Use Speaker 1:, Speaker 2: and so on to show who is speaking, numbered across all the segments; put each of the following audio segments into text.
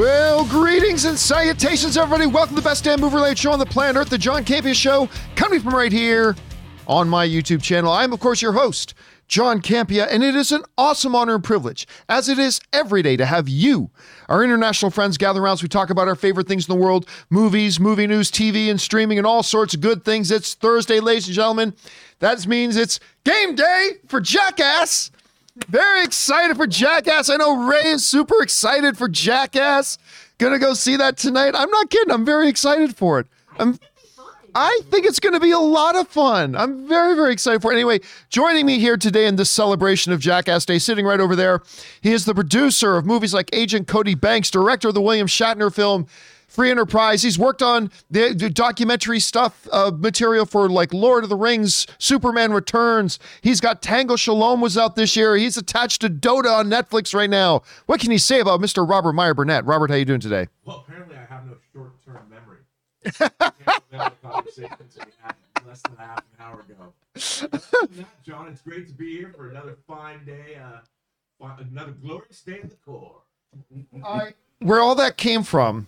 Speaker 1: Well, greetings and salutations, everybody. Welcome to the best damn movie related show on the planet Earth, the John Campea Show, coming from right here on my YouTube channel. I'm, of course, your host, John Campea, and it is an awesome honor and privilege, as it is every day, to have you, our international friends, gather around as we talk about our favorite things in the world movies, movie news, TV, and streaming, and all sorts of good things. It's Thursday, ladies and gentlemen. That means it's game day for Jackass. Very excited for Jackass. I know Ray is super excited for Jackass. Gonna go see that tonight. I'm not kidding. I'm very excited for it. I'm I think it's going to be a lot of fun. I'm very, very excited for it. Anyway, joining me here today in this celebration of Jackass Day, sitting right over there, he is the producer of movies like Agent Cody Banks, director of the William Shatner film Free Enterprise. He's worked on the, the documentary stuff, uh, material for like Lord of the Rings, Superman Returns. He's got Tango Shalom was out this year. He's attached to Dota on Netflix right now. What can you say about Mr. Robert Meyer Burnett? Robert, how you doing today?
Speaker 2: Well, apparently I have no short-term memory. I can't remember the conversations we had less than a half an hour ago. That, John, it's great to be here for another fine day, uh, another glorious day in the core.
Speaker 1: I, where all that came from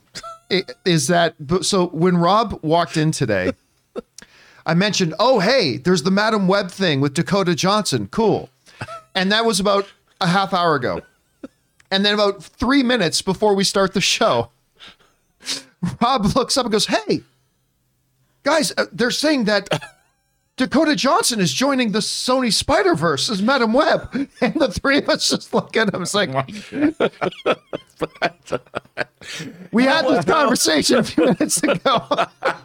Speaker 1: is that so when Rob walked in today, I mentioned, "Oh, hey, there's the Madame Web thing with Dakota Johnson. Cool." And that was about a half hour ago. And then about 3 minutes before we start the show, Rob looks up and goes, "Hey, guys, uh, they're saying that Dakota Johnson is joining the Sony Spider Verse as Madame Web, and the three of us just look at him. It's like, oh, we had this conversation a few minutes ago.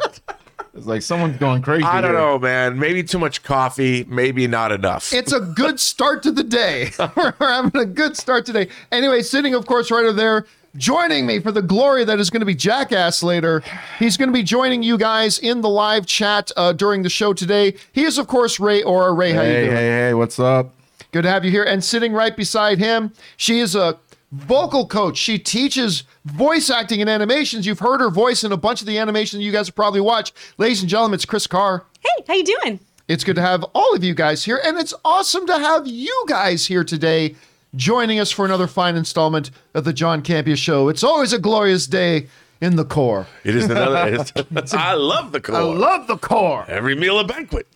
Speaker 3: It's like someone's going crazy.
Speaker 4: I don't
Speaker 3: here.
Speaker 4: know, man. Maybe too much coffee, maybe not enough.
Speaker 1: It's a good start to the day. We're having a good start today. Anyway, sitting, of course, right over there, joining me for the glory that is going to be Jackass later. He's going to be joining you guys in the live chat uh, during the show today. He is, of course, Ray Ora. Ray, how you
Speaker 3: Hey,
Speaker 1: doing?
Speaker 3: hey, hey, what's up?
Speaker 1: Good to have you here. And sitting right beside him, she is a vocal coach. She teaches voice acting and animations. You've heard her voice in a bunch of the animations you guys have probably watched. Ladies and gentlemen, it's Chris Carr.
Speaker 5: Hey, how you doing?
Speaker 1: It's good to have all of you guys here, and it's awesome to have you guys here today joining us for another fine installment of the John Campea Show. It's always a glorious day in the core.
Speaker 4: It is another. it's- I love the core.
Speaker 1: I love the core.
Speaker 4: Every meal a banquet.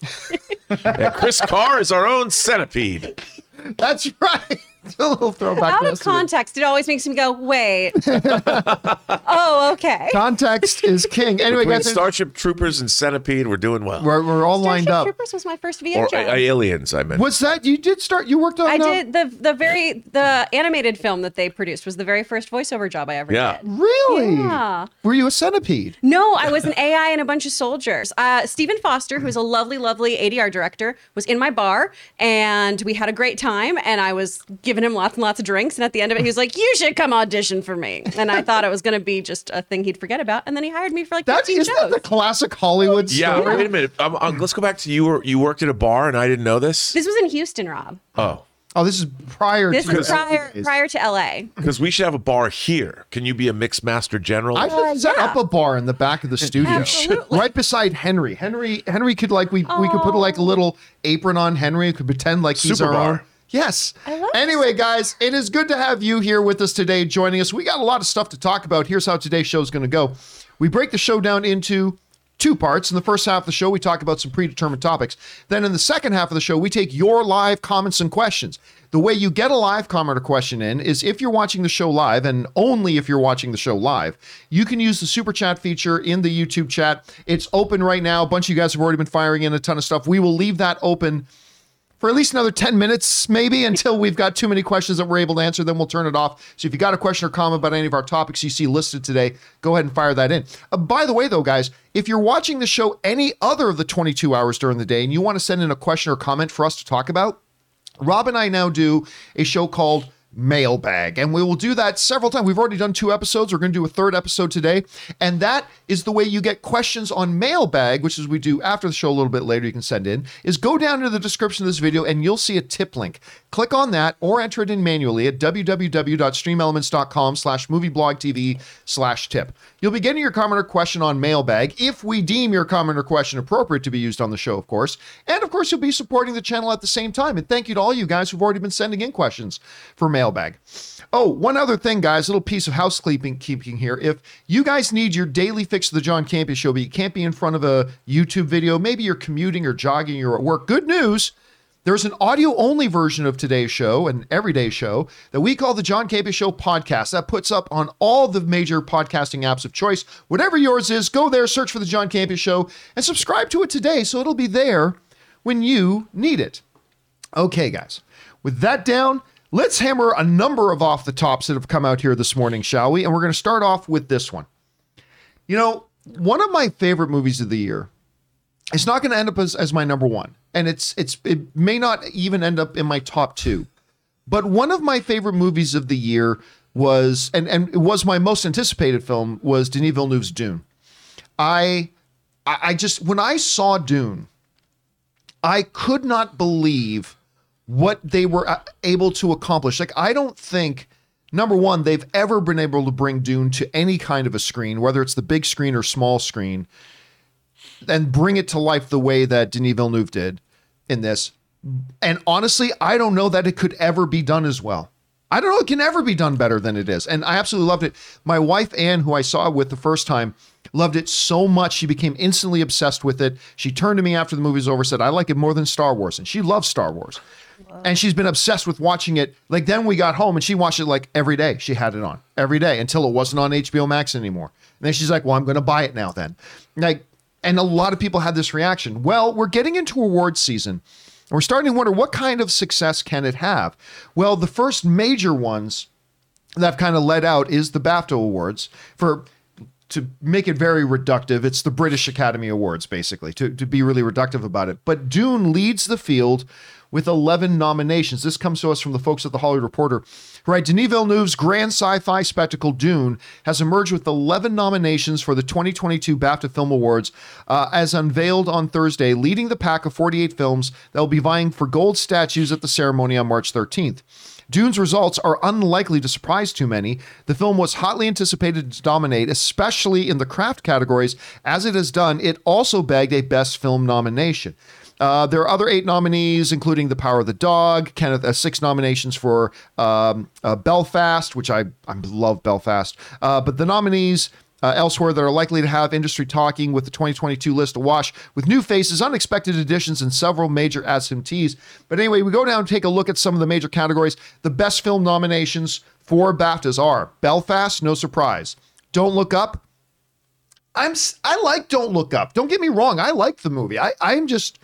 Speaker 4: and Chris Carr is our own centipede.
Speaker 1: That's right. It's a little throwback.
Speaker 5: Out of context, it always makes me go, wait. oh, okay.
Speaker 1: Context is king. Anyway,
Speaker 4: Between
Speaker 1: guys,
Speaker 4: Starship Troopers and Centipede, we're doing well.
Speaker 1: we're, we're all lined
Speaker 5: Starship
Speaker 1: up.
Speaker 5: Troopers was my first VO
Speaker 4: or
Speaker 5: job.
Speaker 4: uh, aliens, I meant.
Speaker 1: Was that you did start? You worked on?
Speaker 5: I
Speaker 1: uh,
Speaker 5: did the the very the animated film that they produced was the very first voiceover job I ever
Speaker 4: Yeah.
Speaker 5: did.
Speaker 1: Really?
Speaker 5: Yeah.
Speaker 1: Were you a centipede?
Speaker 5: No, I was an AI and a bunch of soldiers. Uh, Stephen Foster, who's a lovely, lovely ADR director, was in my bar, and we had a great time. And I was giving him lots and lots of drinks. And at the end of it, he was like, "You should come audition for me." And I thought it was going to be just a thing he'd forget about. And then he hired me for like
Speaker 1: that. Is 15
Speaker 5: that
Speaker 1: the classic Hollywood
Speaker 4: yeah,
Speaker 1: story.
Speaker 4: wait a minute. Um, um, let's go back to you. Were, you worked at a bar, and I didn't know this.
Speaker 5: this was in Houston, Rob.
Speaker 4: Oh,
Speaker 1: Oh, this is prior
Speaker 5: This
Speaker 1: to
Speaker 5: was prior prior to LA.
Speaker 4: because we should have a bar here. Can you be a mixed master general?
Speaker 1: I
Speaker 5: Uh,
Speaker 1: set
Speaker 5: yeah.
Speaker 1: up a bar in the back of the studio, right beside Henry. Henry, Henry could like we we could put like a little apron on Henry. We could pretend like he's
Speaker 4: Super
Speaker 1: our
Speaker 4: bar.
Speaker 1: own. Yes. Anyway, guys, it is good to have you here with us today, joining us. We got a lot of stuff to talk about. Here's how today's show is going to go. We break the show down into two parts. In the first half of the show, we talk about some predetermined topics. Then in the second half of the show, we take your live comments and questions. The way you get a live comment or question in is if you're watching the show live, and only if you're watching the show live, you can use the super chat feature in the YouTube chat. It's open right now. A bunch of you guys have already been firing in a ton of stuff. We will leave that open for at least another 10 minutes, maybe until we've got too many questions that we're able to answer. Then we'll turn it off. So if you got a question or comment about any of our topics you see listed today, go ahead and fire that in. Uh, by the way, though, guys, if you're watching the show any other of the 22 hours during the day and you want to send in a question or comment for us to talk about, Rob and I now do a show called Mailbag, and we will do that several times. We've already done two episodes. We're going to do a third episode today, and that is the way you get questions on Mailbag, which is we do after the show a little bit later. You can send in. Is go down to the description of this video, and you'll see a tip link. Click on that or enter it in manually at www.streamelements.com slash movieblogtv slash tip. You'll be getting your comment or question on Mailbag if we deem your comment or question appropriate to be used on the show, of course. And of course, you'll be supporting the channel at the same time. And thank you to all you guys who've already been sending in questions for mailbag. Oh, one other thing, guys, a little piece of housekeeping keeping here. If you guys need your daily fix of the John Campea show, but you can't be in front of a YouTube video, maybe you're commuting or jogging or at work, good news. There's an audio only version of today's show, an everyday show, that we call the John Campea Show podcast. That puts up on all the major podcasting apps of choice. Whatever yours is, go there, search for the John Campea Show, and subscribe to it today so it'll be there when you need it. Okay, guys, with that down, let's hammer a number of off the tops that have come out here this morning, shall we? And we're going to start off with this one. You know, one of my favorite movies of the year it's not going to end up as, as my number one and it's it's it may not even end up in my top two but one of my favorite movies of the year was and and it was my most anticipated film was denis villeneuve's dune i i just when i saw dune i could not believe what they were uh, able to accomplish like i don't think number one they've ever been able to bring dune to any kind of a screen whether it's the big screen or small screen and bring it to life the way that Denis Villeneuve did in this. And honestly, I don't know that it could ever be done as well. I don't know it can ever be done better than it is. And I absolutely loved it. My wife Anne, who I saw with the first time, loved it so much she became instantly obsessed with it. She turned to me after the movie was over, said, "I like it more than Star Wars," and she loves Star Wars. And she's been obsessed with watching it. Like then we got home and she watched it like every day. She had it on every day until it wasn't on HBO Max anymore. And then she's like, "Well, I'm going to buy it now." Then, like and a lot of people had this reaction. Well, we're getting into awards season. And we're starting to wonder what kind of success can it have? Well, the first major ones that have kind of led out is the BAFTA Awards. For to make it very reductive, it's the British Academy Awards, basically, to, to be really reductive about it. But Dune leads the field with 11 nominations. This comes to us from the folks at the Hollywood Reporter. Right, Denis Villeneuve's grand sci-fi spectacle Dune has emerged with 11 nominations for the 2022 BAFTA Film Awards, uh, as unveiled on Thursday, leading the pack of 48 films that will be vying for gold statues at the ceremony on March 13th. Dune's results are unlikely to surprise too many. The film was hotly anticipated to dominate, especially in the craft categories. As it has done, it also bagged a Best Film nomination. Uh, there are other eight nominees, including The Power of the Dog. Kenneth, uh, six nominations for um, uh, Belfast, which I, I love Belfast. Uh, but the nominees uh, elsewhere that are likely to have industry talking with the 2022 list awash with new faces, unexpected additions, and several major absentees. But anyway, we go down and take a look at some of the major categories. The best film nominations for BAFTAs are Belfast, no surprise. Don't Look Up. I'm I like Don't Look Up. Don't get me wrong. I like the movie. I I'm just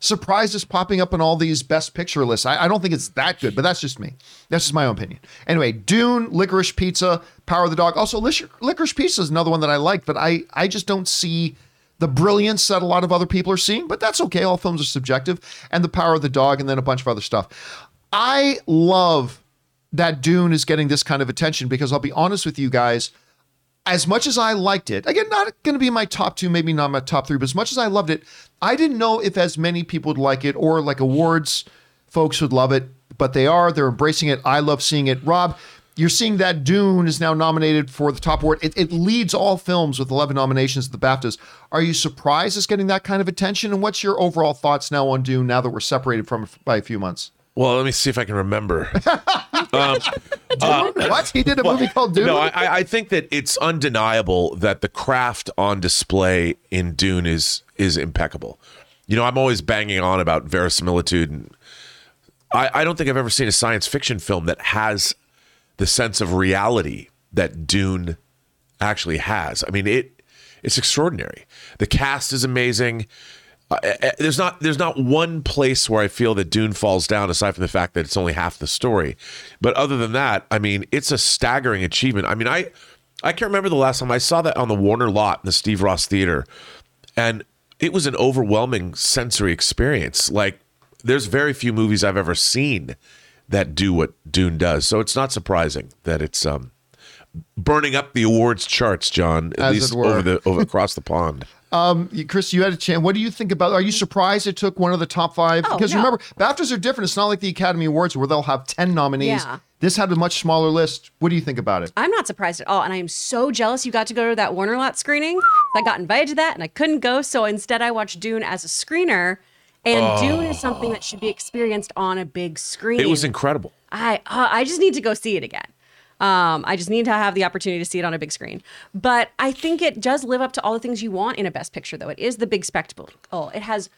Speaker 1: surprised it's popping up on all these best picture lists. I, I don't think it's that good, but that's just me. That's just my own opinion. Anyway, Dune, Licorice Pizza, Power of the Dog. Also, Lic- Licorice Pizza is another one that I like, but I I just don't see the brilliance that a lot of other people are seeing. But that's okay. All films are subjective. And the Power of the Dog, and then a bunch of other stuff. I love that Dune is getting this kind of attention because I'll be honest with you guys as much as I liked it, again, not going to be my top two, maybe not my top three, but as much as I loved it, I didn't know if as many people would like it or like awards folks would love it, but they are. They're embracing it. I love seeing it. Rob, you're seeing that Dune is now nominated for the top award. It, it leads all films with 11 nominations at the BAFTAs. Are you surprised it's getting that kind of attention? And what's your overall thoughts now on Dune now that we're separated from it by a few months?
Speaker 4: Well, let me see if I can remember.
Speaker 1: Um, uh, what? He did a movie called Dune?
Speaker 4: No, I, I- I think that it's undeniable that the craft on display in Dune is is impeccable. You know, I'm always banging on about verisimilitude, and I, I don't think I've ever seen a science fiction film that has the sense of reality that Dune actually has. I mean, it it's extraordinary. The cast is amazing. Uh, there's not there's not one place where I feel that Dune falls down aside from the fact that it's only half the story. But other than that, I mean, it's a staggering achievement. I mean, I I can't remember the last time I saw that on the Warner lot in the Steve Ross Theater, and it was an overwhelming sensory experience. Like, there's very few movies I've ever seen that do what Dune does. So it's not surprising that it's um burning up the awards charts, John, at
Speaker 1: As
Speaker 4: least
Speaker 1: it were.
Speaker 4: over the over across the pond.
Speaker 1: Um, Chris, you had a chance. What do you think about? Are you surprised it took one of the top five?
Speaker 5: Oh,
Speaker 1: because
Speaker 5: no.
Speaker 1: remember, BAFTAs are different. It's not like the Academy Awards where they'll have ten nominees.
Speaker 5: Yeah.
Speaker 1: This had a much smaller list. What do you think about it?
Speaker 5: I'm not surprised at all. And I am so jealous you got to go to that Warner Lot screening. I got invited to that and I couldn't go. So instead, I watched Dune as a screener. And Dune is something that should be experienced on a big screen.
Speaker 4: It was incredible.
Speaker 5: I uh, I just need to go see it again. Um, I just need to have the opportunity to see it on a big screen. But I think it does live up to all the things you want in a best picture, though. It is the big spectacle. Oh, it has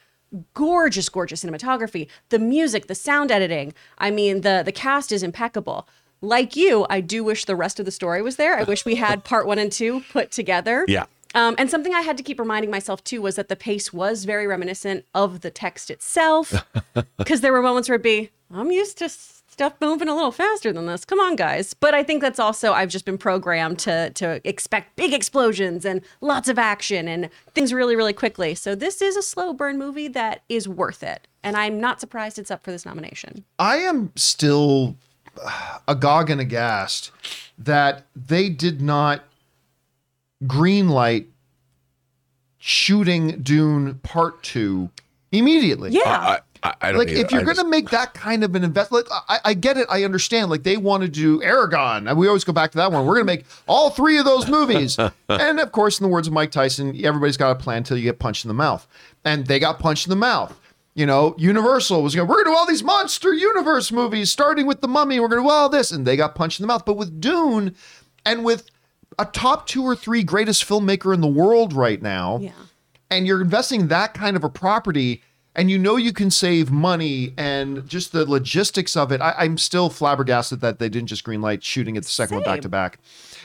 Speaker 5: gorgeous, gorgeous cinematography, the music, the sound editing. I mean, the the cast is impeccable. Like you, I do wish the rest of the story was there. I wish we had part one and two put together.
Speaker 4: Yeah.
Speaker 5: Um, and something I had to keep reminding myself too was that the pace was very reminiscent of the text itself, because there were moments where it'd be, I'm used to stuff moving a little faster than this. Come on, guys. But I think that's also I've just been programmed to to expect big explosions and lots of action and things really, really quickly. So this is a slow burn movie that is worth it, and I'm not surprised it's up for this nomination.
Speaker 1: I am still uh, agog and aghast that they did not greenlight shooting Dune Part Two immediately.
Speaker 5: Yeah.
Speaker 4: I, I, I don't
Speaker 1: like
Speaker 4: either.
Speaker 1: if you're
Speaker 4: I
Speaker 1: going to
Speaker 4: just-
Speaker 1: make that kind of an investment, like, I, I get it, I understand. Like they want to do Eragon, and we always go back to that one. We're going to make all three of those movies, and of course, in the words of Mike Tyson, everybody's got a plan until you get punched in the mouth, and they got punched in the mouth. You know, Universal was going, we're going to do all these monster universe movies, starting with the Mummy. We're going to do all this, and they got punched in the mouth. But with Dune, and with a top two or three greatest filmmaker in the world right now,
Speaker 5: Yeah.
Speaker 1: and you're investing that kind of a property and you know you can save money and just the logistics of it. I, i'm still flabbergasted that they didn't just greenlight shooting at the second one back to back.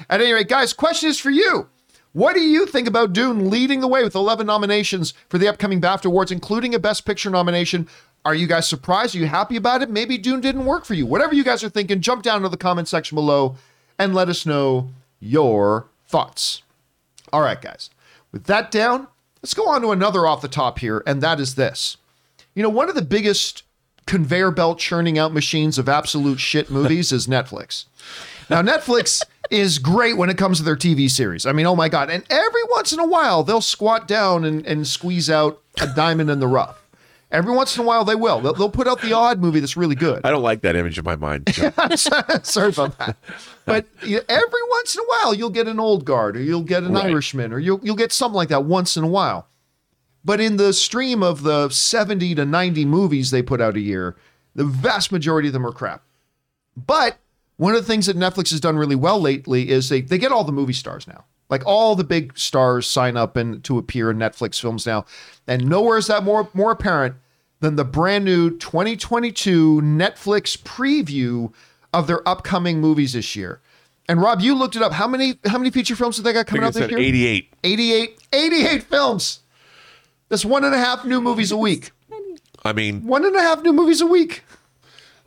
Speaker 1: At any rate guys question is for you. What do you think about dune leading the way with 11 nominations for the upcoming bafta awards including a best picture nomination? Are you guys surprised? Are you happy about it? Maybe dune didn't work for you. Whatever you guys are thinking jump down to the comment section below and let us know your thoughts. All right, guys. With that down, let's go on to another off the top here, and that is this. You know, one of the biggest conveyor belt churning out machines of absolute shit movies is Netflix. Now, Netflix is great when it comes to their TV series. I mean, oh my God. And every once in a while, they'll squat down and, and squeeze out a diamond in the rough. Every once in a while, they will. They'll, they'll put out the odd movie that's really good.
Speaker 4: I don't like that image in my mind.
Speaker 1: Sorry about that. But every once in a while, you'll get an old guard, or you'll get an
Speaker 4: Right.
Speaker 1: Irishman, or you'll you'll get something like that once in a while. But in the stream of the seventy to ninety movies they put out a year, the vast majority of them are crap. But one of the things that Netflix has done really well lately is they they get all the movie stars now. Like all the big stars sign up and to appear in Netflix films now, and nowhere is that more more apparent than the brand new 2022 Netflix preview of their upcoming movies this year. And Rob, you looked it up. How many how many feature films have they got coming out this year?
Speaker 4: 88.
Speaker 1: 88 88 films. That's one and a half new movies a week.
Speaker 4: I mean,
Speaker 1: One and a half new movies a week.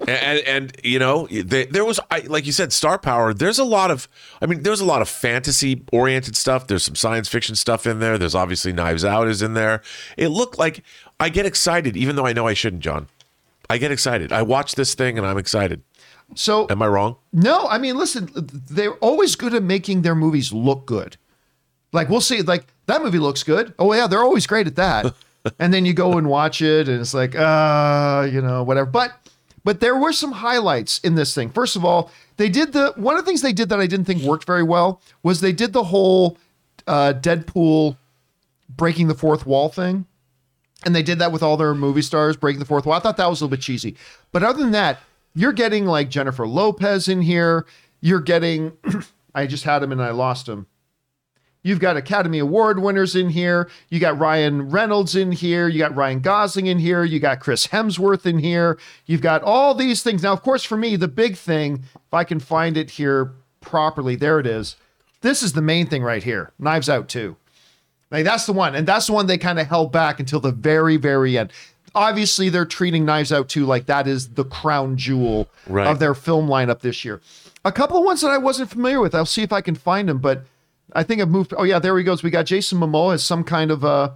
Speaker 4: and, and, and you know, they, there was, I, like you said, star power. There's a lot of, I mean, there's a lot of fantasy oriented stuff. There's some science fiction stuff in there. There's obviously Knives Out is in there. It looked like I get excited, even though I know I shouldn't, John. I get excited. I watch this thing and I'm excited.
Speaker 1: So
Speaker 4: Am I wrong?
Speaker 1: No, I mean, listen, they're always good at making their movies look good. Like we'll see, like that movie looks good. Oh yeah, they're always great at that. and then you go and watch it, and it's like, uh, you know, whatever. But but there were some highlights in this thing. First of all, they did the one of the things they did that I didn't think worked very well was they did the whole uh, Deadpool breaking the fourth wall thing. And they did that with all their movie stars breaking the fourth wall. I thought that was a little bit cheesy. But other than that, you're getting like Jennifer Lopez in here. You're getting, I just had him and I lost him. You've got Academy Award winners in here. You got Ryan Reynolds in here. You got Ryan Gosling in here. You got Chris Hemsworth in here. You've got all these things. Now, of course, for me, the big thing, if I can find it here properly, there it is. This is the main thing right here Knives Out 2. Like that's the one, and that's the one they kind of held back until the very, very end. Obviously, they're treating Knives Out too like that is the crown jewel
Speaker 4: Right.
Speaker 1: of their film lineup this year. A couple of ones that I wasn't familiar with. I'll see if I can find them, but I think I've moved. Oh yeah, there he goes. We got Jason Momoa as some kind of a.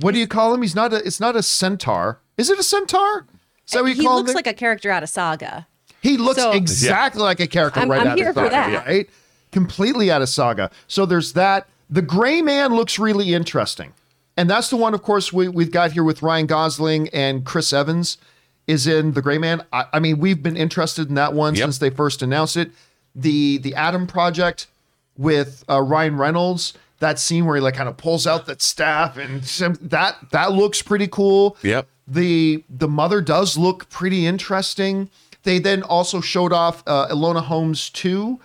Speaker 1: What do you call him? He's not a. It's not a centaur. Is it a centaur? Is that what you
Speaker 5: he
Speaker 1: call
Speaker 5: looks
Speaker 1: him?
Speaker 5: like a character out of Saga.
Speaker 1: He looks
Speaker 5: So-
Speaker 1: exactly like a character
Speaker 5: I'm-
Speaker 1: right
Speaker 5: I'm
Speaker 1: out
Speaker 5: here
Speaker 1: of
Speaker 5: for
Speaker 1: Saga,
Speaker 5: that.
Speaker 1: right? Completely out of Saga. So there's that. The Gray Man looks really interesting, and that's the one, of course, we, we've got here with Ryan Gosling and Chris Evans is in the Gray Man. I, I mean, we've been interested in that one
Speaker 4: Yep.
Speaker 1: since they first announced it. The the Adam Project with uh, Ryan Reynolds that scene where he like kind of pulls out that staff and that that looks pretty cool.
Speaker 4: Yep.
Speaker 1: The the mother does look pretty interesting. They then also showed off uh, Enola Holmes 2.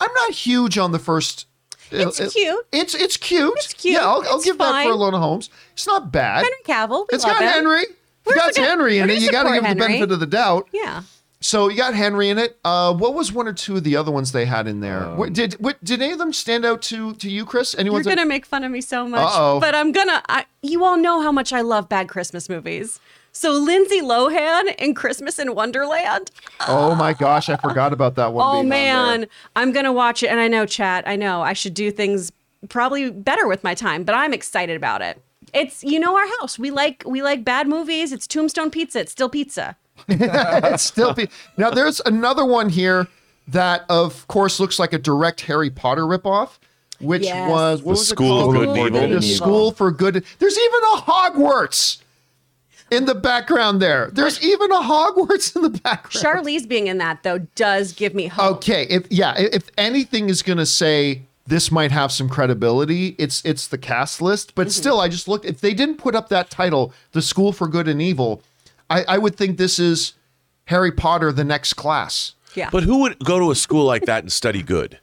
Speaker 1: I'm not huge on the first.
Speaker 5: It's
Speaker 1: uh,
Speaker 5: cute.
Speaker 1: It's it's cute.
Speaker 5: It's cute.
Speaker 1: Yeah, I'll, I'll
Speaker 5: It's
Speaker 1: give that
Speaker 5: fine.
Speaker 1: for Enola Holmes. It's not bad.
Speaker 5: Henry Cavill. We
Speaker 1: It's
Speaker 5: love
Speaker 1: got
Speaker 5: him.
Speaker 1: Henry. If you
Speaker 5: We're
Speaker 1: got
Speaker 5: gonna-
Speaker 1: Henry in it, you got to give him the benefit of the doubt.
Speaker 5: Yeah.
Speaker 1: So you got Henry in it. Uh, what was one or two of the other ones they had in there?
Speaker 3: Um,
Speaker 1: what, did what, did any of them stand out to to you, Chris? Anyone?
Speaker 5: You're gonna make fun of me so much,
Speaker 1: Uh-oh.
Speaker 5: but I'm gonna. I, you all know how much I love bad Christmas movies. So Lindsay Lohan in Christmas in Wonderland.
Speaker 1: Oh my gosh, I forgot about that one.
Speaker 5: Oh
Speaker 1: being on
Speaker 5: man. I'm gonna watch it, and I know, chat. I know I should do things probably better with my time, but I'm excited about it. It's you know our house. We like we like bad movies. It's Tombstone Pizza. It's still pizza.
Speaker 1: it's still pizza. now. There's another one here that, of course, looks like a direct Harry Potter ripoff, which
Speaker 5: Yes.
Speaker 1: was what
Speaker 4: The
Speaker 1: was it
Speaker 4: School of? Good and Evil.
Speaker 1: The School for Good. There's even a Hogwarts in the background. There, there's even a Hogwarts in the background.
Speaker 5: Charlize being in that though does give me hope.
Speaker 1: Okay, if yeah, i- if anything is gonna say this might have some credibility, it's it's the cast list. But mm-hmm. still, I just looked. If they didn't put up that title, "The School for Good and Evil," I, I would think this is Harry Potter: The Next Class.
Speaker 5: Yeah.
Speaker 4: But who would go to a school like that and study good?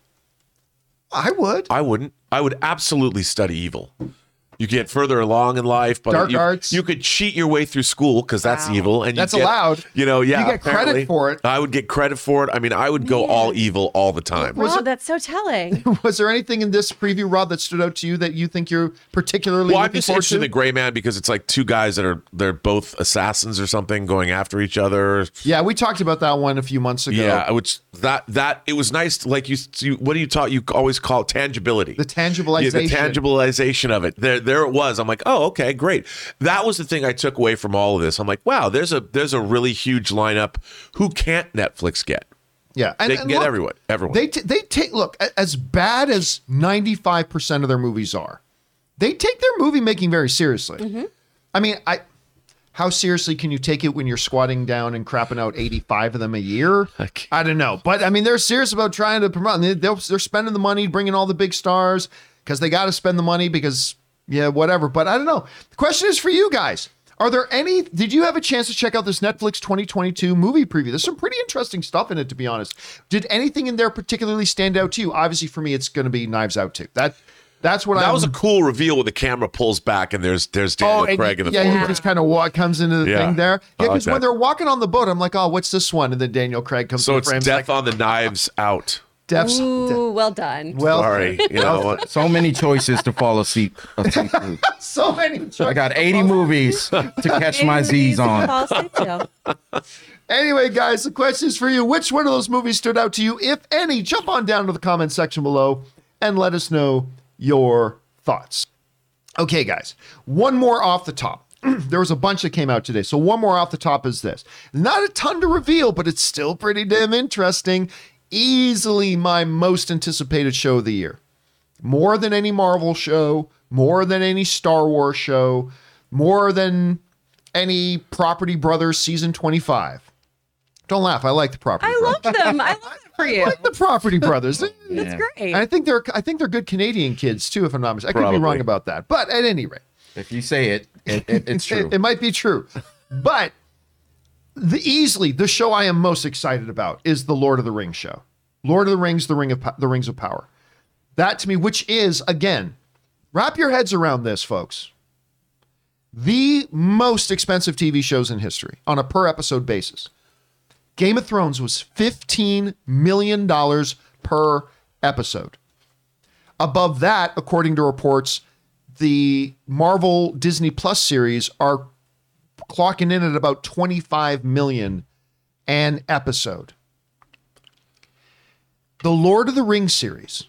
Speaker 1: I would.
Speaker 4: I wouldn't. I would absolutely study evil. You get further along in life, but
Speaker 1: Dark
Speaker 4: you,
Speaker 1: arts.
Speaker 4: you could cheat your way through school because that's
Speaker 5: Wow.
Speaker 4: evil, and you
Speaker 1: That's
Speaker 4: get-
Speaker 1: allowed.
Speaker 4: You know, yeah,
Speaker 1: You get credit
Speaker 4: apparently.
Speaker 1: for it.
Speaker 4: I would get credit for it. I mean, I would go all evil all the time.
Speaker 5: Rob, that's so telling.
Speaker 1: Was there anything in this preview, Rob, that stood out to you that you think you're particularly
Speaker 4: Well, I'm
Speaker 1: looking
Speaker 4: just
Speaker 1: forward
Speaker 4: interested in the Gray Man because it's like two guys that are they're both assassins or something going after each other.
Speaker 1: yeah, we talked about that one a few months ago.
Speaker 4: Yeah, which that that it was nice. Like you, you what do you taught? You always call it tangibility.
Speaker 1: The tangibilization.
Speaker 4: Yeah, the tangibilization of it. There, there it was. I'm like, oh, okay, great. That was the thing I took away from all of this. I'm like, wow, there's a there's a really huge lineup. Who can't Netflix get?
Speaker 1: Yeah, and,
Speaker 4: They can
Speaker 1: and
Speaker 4: get
Speaker 1: look,
Speaker 4: everyone. Everyone.
Speaker 1: They t- they take look as bad as ninety five percent of their movies are. They take their movie making very seriously. Mm-hmm. I mean, I how seriously can you take it when you're squatting down and crapping out eighty five of them a year?
Speaker 4: can't.
Speaker 1: I don't know, but I mean, they're serious about trying to promote. They, they'll- they're spending the money, bringing all the big stars because they got to spend the money because yeah, whatever. But I don't know. The question is for you guys. Are there any? Did you have a chance to check out this Netflix 2022 movie preview? There's some pretty interesting stuff in it, to be honest. Did anything in there particularly stand out to you? Obviously, for me, it's going to be Knives Out too. That that's what I
Speaker 4: that was a cool reveal when the camera pulls back and there's there's
Speaker 1: Oh,
Speaker 4: Daniel
Speaker 1: and
Speaker 4: Craig in the
Speaker 1: yeah, he just kind of walk comes into the
Speaker 4: Yeah.
Speaker 1: thing there. Yeah,
Speaker 4: like
Speaker 1: because when they're walking on the boat, I'm like, oh, what's this one? And then Daniel Craig comes.
Speaker 4: So
Speaker 1: in
Speaker 4: it's death
Speaker 1: like,
Speaker 4: on the knives out.
Speaker 1: Death's,
Speaker 5: Ooh, well done.
Speaker 1: well,
Speaker 4: Sorry, you know?
Speaker 3: So many choices to fall asleep. asleep
Speaker 1: so many. Choices.
Speaker 3: I got 80 movies to catch my Z's on.
Speaker 5: Fall asleep to.
Speaker 1: Anyway, guys, the question is for you. Which one of those movies stood out to you, if any? Jump on down to the comment section below and let us know your thoughts. Okay, guys, one more off the top. there was a bunch that came out today. So, one more off the top is this. Not a ton to reveal, but it's still pretty damn interesting. Easily my most anticipated show of the year. More than any Marvel show, more than any Star Wars show, more than any Property Brothers season 25. Don't laugh. I like the Property
Speaker 5: I
Speaker 1: Brothers.
Speaker 5: I love them. I love it for you.
Speaker 1: I like the Property Brothers.
Speaker 5: That's
Speaker 3: Yeah.
Speaker 5: great.
Speaker 1: And I think they're I think they're good Canadian kids too, if I'm not mistaken. I could be wrong about that. But at any rate,
Speaker 3: If you say it, it, it it's true.
Speaker 1: it, it might be true. But the easily the show I am most excited about is the Lord of the Rings show. Lord of the Rings, the Ring of the Rings of Power. That to me, which is again, wrap your heads around this, folks. The most expensive TV shows in history on a per episode basis. Game of Thrones was $15 million per episode. Above that, according to reports, the Marvel Disney Plus series are clocking in at about 25 million an episode. The Lord of the Rings series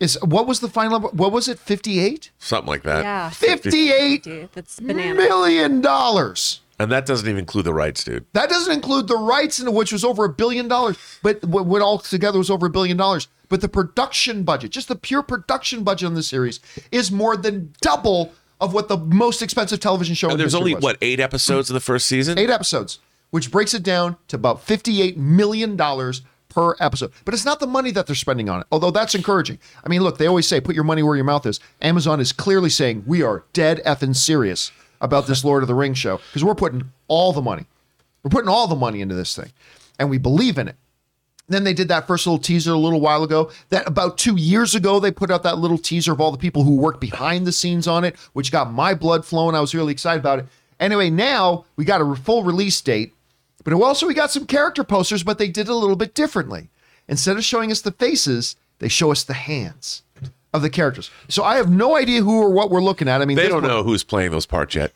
Speaker 1: is what was the final what was it 58?
Speaker 4: Something like that.
Speaker 5: yeah.
Speaker 1: 58
Speaker 5: Dude, that's banana.
Speaker 1: million dollars.
Speaker 4: And that doesn't even include the rights, dude.
Speaker 1: That doesn't include the rights into which was over a billion dollars, but what, what all together was over a billion dollars. But the production budget, just the pure production budget on the series, is more than double of what the most expensive television show.
Speaker 4: And there's only
Speaker 1: was.
Speaker 4: what eight episodes of the first season.
Speaker 1: eight episodes, which breaks it down to about fifty-eight million dollars per episode. But it's not the money that they're spending on it, although that's encouraging. I mean, look, they always say put your money where your mouth is. Amazon is clearly saying we are dead effing serious about this Lord of the Rings show because we're putting all the money. We're putting all the money into this thing and we believe in it. Then they did that first little teaser a little while ago. That about two years ago, they put out that little teaser of all the people who worked behind the scenes on it, which got my blood flowing. I was really excited about it. Anyway, now we got a full release date, but also we got some character posters, but they did it a little bit differently. Instead of showing us the faces, they show us the hands of the characters. So I have no idea who or what we're looking at. I mean,
Speaker 4: They don't
Speaker 1: one-
Speaker 4: know who's playing those parts yet.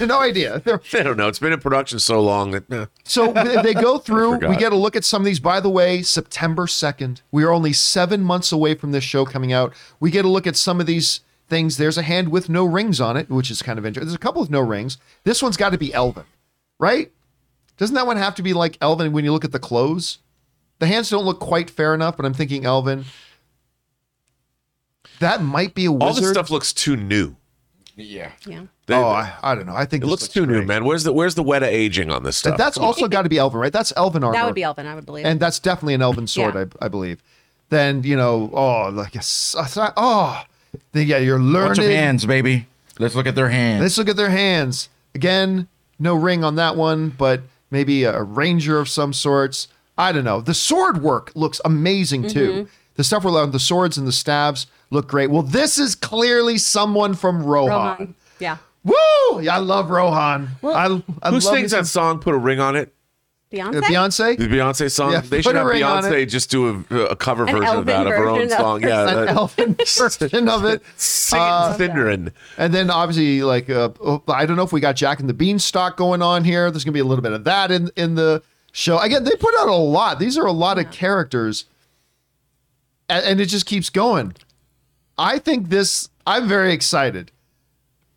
Speaker 1: No idea. They're-
Speaker 4: They don't know. It's been in production so long that eh.
Speaker 1: So they they go through. We get a look at some of these. By the way, September second. We are only seven months away from this show coming out. We get a look at some of these things. There's a hand with no rings on it, which is kind of interesting. There's a couple with no rings. This one's got to be Elven, right? Doesn't that one have to be like Elven when you look at the clothes? The hands don't look quite fair enough, but I'm thinking Elven. That might be a wizard.
Speaker 4: all this stuff looks too new.
Speaker 3: Yeah.
Speaker 5: Yeah.
Speaker 4: They-
Speaker 1: oh, I, I don't know. I think
Speaker 4: it
Speaker 1: this
Speaker 4: looks too new, man. Where's the where's the Weta aging on this stuff?
Speaker 1: But that's also got to be Elven, right? That's Elven armor.
Speaker 5: That would be Elven, I would believe.
Speaker 1: and that's definitely an elven sword,
Speaker 5: Yeah.
Speaker 1: I, I believe. Then you know, oh, like a, s- a- oh, then, yeah, you're
Speaker 3: Bunch of
Speaker 1: learning.
Speaker 3: hands, baby. Let's look at their hands.
Speaker 1: Let's look at their hands again. No ring on that one, but maybe a ranger of some sorts. I don't know. The sword work looks amazing too.
Speaker 5: Mm-hmm.
Speaker 1: The stuff we're on the swords and the stabs look great. Well, this is clearly someone from Rohan.
Speaker 5: Rohan. Yeah.
Speaker 1: Woo! Yeah, I love Rohan. I, I
Speaker 4: Who
Speaker 1: love
Speaker 4: sings
Speaker 1: me
Speaker 4: that song? Put a ring on it.
Speaker 5: Beyonce?
Speaker 1: Beyonce.
Speaker 4: The Beyonce song.
Speaker 1: Yeah,
Speaker 4: they
Speaker 1: put
Speaker 4: should
Speaker 1: a
Speaker 4: have
Speaker 1: ring on
Speaker 4: Beyonce just do a, a cover
Speaker 5: An
Speaker 4: version of that
Speaker 5: Elven
Speaker 4: of her own
Speaker 5: of
Speaker 4: song.
Speaker 5: her
Speaker 4: Yeah,
Speaker 1: An elfin version of it.
Speaker 4: singing
Speaker 1: Uh,
Speaker 4: Sindarin.
Speaker 1: And then obviously, like uh, oh, I don't know if we got Jack and the Beanstalk going on here. There's gonna be a little bit of that in in the show. Again, they put out a lot. These are a lot of characters, and, and it just keeps going. I think this. I'm very excited.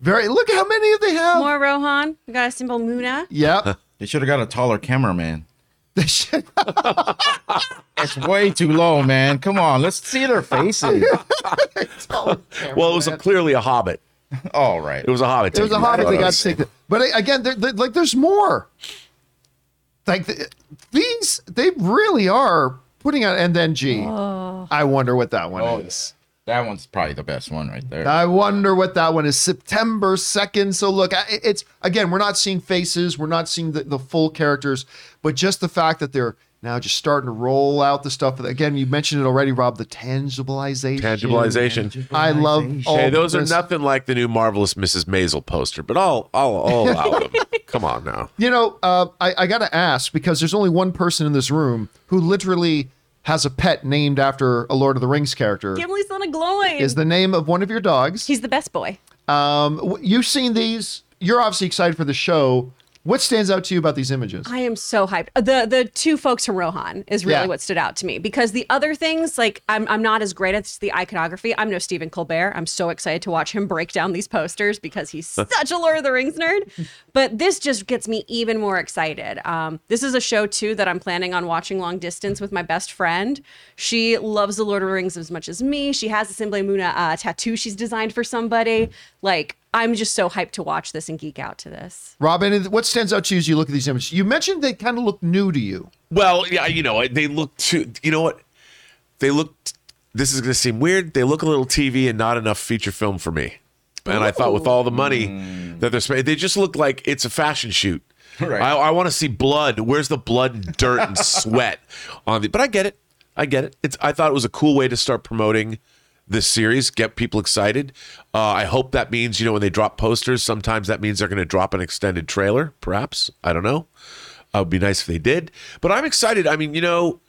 Speaker 1: Very. Look at how many of they have.
Speaker 5: More Rohan. We got a simple Muna.
Speaker 1: Yep.
Speaker 3: They should have got a taller cameraman.
Speaker 1: They should-
Speaker 3: It's way too low, man. Come on, let's see their faces.
Speaker 4: Well, it was a, clearly a Hobbit.
Speaker 3: All right.
Speaker 4: It was a Hobbit.
Speaker 1: It was a
Speaker 4: taking
Speaker 1: hobbit. They got
Speaker 4: photos.
Speaker 1: to take the, but I- again, they're, they're- like there's more. Like the, these, they really are putting out. And then G. Oh. I wonder what that one
Speaker 3: Oh,
Speaker 1: is.
Speaker 3: That one's probably the best one right there.
Speaker 1: I wonder what that one is. September 2nd. So look, it's again, we're not seeing faces, we're not seeing the, the full characters, but just the fact that they're now just starting to roll out the stuff. Again, you mentioned it already, Rob, the tangibilization.
Speaker 4: Tangibilization.
Speaker 1: I love all
Speaker 4: Hey, those are nothing like the new marvelous Mrs. Maisel poster, but I'll I'll, I'll allow them. Come on now.
Speaker 1: You know, uh, I, I got to ask because there's only one person in this room who literally has a pet named after a Lord of the Rings character.
Speaker 5: Gimli's son of Glóin.
Speaker 1: Is the name of one of your dogs.
Speaker 5: He's the best boy.
Speaker 1: Um, w- you've seen these. You're obviously excited for the show. What stands out to you about these images?
Speaker 5: I am so hyped. Uh, The the two folks from Rohan is really
Speaker 1: Yeah.
Speaker 5: what stood out to me because the other things like I'm I'm not as great at the iconography. I'm no Stephen Colbert. I'm so excited to watch him break down these posters because he's such a Lord of the Rings nerd. But this just gets me even more excited. Um, this is a show too that I'm planning on watching long distance with my best friend. She loves the Lord of the Rings as much as me. She has a Simple Muna uh, tattoo she's designed for somebody. Like I'm just so hyped to watch this and geek out to this.
Speaker 1: Robin, what stands out to you as you look at these images? You mentioned they kind of look new to you.
Speaker 4: Well, yeah, you know, they look too. You know what? They look. This is going to seem weird. They look a little TV and not enough feature film for me. And I thought with all the money mm. that they're spending, they just look like it's a fashion shoot.
Speaker 3: Right.
Speaker 4: I, I want to see blood. Where's the blood and dirt and sweat on the? But I get it. I get it. It's. I thought it was a cool way to start promoting this series, get people excited. Uh, I hope that means you know when they drop posters, sometimes that means they're going to drop an extended trailer. Perhaps I don't know. Uh, it'd be nice if they did. But I'm excited. I mean, you know,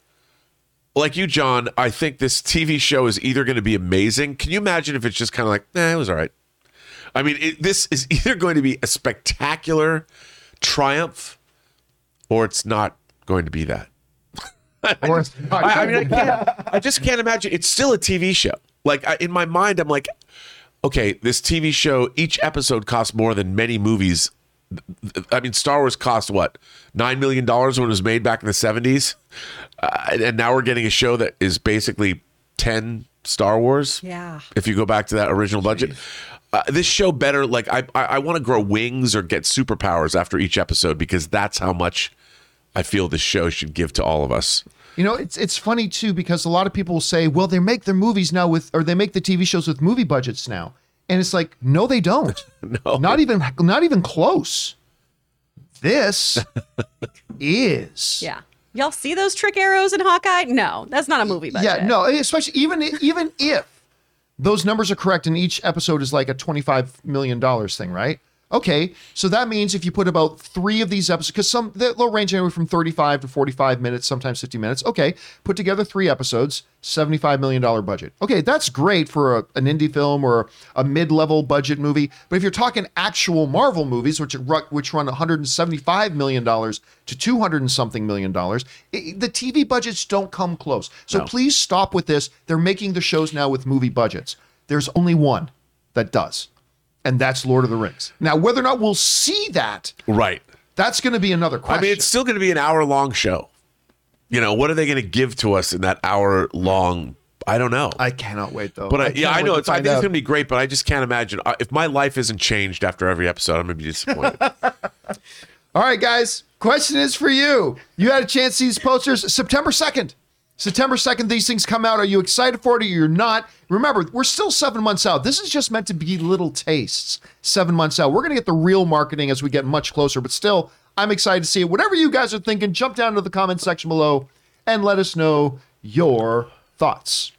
Speaker 4: like you, John, I think this TV show is either going to be amazing. Can you imagine if it's just kind of like, nah, it was all right. I mean, it, this is either going to be a spectacular triumph, or it's not going to be that.
Speaker 1: Or
Speaker 4: I, I mean, I, can't, I just can't imagine. It's still a TV show. Like I, in my mind, I'm like, okay, this TV show, each episode costs more than many movies. I mean, Star Wars cost what nine million dollars when it was made back in the '70s, uh, and now we're getting a show that is basically ten Star Wars.
Speaker 5: Yeah.
Speaker 4: If you go back to that original budget, uh, this show better. Like I, I, I want to grow wings or get superpowers after each episode because that's how much I feel this show should give to all of us.
Speaker 1: You know, it's it's funny too because a lot of people will say, "Well, they make their movies now with, or they make the TV shows with movie budgets now," and it's like, no, they don't.
Speaker 4: No.
Speaker 1: not even not even close. This is
Speaker 5: Yeah. Y'all see those trick arrows in Hawkeye? No, that's not a movie budget.
Speaker 1: yeah, no, especially even even if those numbers are correct and each episode is like a twenty-five million dollars thing, right? Okay, so that means if you put about three of these episodes, because some they'll range anywhere from thirty-five to forty-five minutes, sometimes fifty minutes. Okay, put together three episodes, seventy-five million dollar budget. Okay, that's great for a, an indie film or a mid-level budget movie. But if you're talking actual Marvel movies, which which run one hundred and seventy-five million dollars to two hundred and something million dollars, i- the TV budgets don't come close. So
Speaker 4: No.
Speaker 1: please stop with this. They're making the shows now with movie budgets. There's only one that does, and that's Lord of the Rings. Now, whether or not we'll see that,
Speaker 4: Right.
Speaker 1: that's going to be another question.
Speaker 4: I mean, it's still going to be an hour long show. You know, what are they going to give to us in that hour long? I don't know.
Speaker 1: I cannot wait though.
Speaker 4: but I,
Speaker 1: can't
Speaker 4: yeah, I know it's. I think it's going to be great, but I just can't imagine uh, if my life isn't changed after every episode. I'm going to be disappointed.
Speaker 1: All right, guys. Question is for you. You had a chance to see these posters September 2nd. September 2nd, these things come out. Are you excited for it or you're not? Remember, we're still seven months out. This is just meant to be little tastes. Seven months out. We're going to get the real marketing as we get much closer, but still, I'm excited to see it. Whatever you guys are thinking, jump down to the comment section below and let us know your thoughts.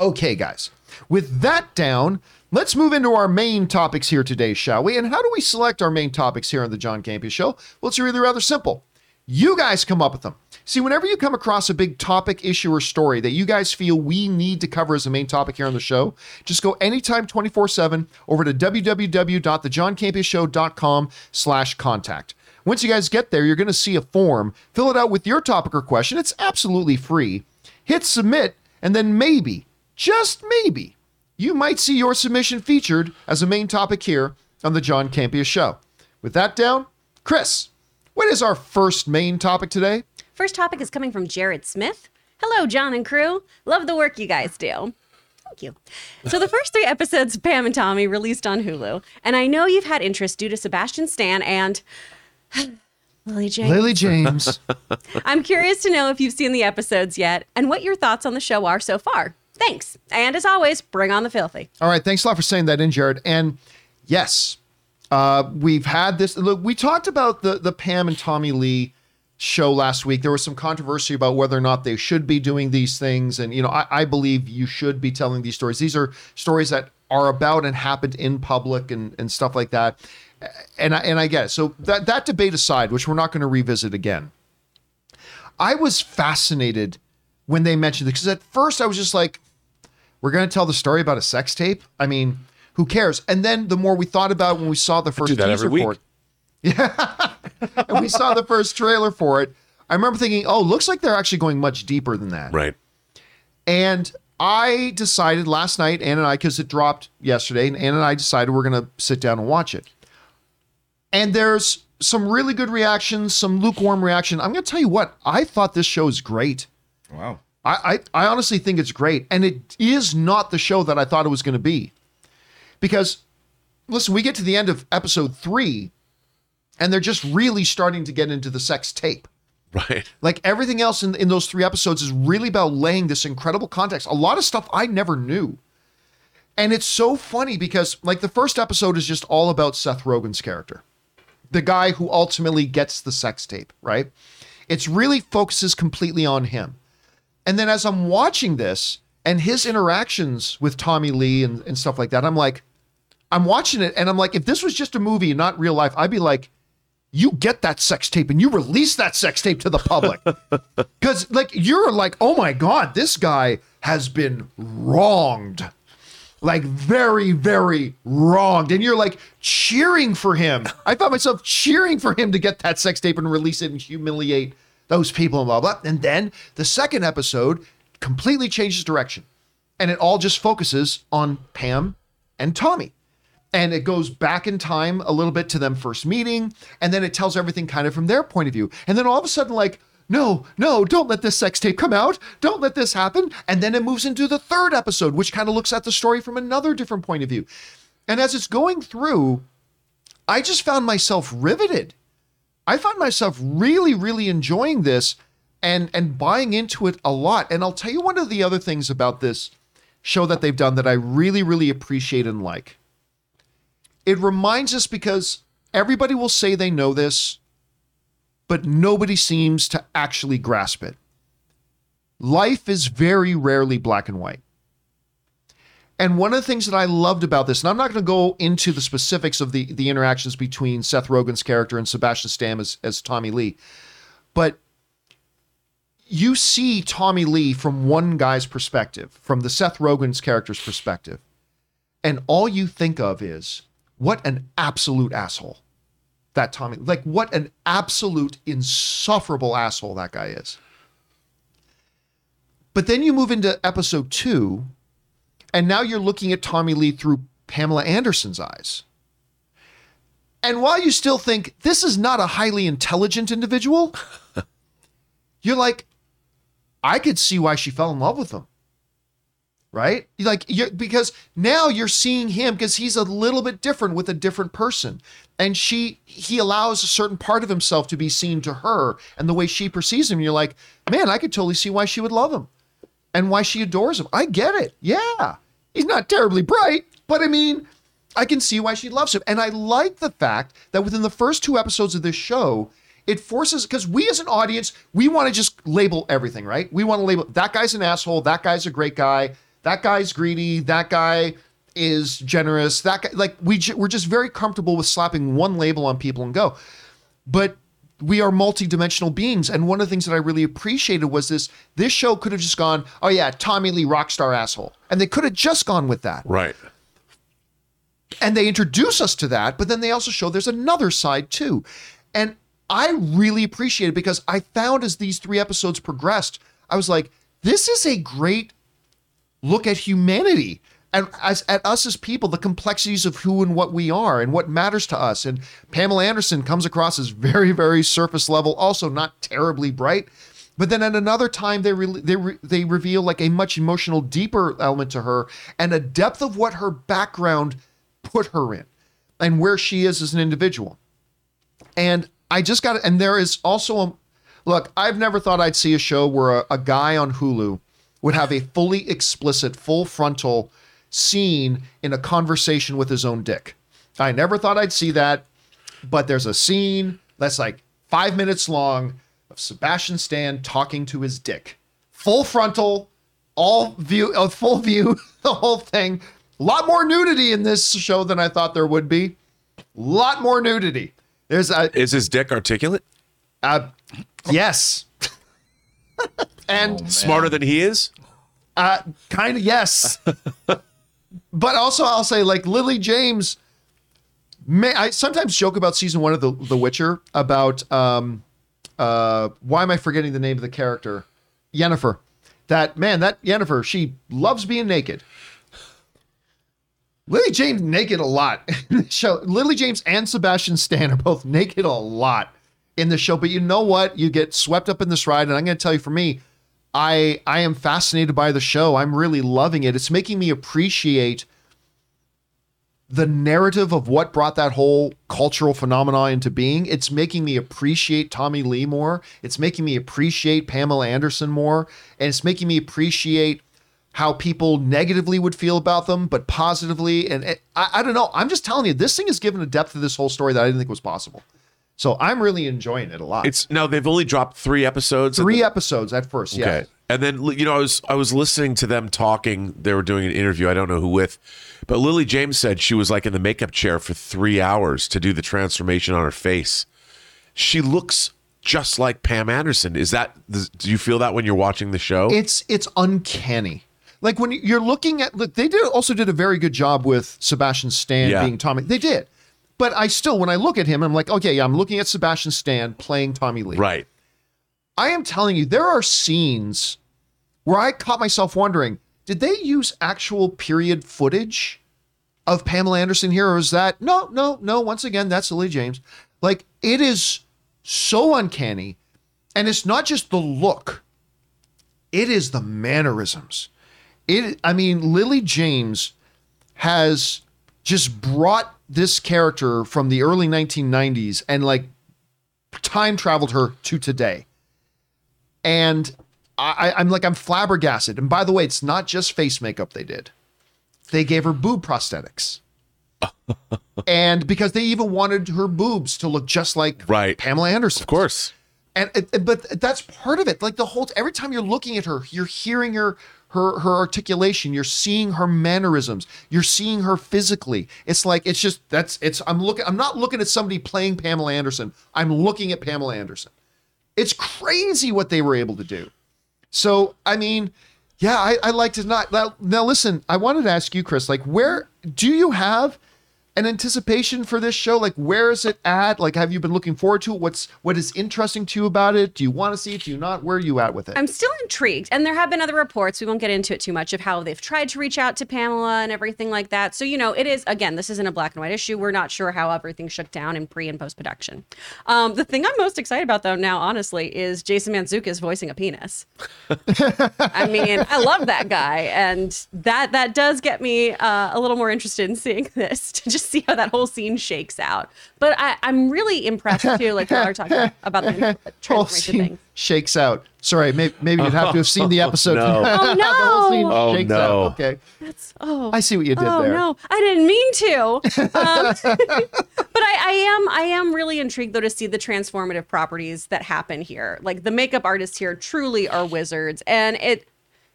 Speaker 1: Okay, guys. With that down, let's move into our main topics here today, shall we? And how do we select our main topics here on the John Campea Show? Well, it's really rather simple. You guys come up with them. See, whenever you come across a big topic, issue, or story that you guys feel we need to cover as a main topic here on the show, just go anytime 24-7 over to www.thejohncampeashow.com slash contact. Once you guys get there, you're going to see a form. Fill it out with your topic or question. It's absolutely free. Hit submit, and then maybe, just maybe, you might see your submission featured as a main topic here on the John Campea Show. With that down, Chris, what is our first main topic today?
Speaker 5: First topic is coming from Jared Smith. Hello, John and crew. Love the work you guys do. Thank you. So, the first three episodes of Pam and Tommy released on Hulu, and I know you've had interest due to Sebastian Stan and Lily James.
Speaker 1: Lily James.
Speaker 5: I'm curious to know if you've seen the episodes yet and what your thoughts on the show are so far. Thanks. And as always, bring on the filthy.
Speaker 1: All right, thanks a lot for saying that in, Jared. And yes, uh, we've had this. Look, we talked about the the Pam and Tommy Lee show last week. There was some controversy about whether or not they should be doing these things, and you know, I, I believe you should be telling these stories. These are stories that are about and happened in public and and stuff like that. And I, and I get it. So that that debate aside, which we're not going to revisit again. I was fascinated when they mentioned it because at first I was just like, we're going to tell the story about a sex tape. I mean, who cares? And then the more we thought about it when we saw the first teaser for it, yeah, and we saw the first trailer for it, I remember thinking, oh, looks like they're actually going much deeper than that.
Speaker 4: right.
Speaker 1: And I decided last night, Ann and I, because it dropped yesterday, and Ann and I decided we're going to sit down and watch it. And there's some really good reactions, some lukewarm reaction. I'm going to tell you what, I thought this show is great.
Speaker 3: Wow.
Speaker 1: I, I, I honestly think it's great. And it is not the show that I thought it was going to be. Because, listen, we get to the end of episode three, and they're just really starting to get into the sex tape.
Speaker 4: Right.
Speaker 1: Like everything else in, in those three episodes is really about laying this incredible context. A lot of stuff I never knew. And it's so funny because, like, the first episode is just all about Seth Rogen's character, the guy who ultimately gets the sex tape, right? It's really focuses completely on him. And then as I'm watching this and his interactions with Tommy Lee and, and stuff like that, I'm like, I'm watching it and I'm like, if this was just a movie and not real life, I'd be like, you get that sex tape and you release that sex tape to the public. Because, like, you're like, oh my God, this guy has been wronged. Like, very, very wronged. And you're like cheering for him. I found myself cheering for him to get that sex tape and release it and humiliate those people and blah, blah. And then the second episode completely changes direction. And it all just focuses on Pam and Tommy and it goes back in time a little bit to them first meeting and then it tells everything kind of from their point of view. And then all of a sudden like no no don't let this sex tape come out. Don't let this happen. And then it moves into the third episode which kind of looks at the story from another different point of view. And as it's going through i just found myself riveted. I found myself really really enjoying this and and buying into it a lot. And I'll tell you one of the other things about this show that they've done that I really really appreciate and like. It reminds us because everybody will say they know this, but nobody seems to actually grasp it. Life is very rarely black and white. And one of the things that I loved about this, and I'm not going to go into the specifics of the, the interactions between Seth Rogen's character and Sebastian Stan as, as Tommy Lee, but you see Tommy Lee from one guy's perspective, from the Seth Rogen's character's perspective, and all you think of is what an absolute asshole that Tommy, like what an absolute insufferable asshole that guy is. But then you move into episode two, and now you're looking at Tommy Lee through Pamela Anderson's eyes. And while you still think this is not a highly intelligent individual, you're like, I could see why she fell in love with him. Right? Like you because now you're seeing him because he's a little bit different with a different person. And she he allows a certain part of himself to be seen to her and the way she perceives him. You're like, man, I could totally see why she would love him and why she adores him. I get it. Yeah. He's not terribly bright, but I mean, I can see why she loves him. And I like the fact that within the first two episodes of this show, it forces because we as an audience, we want to just label everything, right? We want to label that guy's an asshole, that guy's a great guy, that guy's greedy, that guy is generous, that guy like we ju- we're just very comfortable with slapping one label on people and go. But we are multi-dimensional beings. And one of the things that i really appreciated was this this show could have just gone oh yeah tommy lee rockstar asshole. And they could have just gone with that.
Speaker 4: Right.
Speaker 1: and they introduce us to that but then they also show there's another side too. And i really appreciate it because i found as these three episodes progressed i was like this is a great look at humanity and as at us as people, the complexities of who and what we are and what matters to us. And Pamela Anderson comes across as very, very surface level, also not terribly bright. But then at another time, they re- they re- they reveal like a much emotional, deeper element to her and a depth of what her background put her in, and where she is as an individual. And I just got it. and there is also a look. I've never thought I'd see a show where a, a guy on Hulu would have a fully explicit, full frontal scene in a conversation with his own dick. I never thought I'd see that, but there's a scene that's like five minutes long of Sebastian Stan talking to his dick, full frontal, all view, a full view, the whole thing. A lot more nudity in this show than I thought there would be. A lot more nudity. There's a
Speaker 4: Is his dick articulate?
Speaker 1: uh, yes. and
Speaker 4: Smarter than he is?
Speaker 1: uh, kind of yes. but also, I'll say like Lily James. May, I sometimes joke about season one of the The Witcher about um, uh, why am I forgetting the name of the character? Yennefer. That man, that Yennefer, she loves being naked. Lily James naked a lot show. Lily James and Sebastian Stan are both naked a lot in the show. But you know what? You get swept up in this ride, and I'm going to tell you, for me, I I am fascinated by the show. I'm really loving it. It's making me appreciate the narrative of what brought that whole cultural phenomenon into being. It's making me appreciate Tommy Lee more. It's making me appreciate Pamela Anderson more, and it's making me appreciate how people negatively would feel about them, but positively. And it, I, I don't know. I'm just telling you, this thing has given a depth to this whole story that I didn't think was possible. So I'm really enjoying it a lot.
Speaker 4: It's now they've only dropped three episodes.
Speaker 1: three episodes at first. Yeah.
Speaker 4: And then you know I was I was listening to them talking. They were doing an interview. I don't know who with, but Lily James said she was like in the makeup chair for three hours to do the transformation on her face. She looks just like Pam Anderson. Is that? Do you feel that when you're watching the show?
Speaker 1: it's it's uncanny. Like when you're looking at look, they did also did a very good job with Sebastian Stan
Speaker 4: Yeah.
Speaker 1: being Tommy. They did, but I still when I look at him, I'm like, okay, I'm looking at Sebastian Stan playing Tommy Lee.
Speaker 4: right.
Speaker 1: I am telling you, there are scenes where I caught myself wondering, did they use actual period footage of Pamela Anderson here, or is that no, no, no? Once again, that's Lily James. Like it is so uncanny, and it's not just the look; it is the mannerisms. It, I mean, Lily James has just brought this character from the early 1990s and like time traveled her to today and I, I'm like I'm flabbergasted. And by the way, it's not just face makeup they did; they gave her boob prosthetics. and because they even wanted her boobs to look just like
Speaker 4: Right.
Speaker 1: Pamela Anderson.
Speaker 4: Of course.
Speaker 1: and but that's part of it like the whole every time you're looking at her you're hearing her her her articulation. You're seeing her mannerisms. You're seeing her physically. It's like it's just that's it's i'm looking i'm not looking at somebody playing pamela anderson. I'm looking at pamela anderson. It's crazy what they were able to do. So i mean yeah i, I like to not now, now listen i wanted to ask you chris like where do you have an anticipation for this show like where is it at like have you been looking forward to it what's what is interesting to you about it do you want to see it do you not where are you at with it
Speaker 5: I'm still intrigued. And there have been other reports, we won't get into it too much, of how they've tried to reach out to Pamela and everything like that. So, you know, it is, again, this isn't a black and white issue. We're not sure how everything shook down in pre and post production. Um, the thing I'm most excited about, though, now, honestly, is Jason Mantzoukas voicing a penis. I mean, I love that guy. And that that does get me uh, a little more interested in seeing this to just see how that whole scene shakes out. But I, I'm really impressed, too, like y'all are talking about the
Speaker 1: whole scene
Speaker 5: thing.
Speaker 1: shakes out sorry maybe, maybe you'd have to have seen the episode
Speaker 4: no.
Speaker 5: Oh,
Speaker 1: the whole scene
Speaker 5: no.
Speaker 4: Oh,
Speaker 1: shakes
Speaker 4: no.
Speaker 1: out okay that's
Speaker 5: Oh,
Speaker 1: i see what you did
Speaker 5: oh
Speaker 1: there
Speaker 5: no, I didn't mean to. Um, but I, I am, I am really intrigued though to see the transformative properties that happen here. Like the makeup artists here truly are wizards, and it.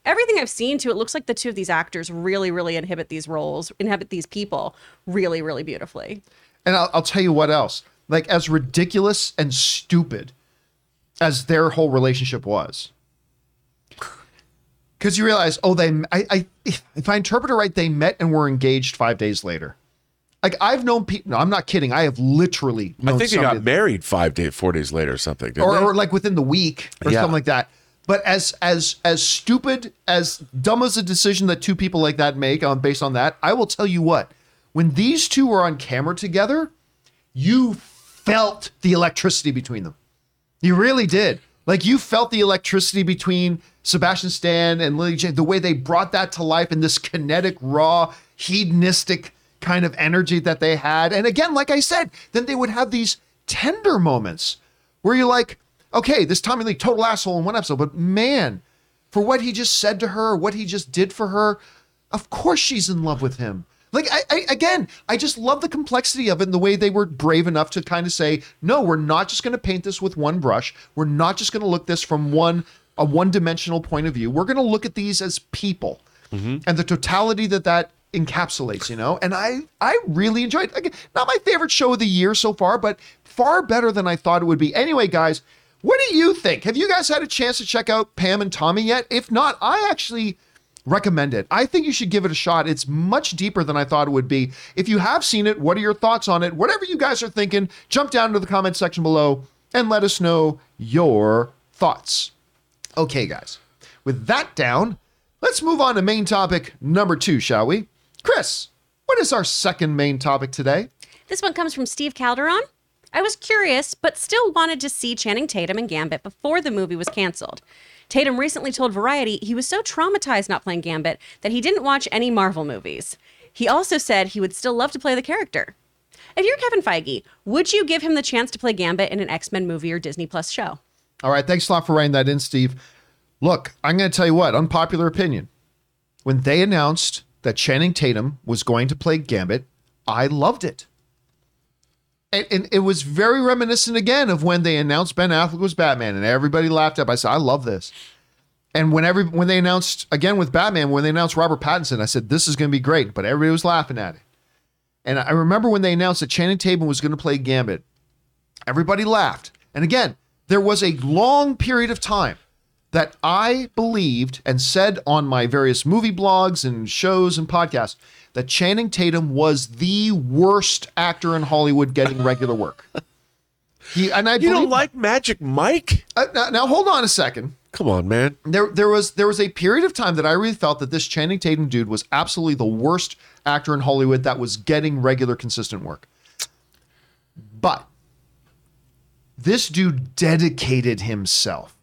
Speaker 5: Everything I've seen to it looks like the two of these actors really, really inhibit these roles, inhabit these people really, really beautifully.
Speaker 1: And I'll, I'll tell you what else. Like, as ridiculous and stupid as their whole relationship was, because you realize, oh, they, I, I, if I interpret it right, they met and were engaged five days later. Like, I've known people, no, I'm not kidding. I have literally
Speaker 4: I think they got married five days, four days later or something. didn't
Speaker 1: or,
Speaker 4: they?
Speaker 1: or like within the week or
Speaker 4: Yeah.
Speaker 1: something like that. But as as as stupid as dumb as a decision that two people like that make on based on that, I will tell you what. When these two were on camera together, you felt the electricity between them. You really did. Like you felt the electricity between Sebastian Stan and Lily James, the way they brought that to life in this kinetic, raw, hedonistic kind of energy that they had. And again, like I said, then they would have these tender moments where you're like, okay, this Tommy Lee total asshole in one episode, but man, for what he just said to her, what he just did for her, of course she's in love with him. Like I, I again, I just love the complexity of it and the way they were brave enough to kind of say, no, we're not just going to paint this with one brush. We're not just going to look this from one a one-dimensional point of view. We're going to look at these as people mm-hmm. and the totality that that encapsulates, you know. And I I really enjoyed. It. Again, not my favorite show of the year so far, but far better than I thought it would be. Anyway, guys, what do you think? Have you guys had a chance to check out Pam and Tommy yet? If not, I actually recommend it. I think you should give it a shot. It's much deeper than I thought it would be. If you have seen it, what are your thoughts on it? Whatever you guys are thinking, jump down into the comment section below and let us know your thoughts. Okay, guys. With that down, let's move on to main topic number two, shall we? Chris, what is our second main topic today?
Speaker 5: This one comes from Steve Calderon. I was curious, but still wanted to see Channing Tatum and Gambit before the movie was canceled. Tatum recently told Variety he was so traumatized not playing Gambit that he didn't watch any Marvel movies. He also said he would still love to play the character. If you're Kevin Feige, would you give him the chance to play Gambit in an X Men movie or Disney Plus show?
Speaker 1: All right, thanks a lot for writing that in, Steve. Look, I'm going to tell you what, unpopular opinion. When they announced that Channing Tatum was going to play Gambit, I loved it. And, and it was very reminiscent again of when they announced Ben Affleck was Batman, and everybody laughed up. I said, I love this. And when every when they announced again with Batman, when they announced Robert Pattinson, I said, this is going to be great. But everybody was laughing at it. And I remember when they announced that Channing Tatum was going to play Gambit, everybody laughed. And again, there was a long period of time that I believed and said on my various movie blogs and shows and podcasts that Channing Tatum was the worst actor in Hollywood getting regular work. He and I
Speaker 4: you don't like Magic Mike?
Speaker 1: Uh, now, now hold on a second.
Speaker 4: Come on, man.
Speaker 1: There, there was there was a period of time that I really felt that this Channing Tatum dude was absolutely the worst actor in Hollywood that was getting regular, consistent work. But this dude dedicated himself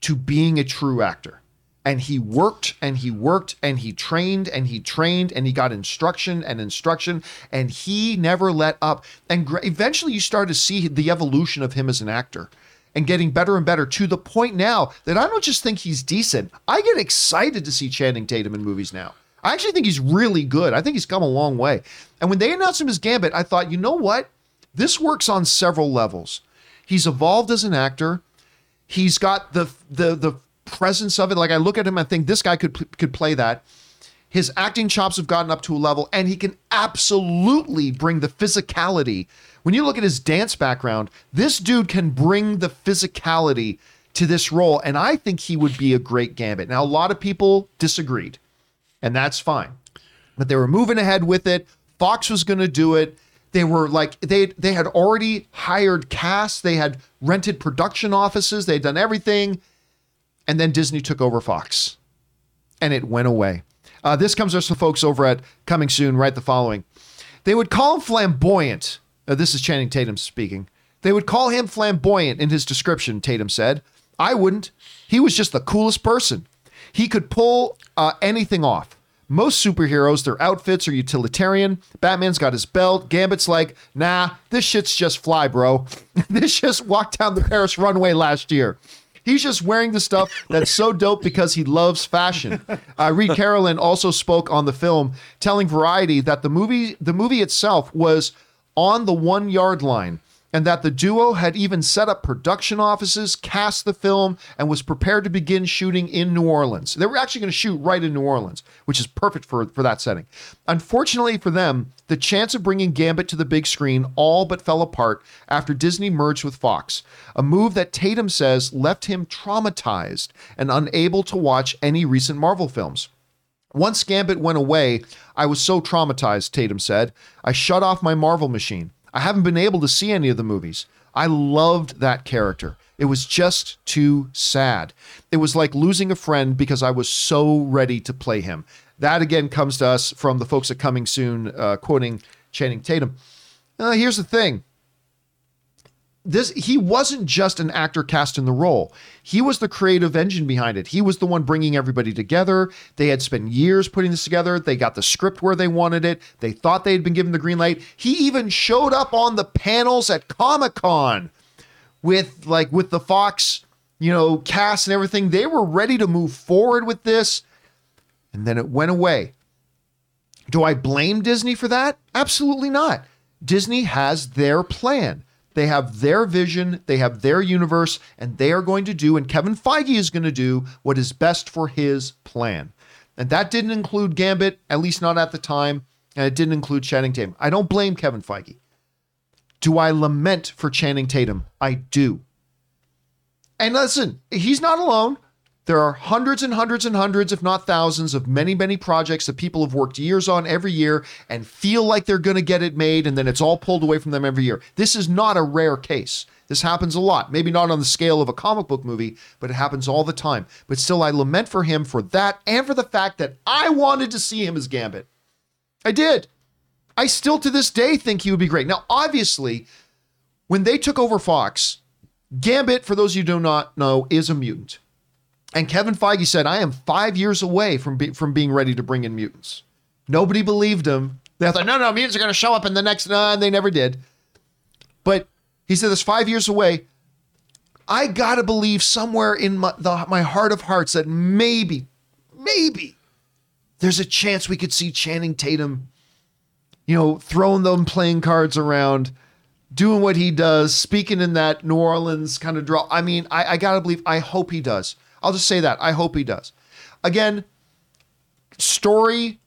Speaker 1: to being a true actor. And he worked and he worked and he trained and he trained and he got instruction and instruction and he never let up. And eventually you start to see the evolution of him as an actor. and getting better and better to the point now that I don't just think he's decent. I get excited to see Channing Tatum in movies now. I actually think he's really good. I think he's come a long way. And when they announced him as Gambit, I thought, you know what? This works on several levels. He's evolved as an actor. He's got the the the presence of it. Like I look at him, I think this guy could could play that. His acting chops have gotten up to a level, and he can absolutely bring the physicality. When you look at his dance background, this dude can bring the physicality to this role, and I think he would be a great Gambit. Now, a lot of people disagreed, and that's fine, but they were moving ahead with it. Fox was going to do it. They were like they they had already hired cast, they had rented production offices, they had done everything, and then Disney took over Fox, and it went away. Uh, this comes from folks over at Coming Soon. Write the following: They would call him flamboyant. Uh, this is Channing Tatum speaking. They would call him flamboyant in his description. Tatum said, "I wouldn't. He was just the coolest person. He could pull uh, anything off." Most superheroes, their outfits are utilitarian. Batman's got his belt. Gambit's like, nah, this shit's just fly, bro. this just walked down the Paris runway last year. He's just wearing the stuff that's so dope because he loves fashion. Uh, Reid Carolin also spoke on the film, telling Variety that the movie the movie itself was on the one yard line and that the duo had even set up production offices, cast the film, and was prepared to begin shooting in New Orleans. They were actually going to shoot right in New Orleans, which is perfect for, for that setting. Unfortunately for them, the chance of bringing Gambit to the big screen all but fell apart after Disney merged with Fox, a move that Tatum says left him traumatized and unable to watch any recent Marvel films. Once Gambit went away, I was so traumatized, Tatum said. I shut off my Marvel machine. I haven't been able to see any of the movies. I loved that character. It was just too sad. It was like losing a friend because I was so ready to play him. That again comes to us from the folks at Coming Soon, uh, quoting Channing Tatum. Uh, here's the thing this he wasn't just an actor cast in the role. He was the creative engine behind it. He was the one bringing everybody together. They had spent years putting this together. They got the script where they wanted it. They thought they had been given the green light. He even showed up on the panels at comic-con with like with the fox you know cast and everything. They were ready to move forward with this. And then it went away. Do i blame disney for that? Absolutely not. Disney has their plan they have their vision, they have their universe, and they are going to do, and Kevin Feige is going to do what is best for his plan. And that didn't include Gambit, at least not at the time, and it didn't include Channing Tatum. I don't blame Kevin Feige. Do I lament for Channing Tatum? I do. And listen, he's not alone. There are hundreds and hundreds and hundreds, if not thousands, of many, many projects that people have worked years on every year and feel like they're going to get it made, and then it's all pulled away from them every year. This is not a rare case. This happens a lot. Maybe not on the scale of a comic book movie, but it happens all the time. But still, I lament for him for that and for the fact that I wanted to see him as Gambit. I did. I still to this day think he would be great. Now, obviously, when they took over Fox, Gambit, for those of you who do not know, is a mutant. And Kevin Feige said, I am five years away from, be- from being ready to bring in mutants. Nobody believed him. They thought, no, no, mutants are going to show up in the next, no, and they never did. But he said, it's five years away. I got to believe somewhere in my, the, my heart of hearts that maybe, maybe there's a chance we could see Channing Tatum, you know, throwing them playing cards around, doing what he does, speaking in that New Orleans kind of draw. I mean, I, I got to believe, I hope he does. I'll just say that. I hope he does. Again, story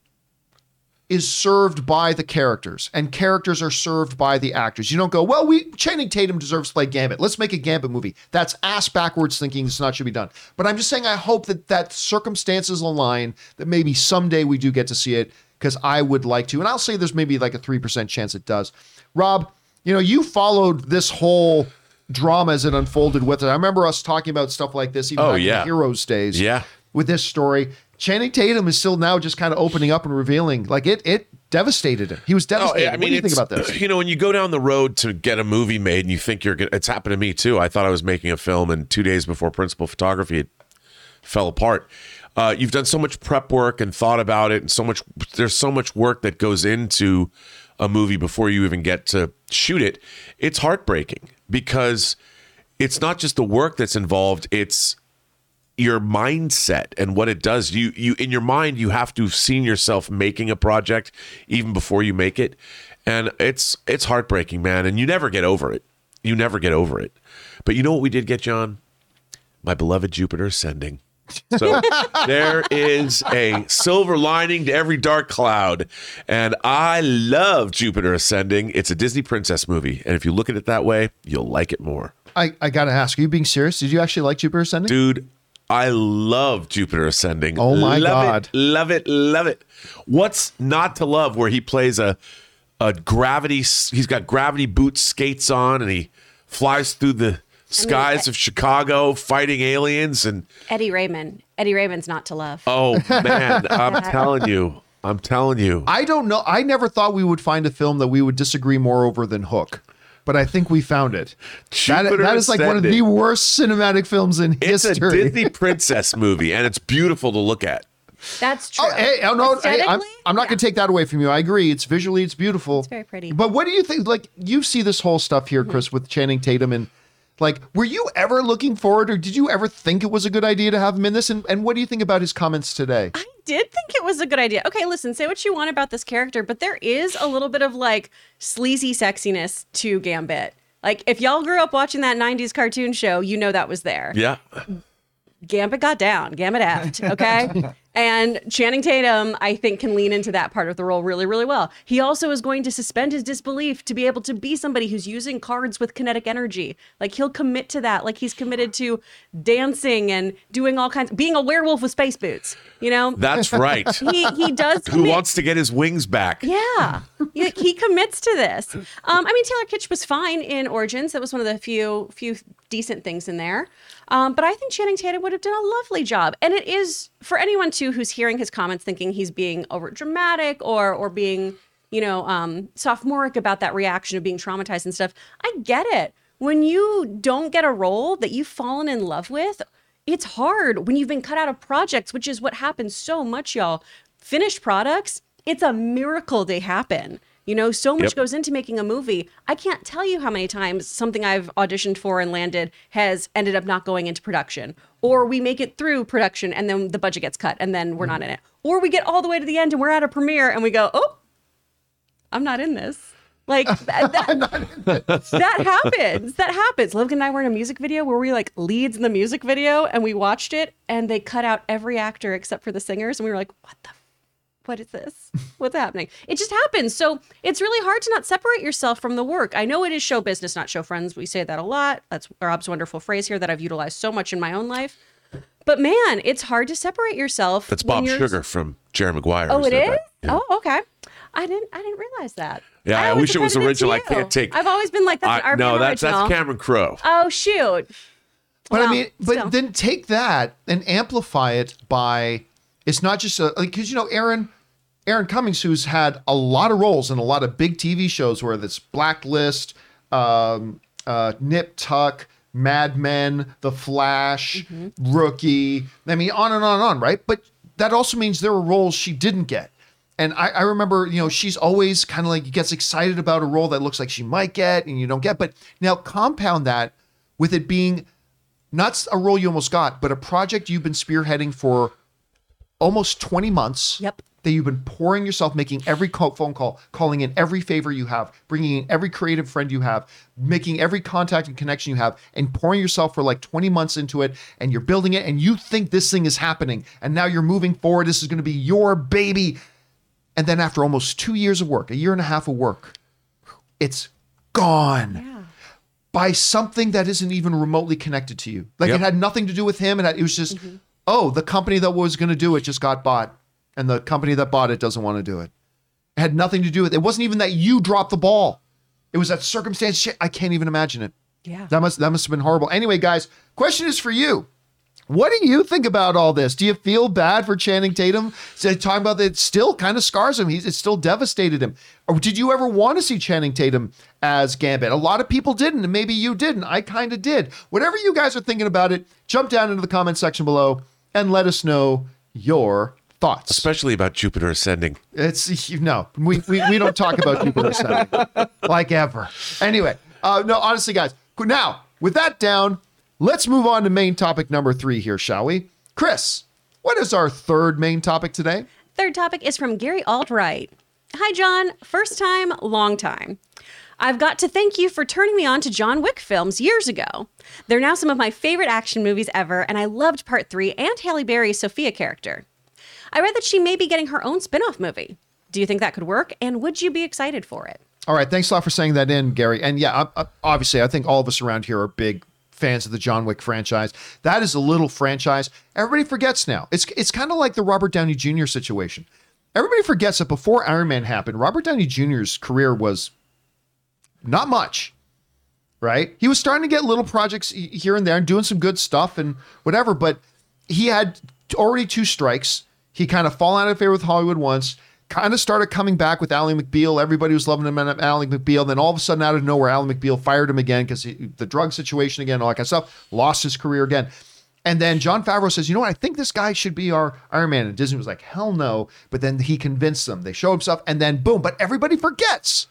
Speaker 1: is served by the characters, and characters are served by the actors. You don't go, well, we Channing Tatum deserves to play Gambit. Let's make a Gambit movie. That's ass backwards thinking. This not should be done. But I'm just saying, I hope that that circumstances align. That maybe someday we do get to see it because I would like to. And I'll say there's maybe like a three percent chance it does. Rob, you know, you followed this whole drama as it unfolded with it. I remember us talking about stuff like this even
Speaker 4: Oh,
Speaker 1: back
Speaker 4: yeah.
Speaker 1: the Heroes days.
Speaker 4: Yeah.
Speaker 1: With this story, Channing Tatum is still now just kind of opening up and revealing. Like it, it devastated him. He was devastated.
Speaker 4: I
Speaker 1: what
Speaker 4: mean,
Speaker 1: do you think about this?
Speaker 4: You know, when you go down the road to get a movie made and you think you're gonna, it's happened to me too. I thought I was making a film, and two days before principal photography, it fell apart. Uh, you've done so much prep work and thought about it, and so much. There's so much work that goes into a movie before you even get to shoot it. It's heartbreaking because it's not just the work that's involved, it's your mindset and what it does. You you in your mind you have to have seen yourself making a project even before you make it. And it's it's heartbreaking, man, and you never get over it. You never get over it. But you know what we did get, John? My beloved Jupiter ascending. So there is a silver lining to every dark cloud. And I love Jupiter Ascending. It's a Disney princess movie. And if you look at it that way, you'll like it more.
Speaker 1: I, I gotta ask, are you being serious? Did you actually like Jupiter Ascending?
Speaker 4: Dude, I love Jupiter Ascending.
Speaker 1: Oh my
Speaker 4: love
Speaker 1: God.
Speaker 4: It, love it, love it. What's not to love where he plays a a gravity he's got gravity boots skates on and he flies through the skies eh of Chicago fighting aliens and
Speaker 5: Eddie Redmayne. Eddie Redmayne's not to love.
Speaker 4: oh man, I'm telling you. I'm telling you.
Speaker 1: I don't know. I never thought we would find a film that we would disagree more over than Hook, but I think we found it. That, that is like one of the worst cinematic films in
Speaker 4: It's
Speaker 1: history.
Speaker 4: It's a Disney princess movie and it's beautiful to look at.
Speaker 5: That's oh, true.
Speaker 1: Oh, hey, oh, no, hey, I'm, I'm not
Speaker 5: yeah.
Speaker 1: going to take that away from you. I agree. It's visually, it's beautiful. It's
Speaker 5: very pretty.
Speaker 1: But what do you think? Like, you see this whole stuff here, hmm. Chris, with Channing Tatum, and like, were you ever looking forward, or did you ever think it was a good idea to have him in this? And, and what do you think about his comments today?
Speaker 5: I did think it was a good idea. Okay, listen, say what you want about this character, but there is a little bit of like sleazy sexiness to Gambit. Like, if y'all grew up watching that 90s cartoon show, you know that was there.
Speaker 4: Yeah.
Speaker 5: Gambit got down, Gambit effed, okay? and Channing Tatum, I think, can lean into that part of the role really, really well. He also is going to suspend his disbelief to be able to be somebody who's using cards with kinetic energy. Like he'll commit to that. Like he's committed to dancing and doing all kinds, being a werewolf with space boots. You know,
Speaker 4: That's right.
Speaker 5: he he does.
Speaker 4: Who
Speaker 5: commit-
Speaker 4: wants to get his wings back?
Speaker 5: yeah, he, he commits to this. Um, I mean, Taylor Kitsch was fine in Origins. That was one of the few few decent things in there. Um, but I think Channing Tatum would have done a lovely job. And it is for anyone who's hearing his comments thinking he's being over dramatic or or being you know um, sophomoric about that reaction of being traumatized and stuff. I get it. When you don't get a role that you've fallen in love with, it's hard when you've been cut out of projects, which is what happens so much, y'all. Finished products, it's a miracle they happen. You know, so much
Speaker 4: Yep.
Speaker 5: goes into making a movie. I can't tell you how many times something I've auditioned for and landed has ended up not going into production. Or we make it through production and then the budget gets cut and then we're not in it. Or we get all the way to the end and we're at a premiere and we go, oh, I'm not in this. Like that, that, that happens. That happens. Logan and I were in a music video where we like leads in the music video and we watched it and they cut out every actor except for the singers and we were like, what the what is this? What's happening? It just happens. So it's really hard to not separate yourself from the work. I know it is show business, not show friends. We say that a lot. That's Rob's wonderful phrase here that I've utilized so much in my own life. But man, it's hard to separate yourself.
Speaker 4: That's Bob
Speaker 5: you're-
Speaker 4: Sugar from Jerry Maguire.
Speaker 5: Oh,
Speaker 4: who
Speaker 5: it
Speaker 4: said
Speaker 5: is.
Speaker 4: that. Yeah.
Speaker 5: Oh, okay. I didn't. I didn't realize that.
Speaker 4: Yeah, I
Speaker 5: always
Speaker 4: wish it was original. I can't take-
Speaker 5: I've always been like that's an
Speaker 4: I, no, that's
Speaker 5: original.
Speaker 4: that's Cameron Crowe.
Speaker 5: Oh shoot.
Speaker 1: But I mean, but
Speaker 5: still.
Speaker 1: then take that and amplify it by it's not just a like because you know Erin Erin Cummings, who's had a lot of roles in a lot of big TV shows, where it's Blacklist, um, uh, Nip Tuck, Mad Men, The Flash,
Speaker 5: Mm-hmm.
Speaker 1: Rookie. I mean, on and on and on, right? But that also means there were roles she didn't get. And I, I remember, you know, she's always kind of like gets excited about a role that looks like she might get and you don't get. But now compound that with it being not a role you almost got, but a project you've been spearheading for almost 20 months.
Speaker 5: Yep.
Speaker 1: That you've been pouring yourself, making every call, phone call, calling in every favor you have, bringing in every creative friend you have, making every contact and connection you have, and pouring yourself for like 20 months into it, and you're building it, and you think this thing is happening, and now you're moving forward. This is going to be your baby. And then after almost two years of work, a year and a half of work, it's gone
Speaker 5: Yeah.
Speaker 1: by something that isn't even remotely connected to you. Like
Speaker 4: Yep.
Speaker 1: it had nothing to do with him, and it was just, mm-hmm. oh, the company that was going to do it just got bought, and the company that bought it doesn't want to do it. It had nothing to do with it. It wasn't even that you dropped the ball. It was that circumstance. Shit, I can't even imagine it.
Speaker 5: Yeah.
Speaker 1: That must that must have been horrible. Anyway, guys, question is for you. What do you think about all this? Do you feel bad for Channing Tatum? Talking about that, it still kind of scars him. He's it still devastated him. Or did you ever want to see Channing Tatum as Gambit? A lot of people didn't, and maybe you didn't. I kind of did. Whatever you guys are thinking about it, jump down into the comment section below and let us know your thoughts.
Speaker 4: Especially about Jupiter ascending.
Speaker 1: It's you know we, we, we don't talk about Jupiter ascending like ever. Anyway, uh, no, honestly, guys. Now with that down, let's move on to main topic number three here, shall we? Chris, what is our third main topic today?
Speaker 5: Third topic is from Gary Altright. Hi, John. First time, long time. I've got to thank you for turning me on to John Wick films years ago. They're now some of my favorite action movies ever, and I loved part three and Halle Berry's Sophia character. I read that she may be getting her own spin off movie. Do you think that could work, and would you be excited for it?
Speaker 1: All right, thanks a lot for saying that in, Gary. And yeah, I- I- obviously, I think all of us around here are big fans of the John Wick franchise. That is a little franchise everybody forgets now. It's it's kind of like the Robert Downey Jr. situation. Everybody forgets that before Iron Man happened, Robert Downey Jr.'s career was not much, right? He was starting to get little projects here and there and doing some good stuff and whatever, but he had already two strikes. He kind of fallen out of favor with Hollywood once, kind of started coming back with Ally McBeal. Everybody was loving him and Ally McBeal. Then all of a sudden, out of nowhere, Ally McBeal fired him again because the drug situation again, all that kind of stuff, lost his career again. And then Jon Favreau says, you know what? I think this guy should be our Iron Man. And Disney was like, hell no. But then he convinced them. They show him stuff, and then boom. But everybody forgets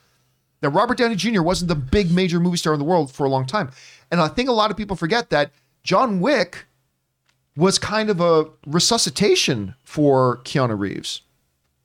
Speaker 1: that Robert Downey Jr. wasn't the big major movie star in the world for a long time. And I think a lot of people forget that John Wick was kind of a resuscitation for Keanu Reeves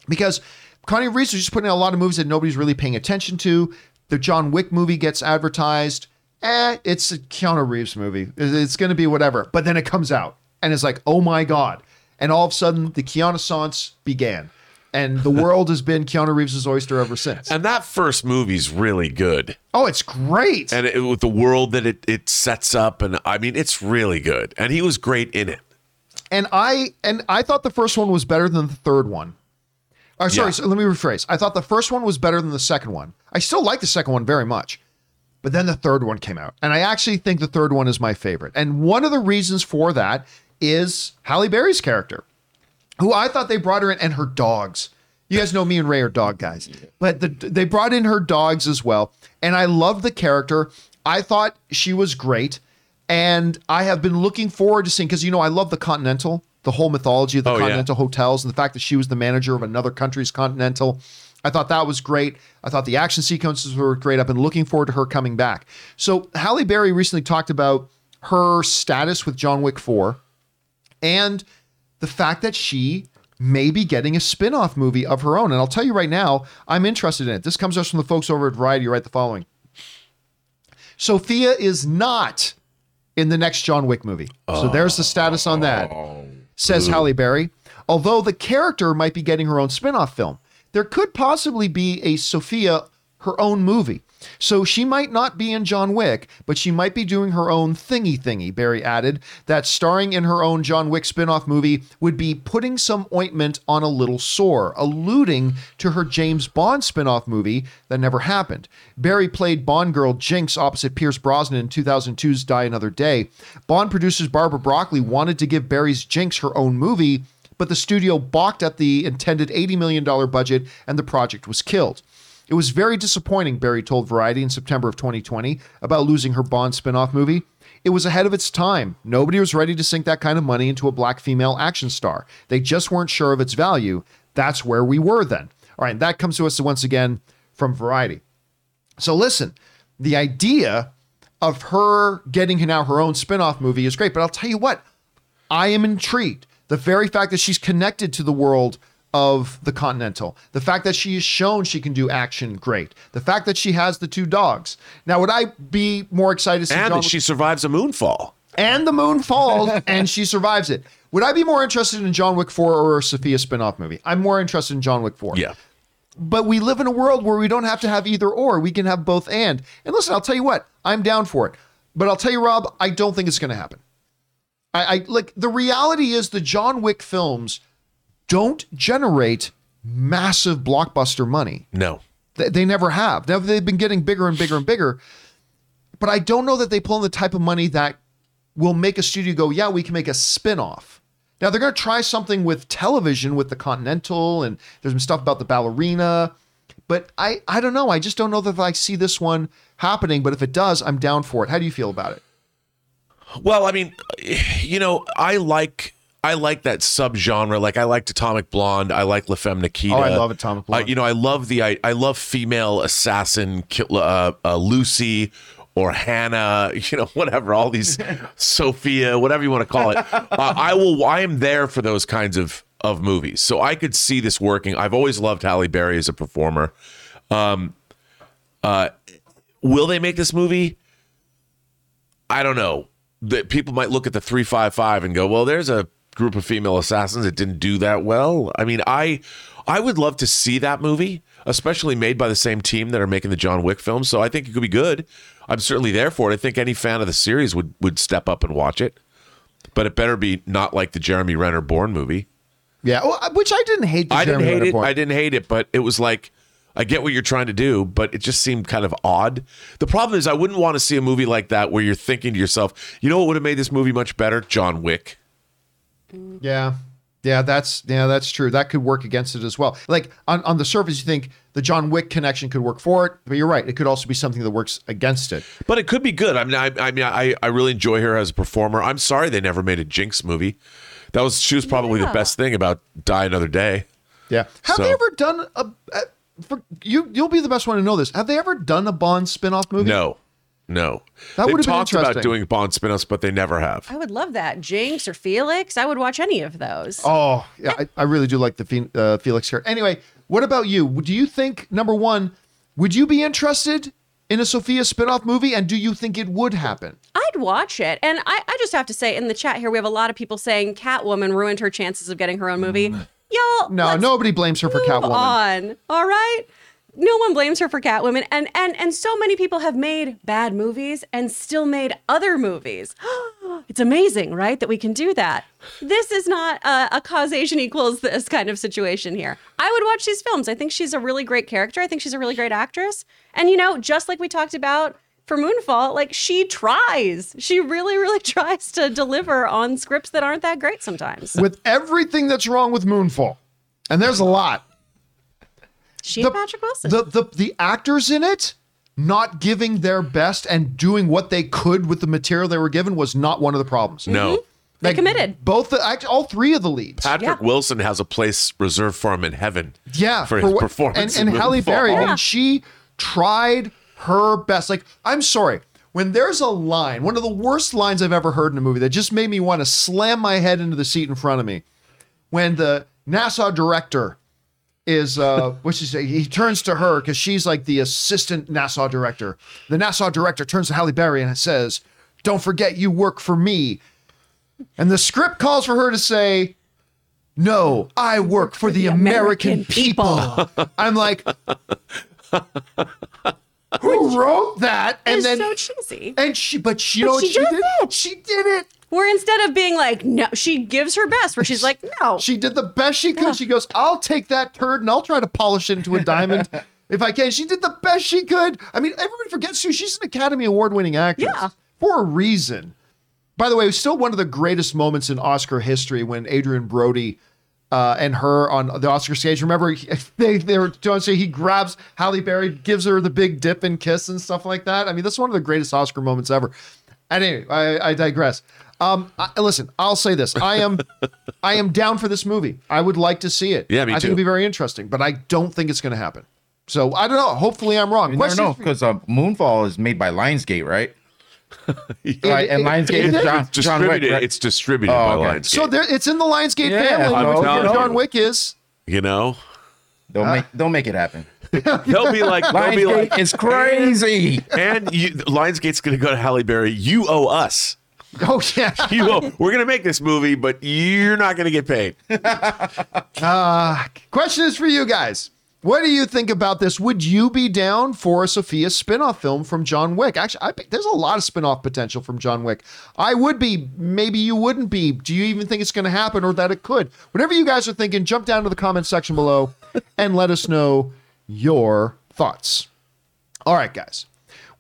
Speaker 1: because Keanu Reeves was just putting out a lot of movies that nobody's really paying attention to. The John Wick movie gets advertised. Eh, it's a Keanu Reeves movie. It's going to be whatever. But then it comes out and it's like, oh my God. And all of a sudden, the Keanu Sance began. And the world has been Keanu Reeves' oyster ever since.
Speaker 4: And that first movie's really good.
Speaker 1: Oh, it's great.
Speaker 4: And it, with the world that it, it sets up, and I mean, it's really good. And he was great in it.
Speaker 1: and I and I thought the first one was better than the third one. Or sorry,
Speaker 4: Yeah.
Speaker 1: so let me rephrase. I thought the first one was better than the second one. I still like the second one very much. But then the third one came out. And I actually think the third one is my favorite. And one of the reasons for that is Halle Berry's character, who I thought they brought her in, and her dogs. You guys know me and Ray are dog guys, but the, they brought in her dogs as well. And I loved the character. I thought she was great. And I have been looking forward to seeing, because, you know, I love the Continental, the whole mythology of the
Speaker 4: Oh, yeah.
Speaker 1: Continental hotels, and the fact that she was the manager of another country's Continental. I thought that was great. I thought the action sequences were great. I've been looking forward to her coming back. So Halle Berry recently talked about her status with John Wick 4 and the fact that she may be getting a spin-off movie of her own. And I'll tell you right now, I'm interested in it. This comes us from the folks over at Variety who write the following. Sophia is not in the next John Wick movie. So oh. there's the status on that. Says Halle Berry. Although the character might be getting her own spin-off film, there could possibly be a Sophia her own movie. So she might not be in John Wick, but she might be doing her own thingy thingy, Berry added, that starring in her own John Wick spin-off movie would be putting some ointment on a little sore, alluding to her James Bond spin-off movie that never happened. Berry played Bond girl Jinx opposite Pierce Brosnan in 2002's Die Another Day. Bond producers Barbara Broccoli wanted to give Berry's Jinx her own movie, but the studio balked at the intended $80 million budget and the project was killed. It was very disappointing, Berry told Variety in September of 2020 about losing her Bond spin off movie. It was ahead of its time. Nobody was ready to sink that kind of money into a black female action star. They just weren't sure of its value. That's where we were then. All right, that comes to us once again from Variety. So listen, the idea of her getting now her own spin-off movie is great, but I'll tell you what, I am intrigued. The very fact that she's connected to the world of the Continental, the fact that she is shown she can do action great, the fact that she has the two dogs. Now, would I be more excited to see
Speaker 4: And
Speaker 1: John
Speaker 4: she survives a moonfall.
Speaker 1: and the moon falls and she survives it? Would I be more interested in John Wick 4 or a Sophia spin-off movie? I'm more interested in John Wick 4
Speaker 4: Yeah.
Speaker 1: but we live in a world where we don't have to have either or. We can have both and. And listen, I'll tell you what, I'm down for it. But I'll tell you, Rob, I don't think it's going to happen. I, I like the reality is the John Wick films don't generate massive blockbuster money.
Speaker 4: No.
Speaker 1: They, they never have. Now they've been getting bigger and bigger and bigger. But I don't know that they pull in the type of money that will make a studio go, yeah, we can make a spin-off. Now they're going to try something with television with the Continental and there's some stuff about the ballerina. But I, I don't know. I just don't know that I see this one happening. But if it does, I'm down for it. How do you feel about it?
Speaker 4: Well, I mean, you know, I like I like that subgenre. Like I liked Atomic Blonde. I like La Femme Nikita.
Speaker 1: Oh, I love Atomic Blonde.
Speaker 4: Uh, you know, I love the I, I love female assassin uh, uh, Lucy or Hanna, you know, whatever, all these Sophia, whatever you want to call it. Uh, I will. I am there for those kinds of of movies, so I could see this working. I've always loved Halle Berry as a performer. Um, uh, will they make this movie? I don't know. That people might look at the three five five and go, "Well, there's a group of female assassins It didn't do that well." I mean, I I would love to see that movie, especially made by the same team that are making the John Wick films. So I think it could be good. I'm certainly there for it. I think any fan of the series would would step up and watch it, but it better be not like the Jeremy Renner Bourne movie.
Speaker 1: Yeah, well, uh, which I didn't hate. The
Speaker 4: I didn't hate
Speaker 1: Renner
Speaker 4: it.
Speaker 1: Bourne.
Speaker 4: I didn't hate it, but it was like I get what you're trying to do, but it just seemed kind of odd. The problem is I wouldn't want to see a movie like that where you're thinking to yourself, you know what would have made this movie much better? John Wick.
Speaker 1: Yeah. Yeah, that's yeah, that's true. That could work against it as well. Like on, on the surface, you think the John Wick connection could work for it, but you're right. It could also be something that works against it.
Speaker 4: But it could be good. I mean, I, I mean, I, I really enjoy her as a performer. I'm sorry they never made a Jinx movie. That was she was probably the best thing about Die Another Day.
Speaker 1: Yeah. Have
Speaker 4: So-
Speaker 1: they ever done a, a for you? You'll be the best one to know this. Have they ever done a Bond spin-off movie?
Speaker 4: No, no.
Speaker 1: That
Speaker 4: They've
Speaker 1: would've been
Speaker 4: talked about doing Bond spin-offs, but they never have.
Speaker 5: I would love that. Jinx or Felix. I would watch any of those.
Speaker 1: Oh, yeah. I, I really do like the uh, Felix here. Anyway, what about you? Do you think number one, would you be interested in a Sophia spin-off movie, and do you think it would happen?
Speaker 5: I'd watch it. And I, I just have to say, in the chat here, we have a lot of people saying Catwoman ruined her chances of getting her own movie. Y'all,
Speaker 1: No, nobody blames her for Catwoman.
Speaker 5: on. All right. No one blames her for Catwoman, and and and so many people have made bad movies and still made other movies. it's amazing, right, that we can do that. This is not a, a causation equals this kind of situation here. I would watch these films. I think she's a really great character. I think she's a really great actress, and you know, just like we talked about for Moonfall, like she tries. She really, really tries to deliver on scripts that aren't that great sometimes.
Speaker 1: With everything that's wrong with Moonfall, and there's a lot.
Speaker 5: She and Patrick Wilson.
Speaker 1: The, the the actors in it not giving their best and doing what they could with the material they were given was not one of the problems.
Speaker 4: No. Mm-hmm.
Speaker 5: they committed.
Speaker 1: Both the act- all three of the leads.
Speaker 4: Patrick
Speaker 5: Yeah.
Speaker 4: Wilson has a place reserved for him in heaven.
Speaker 1: yeah,
Speaker 4: for his
Speaker 1: what-
Speaker 4: performance.
Speaker 1: And, and Halle
Speaker 4: Moonfall.
Speaker 1: Berry, I mean, she tried her best. Like, I'm sorry. When there's a line, one of the worst lines I've ever heard in a movie that just made me want to slam my head into the seat in front of me, when the NASA director is uh which is he turns to her because she's like the assistant NASA director. The NASA director turns to Halle Berry and says, Don't forget you work for me. And the script calls for her to say, No, I work for the American, people. I'm like, who wrote that? And
Speaker 5: it's
Speaker 1: then
Speaker 5: so cheesy.
Speaker 1: and she but she, you
Speaker 5: But
Speaker 1: know what
Speaker 5: she
Speaker 1: she
Speaker 5: does
Speaker 1: did?
Speaker 5: it.
Speaker 1: She did it.
Speaker 5: Where instead of being like, no, she gives her best, where she's like, no.
Speaker 1: She did the best she could. She goes, I'll take that turd and I'll try to polish it into a diamond if I can. She did the best she could. I mean, everybody forgets too. She's an Academy Award winning actress
Speaker 5: Yeah.
Speaker 1: for a reason. By the way, it was still one of the greatest moments in Oscar history when Adrien Brody uh, and her on the Oscar stage. Remember, they, they were doing say he grabs Halle Berry, gives her the big dip and kiss and stuff like that. I mean, that's one of the greatest Oscar moments ever. And anyway, I, I digress. Um, I, listen, I'll say this: I am, I am down for this movie. I would like to see it.
Speaker 4: Yeah, me
Speaker 1: I think
Speaker 4: too.
Speaker 1: it'd be very interesting, but I don't think it's going to happen. So I don't know. Hopefully, I'm wrong.
Speaker 3: You never
Speaker 1: Question
Speaker 3: know
Speaker 1: for
Speaker 3: because uh, Moonfall is made by Lionsgate, right? right, and Lionsgate
Speaker 1: it
Speaker 3: is
Speaker 1: is.
Speaker 3: John, John Wick.
Speaker 4: distributed.
Speaker 3: Right?
Speaker 4: It's distributed
Speaker 3: Oh,
Speaker 4: by
Speaker 3: okay.
Speaker 4: Lionsgate.
Speaker 1: So there, it's in the Lionsgate
Speaker 3: Yeah,
Speaker 1: family.
Speaker 3: I'm
Speaker 1: like
Speaker 3: telling
Speaker 1: John
Speaker 3: you.
Speaker 1: Wick is.
Speaker 4: you know,
Speaker 3: Don't
Speaker 1: Uh,
Speaker 3: make don't make it happen.
Speaker 4: they'll be like, they'll be
Speaker 3: Lionsgate
Speaker 4: like,
Speaker 3: is crazy.
Speaker 4: and you, Lionsgate's going to go to Halle Berry. You owe us.
Speaker 1: Oh yeah.
Speaker 4: You owe, we're going to make this movie, but you're not going to get paid.
Speaker 1: Uh, question is for you guys. What do you think about this? Would you be down for a Sophia spin-off film from John Wick? Actually, I there's a lot of spin-off potential from John Wick. I would be. Maybe you wouldn't be. Do you even think it's going to happen or that it could? Whatever you guys are thinking, jump down to the comment section below and let us know your thoughts. All right, guys.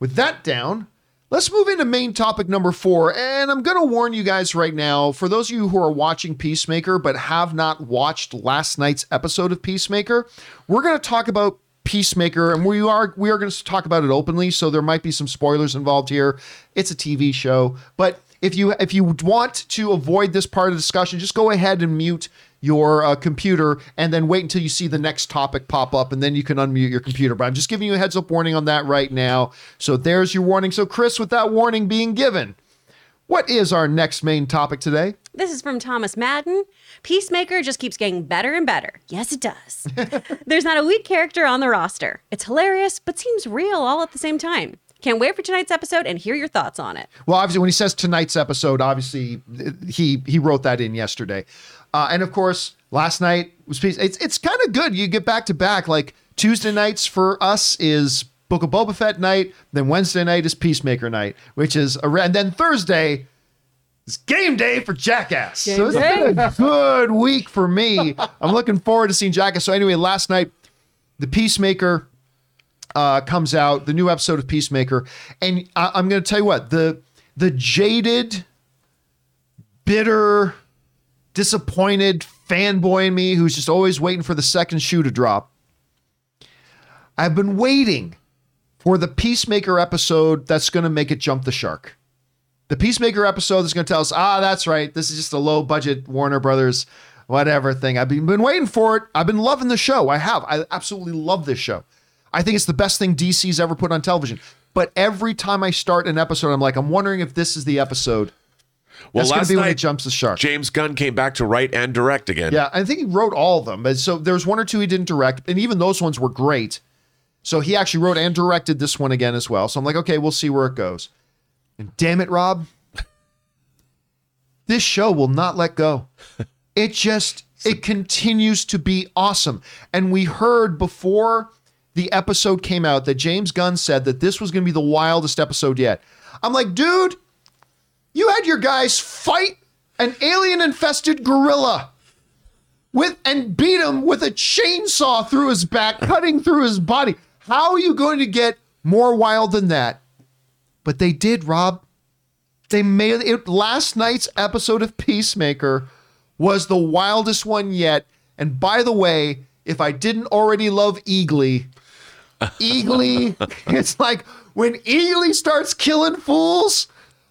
Speaker 1: With that down, let's move into main topic number four. And I'm going to warn you guys right now for those of you who are watching Peacemaker but have not watched last night's episode of Peacemaker, we're going to talk about Peacemaker and we are we are going to talk about it openly so there might be some spoilers involved here. It's a TV show, but if you if you want to avoid this part of the discussion, just go ahead and mute your uh, computer and then wait until you see the next topic pop up and then you can unmute your computer. But I'm just giving you a heads up warning on that right now. So there's your warning. So Chris, with that warning being given, what is our next main topic today?
Speaker 5: This is from Thomas Madden. Peacemaker just keeps getting better and better. Yes, it does. There's not a weak character on the roster. It's hilarious, but seems real all at the same time. Can't wait for tonight's episode and hear your thoughts on it.
Speaker 1: Well, obviously, when he says tonight's episode, obviously he he wrote that in yesterday, uh, and of course, last night was peace. It's it's kind of good. You get back to back. Like Tuesday nights for us is Book of Boba Fett night. Then Wednesday night is Peacemaker night, which is a and then Thursday is game day for Jackass. so it's been a good week for me. I'm looking forward to seeing Jackass. So anyway, last night the Peacemaker uh, comes out, the new episode of Peacemaker, and I, I'm going to tell you what the the jaded, bitter, disappointed fanboy in me who's just always waiting for the second shoe to drop. I've been waiting for the Peacemaker episode that's going to make it jump the shark. The Peacemaker episode that's going to tell us, ah, that's right, this is just a low budget Warner Brothers whatever thing. I've been, been waiting for it. I've been loving the show. I have. I absolutely love this show. I think it's the best thing DC's ever put on television. But every time I start an episode, I'm like, I'm wondering if this is the episode.
Speaker 4: Well,
Speaker 1: That's
Speaker 4: last
Speaker 1: be when
Speaker 4: night,
Speaker 1: it jumps the shark.
Speaker 4: James Gunn came back to write and direct again.
Speaker 1: Yeah, I think he wrote all of them. But so there's one or two he didn't direct, and even those ones were great. So he actually wrote and directed this one again as well. So I'm like, okay, we'll see where it goes. And damn it, Rob, this show will not let go. It just it continues to be awesome. And we heard before the episode came out that James Gunn said that this was going to be the wildest episode yet. I'm like, dude, you had your guys fight an alien infested gorilla with and beat him with a chainsaw through his back, cutting through his body. How are you going to get more wild than that? But they did, Rob. They made it last night's episode of Peacemaker was the wildest one yet. And by the way, if I didn't already love Eagly, Eagly, it's like when Eagly starts killing fools.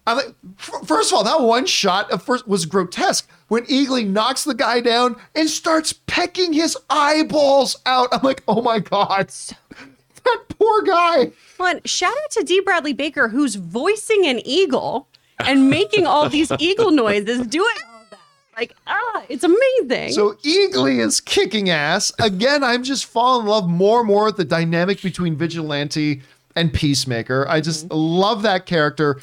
Speaker 1: I'm like, first of all, that one shot at first was grotesque when Eagly knocks the guy down and starts pecking his eyeballs out. I'm like, oh my god, that poor guy.
Speaker 5: Well, and shout out to D. Bradley Baker, who's voicing an eagle and making all these eagle noises, doing all that. Like, ah, it's amazing.
Speaker 1: So Eagly is kicking ass. Again, I'm just falling in love more and more with the dynamic between Vigilante and Peacemaker. I just love that character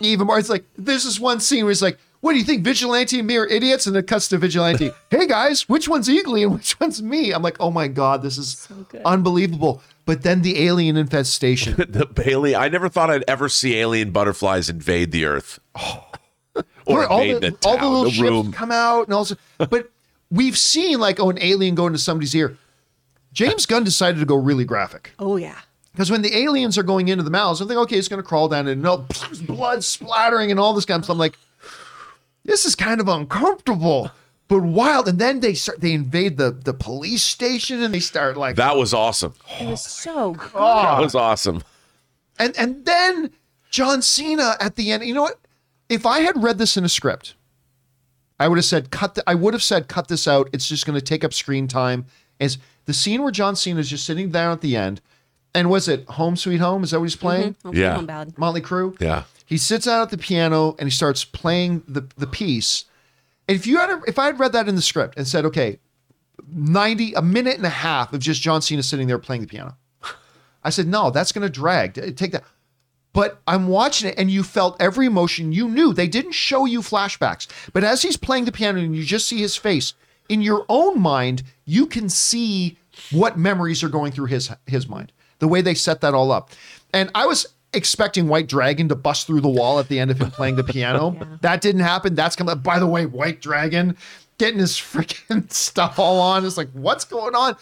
Speaker 1: even more. It's like there's this one scene where it's like, what do you think? Vigilante and me are idiots? And it cuts to Vigilante. hey guys, which one's Eagly and which one's me? I'm like, oh my God, this is so unbelievable. But then the alien infestation.
Speaker 4: the Bailey. I never thought I'd ever see alien butterflies invade the Earth. or
Speaker 1: all
Speaker 4: invade
Speaker 1: the,
Speaker 4: the,
Speaker 1: all
Speaker 4: town,
Speaker 1: the little
Speaker 4: the
Speaker 1: ships
Speaker 4: room.
Speaker 1: come out and also but we've seen like oh an alien go into somebody's ear. James Gunn decided to go really graphic.
Speaker 5: oh, yeah.
Speaker 1: Because when the aliens are going into the mouths, I'm thinking, okay, it's going to crawl down and no blood splattering and all this kind of stuff. I'm like, this is kind of uncomfortable, but wild. And then they start, they invade the the police station and they start like,
Speaker 4: That was awesome.
Speaker 5: It was so oh good.
Speaker 4: That was awesome.
Speaker 1: and and then John Cena at the end. You know what? If I had read this in a script, I would have said cut. The, I would have said cut this out. It's just going to take up screen time. Is the scene where John Cena is just sitting down at the end, and was it Home Sweet Home? Is that what he's mm-hmm. playing?
Speaker 5: Home
Speaker 4: Yeah.
Speaker 5: Home Bad.
Speaker 1: Motley Crue.
Speaker 4: Yeah.
Speaker 1: He sits down at the piano and he starts playing the the piece. And if you had if I had read that in the script and said, okay, 90 a minute and a half of just John Cena sitting there playing the piano. I said, no, that's gonna drag. Take that. But I'm watching it and you felt every emotion. You knew they didn't show you flashbacks. But as he's playing the piano and you just see his face, in your own mind, you can see what memories are going through his his mind. The way they set that all up. And I was expecting White Dragon to bust through the wall at the end of him playing the piano. That didn't happen. That's coming. By the way, White Dragon getting his freaking stuff all on. It's like, what's going on?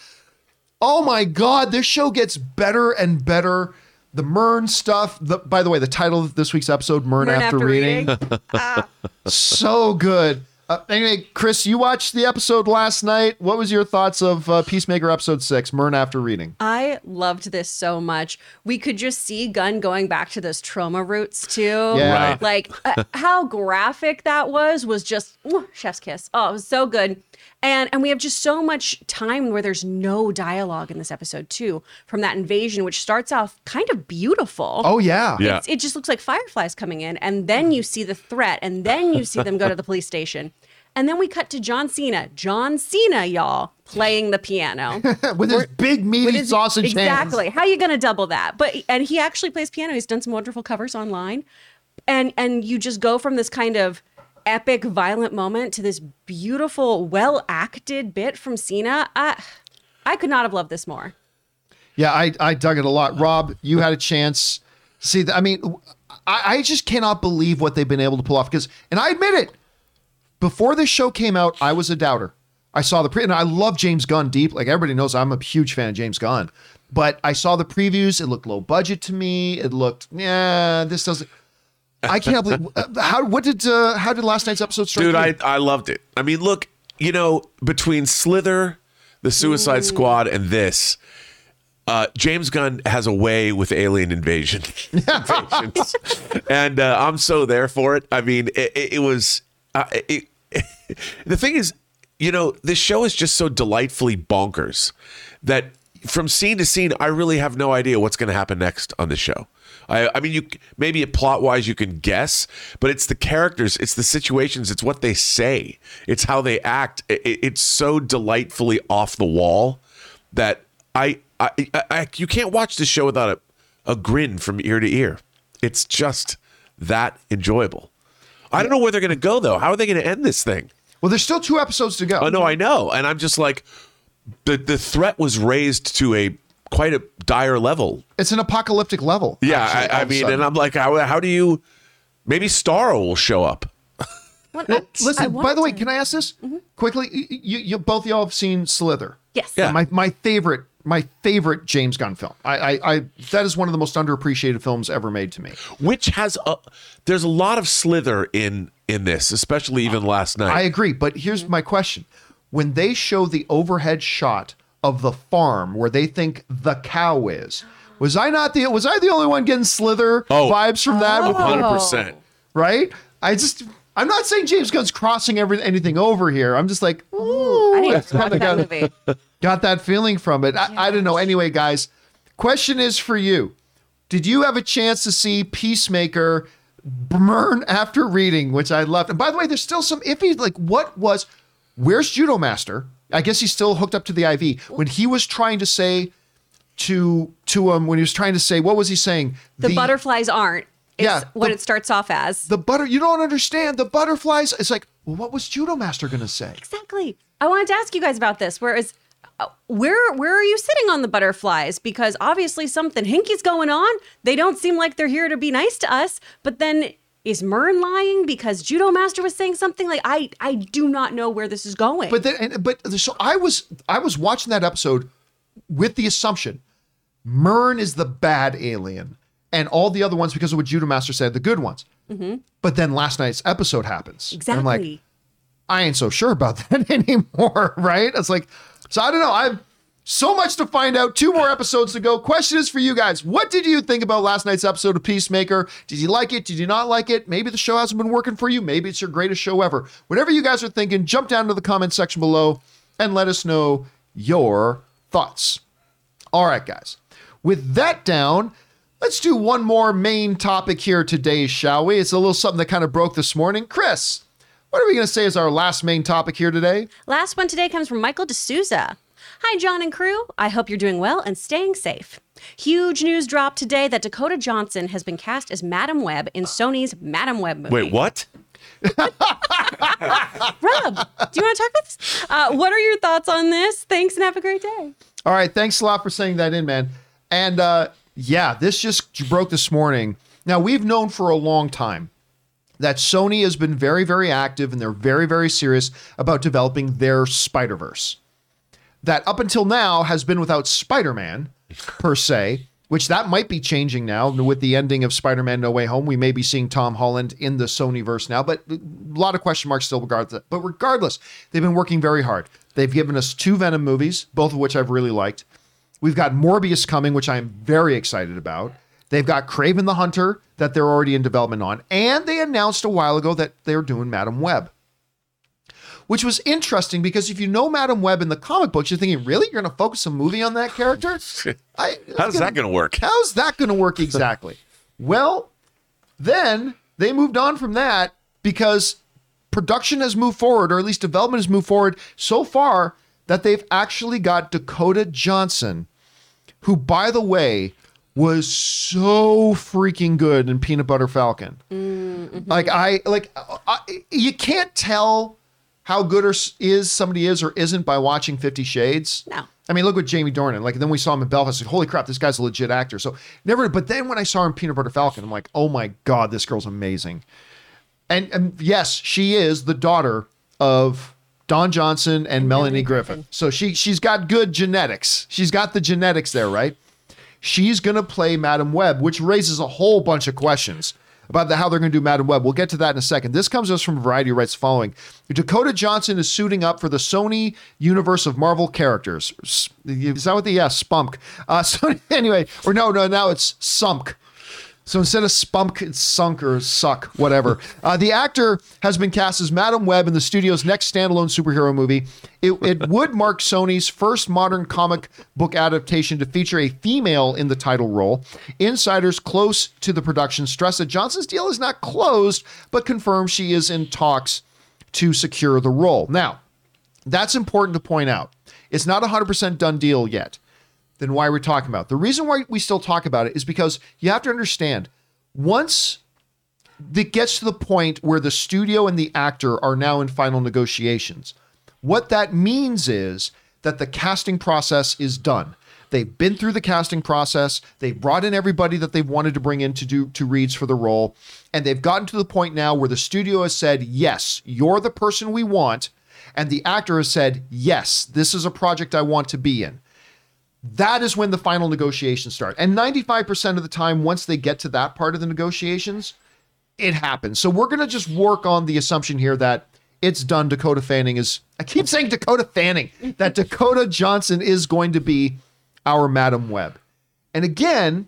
Speaker 1: Oh my god, this show gets better and better. The Murn stuff. The, by the way, the title of this week's episode, Murn,
Speaker 5: Murn
Speaker 1: after,
Speaker 5: After
Speaker 1: reading,
Speaker 5: Reading. Ah.
Speaker 1: so good. Uh, anyway, Chris, you watched the episode last night. What was your thoughts of uh, Peacemaker episode six, Murn after reading?
Speaker 5: I loved this so much. We could just see Gunn going back to those trauma roots too.
Speaker 1: Yeah.
Speaker 4: Right.
Speaker 5: Like uh, how graphic that was was just mwah, chef's kiss. Oh, it was so good. And and we have just so much time where there's no dialogue in this episode too from that invasion which starts off kind of beautiful.
Speaker 1: Oh yeah,
Speaker 4: Yeah.
Speaker 5: It's, it just looks like fireflies coming in, and then you see the threat, and then you see them go to the police station. And then we cut to John Cena. John Cena, y'all, playing the piano.
Speaker 1: with his big meaty
Speaker 5: his-
Speaker 1: sausage hands.
Speaker 5: exactly. How are you gonna double that? But and he actually plays piano. He's done some wonderful covers online, and and you just go from this kind of epic, violent moment to this beautiful, well acted bit from Cena. I I could not have loved this more.
Speaker 1: Yeah, I, I dug it a lot. Rob, you had a chance. See, I mean, I, I just cannot believe what they've been able to pull off. Because, and I admit it, before this show came out, I was a doubter. I saw the pre, and I love James Gunn deep. Like everybody knows, I'm a huge fan of James Gunn. But I saw the previews. It looked low budget to me. It looked, yeah, this doesn't. I can't believe uh, how. What did uh, how did last night's episode start?
Speaker 4: Dude? I, I loved it. I mean, look, you know, between Slither, the Suicide Squad, and this, uh, James Gunn has a way with alien invasion, invasions, and uh, I'm so there for it. I mean, it, it, it was. Uh, it, the thing is, you know, this show is just so delightfully bonkers that from scene to scene, I really have no idea what's going to happen next on the show. I, I mean, you maybe plot wise you can guess, but it's the characters, it's the situations, it's what they say, it's how they act. It, it- it's so delightfully off the wall that I, I, I, I you can't watch the show without a, a grin from ear to ear. It's just that enjoyable. I don't know where they're going to go though. How are they going to end this thing?
Speaker 1: well, there's still two episodes to go.
Speaker 4: Oh no, I know, and I'm just like, the the threat was raised to a quite a dire level.
Speaker 1: It's an apocalyptic level.
Speaker 4: Yeah,
Speaker 1: actually,
Speaker 4: I, I mean, and I'm like, how how do you? Maybe Starro will show up.
Speaker 5: Well,
Speaker 1: Well,
Speaker 5: I- I
Speaker 1: listen, by the way,
Speaker 5: to-
Speaker 1: can I ask this mm-hmm. quickly? You, you, you both of y'all have seen Slither.
Speaker 5: Yes.
Speaker 4: Yeah.
Speaker 1: My my favorite my favorite James Gunn film. I, I I that is one of the most underappreciated films ever made to me.
Speaker 4: Which has a there's a lot of slither in in this, especially even last night.
Speaker 1: I agree, but here's my question: When they show the overhead shot of the farm where they think the cow is, was I not the was I the only one getting Slither
Speaker 4: Oh.
Speaker 1: vibes from that? Oh. With-
Speaker 4: Hundred percent.
Speaker 1: right? I just. I'm not saying James Gunn's crossing every, anything over here. I'm just like, ooh,
Speaker 5: I need
Speaker 1: it's
Speaker 5: to watch
Speaker 1: kinda
Speaker 5: that
Speaker 1: got-
Speaker 5: movie.
Speaker 1: got that feeling from it. I, I don't know. Anyway, guys, question is for you. Did you have a chance to see Peacemaker burn after reading, which I loved? And by the way, there's still some iffy, like what was, where's Judo Master? I guess he's still hooked up to the IV. When he was trying to say to, to him, when he was trying to say, what was he saying?
Speaker 5: The, butterflies aren't. It's
Speaker 1: Yeah,
Speaker 5: what
Speaker 1: the-
Speaker 5: it starts off as.
Speaker 1: The butter, you don't understand. The butterflies. It's like, well, what was Judo Master going to say?
Speaker 5: Exactly. I wanted to ask you guys about this. Whereas, uh, where where are you sitting on the butterflies? Because obviously something hinky's going on. They don't seem like they're here to be nice to us. But then is Murn lying because Judo Master was saying something? Like I I do not know where this is going.
Speaker 1: But then, and, but so I was I was watching that episode with the assumption Murn is the bad alien, and all the other ones because of what Judo Master said, the good ones. Mm-hmm. But then last night's episode happens. And
Speaker 5: exactly.
Speaker 1: I'm like, I ain't so sure about that anymore, right? It's like, so I don't know. I've so much to find out. Two more episodes to go. Question is for you guys. What did you think about last night's episode of Peacemaker? Did you like it? Did you not like it? Maybe the show hasn't been working for you. Maybe it's your greatest show ever. Whatever you guys are thinking, jump down to the comment section below and let us know your thoughts. All right, guys. With that down, let's do one more main topic here today, shall we? It's a little something that kind of broke this morning. Chris, what are we going to say is our last main topic here today?
Speaker 5: Last one today comes from Michael D'Souza. Hi, John and crew. I hope you're doing well and staying safe. Huge news drop today that Dakota Johnson has been cast as Madame Web in Sony's Madame Web movie.
Speaker 4: Wait, what?
Speaker 5: Rob, do you want to talk about this? Uh, what are your thoughts on this? Thanks and have a great day.
Speaker 1: All right, thanks a lot for saying that in, man. And uh, yeah, this just broke this morning. Now, we've known for a long time that Sony has been very, very active and they're very, very serious about developing their Spider Verse. That up until now has been without Spider Man, per se, which that might be changing now with the ending of Spider-Man No Way Home. We may be seeing Tom Holland in the Sony verse now, but a lot of question marks still regardless. But regardless, they've been working very hard. They've given us two Venom movies, both of which I've really liked. We've got Morbius coming, which I'm very excited about. They've got Kraven the Hunter that they're already in development on, and they announced a while ago that they're doing Madame Web which was interesting because if you know Madame Web in the comic books, you're thinking, really? You're going to focus a movie on that character? I,
Speaker 4: How's that going to work?
Speaker 1: How's that going to work exactly? well, then they moved on from that because production has moved forward, or at least development has moved forward so far that they've actually got Dakota Johnson, who, by the way, was so freaking good in Peanut Butter Falcon. Mm, mm-hmm. Like I like I, you can't tell how good or is somebody is or isn't by watching Fifty Shades.
Speaker 5: No.
Speaker 1: I mean, look what Jamie Dornan. Like, then we saw him in Belfast. Like, Holy crap, this guy's a legit actor. So never. But then when I saw him in Peanut Butter Falcon, I'm like, oh my god, this girl's amazing. And, and yes, she is the daughter of Don Johnson and Melanie Griffith. So she she's got good genetics. She's got the genetics there, right? She's going to play Madame Web, which raises a whole bunch of questions about the, how they're going to do Madame Web. We'll get to that in a second. This comes to us from Variety writes following Dakota Johnson is suiting up for the Sony universe of Marvel characters. Is that what the, yeah, Spunk. Uh, so anyway, or no, no, now it's Sunk. So instead of spunk, it's sunk or suck, whatever. Uh, the actor has been cast as Madame Web in the studio's next standalone superhero movie. It, it would mark Sony's first modern comic book adaptation to feature a female in the title role. Insiders close to the production stress that Johnson's deal is not closed, but confirm she is in talks to secure the role. Now, that's important to point out. It's not a 100% done deal yet. Then why we're talking about. it. The reason why we still talk about it is because you have to understand once it gets to the point where the studio and the actor are now in final negotiations, what that means is that the casting process is done. They've been through the casting process. They've brought in everybody that they've wanted to bring in to do to reads for the role, and they've gotten to the point now where the studio has said, "Yes, you're the person we want," and the actor has said, "Yes, this is a project I want to be in." That is when the final negotiations start. And 95% of the time, once they get to that part of the negotiations, it happens. So we're going to just work on the assumption here that it's done. Dakota Fanning is, I keep saying Dakota Fanning, that Dakota Johnson is going to be our Madame Web. And again,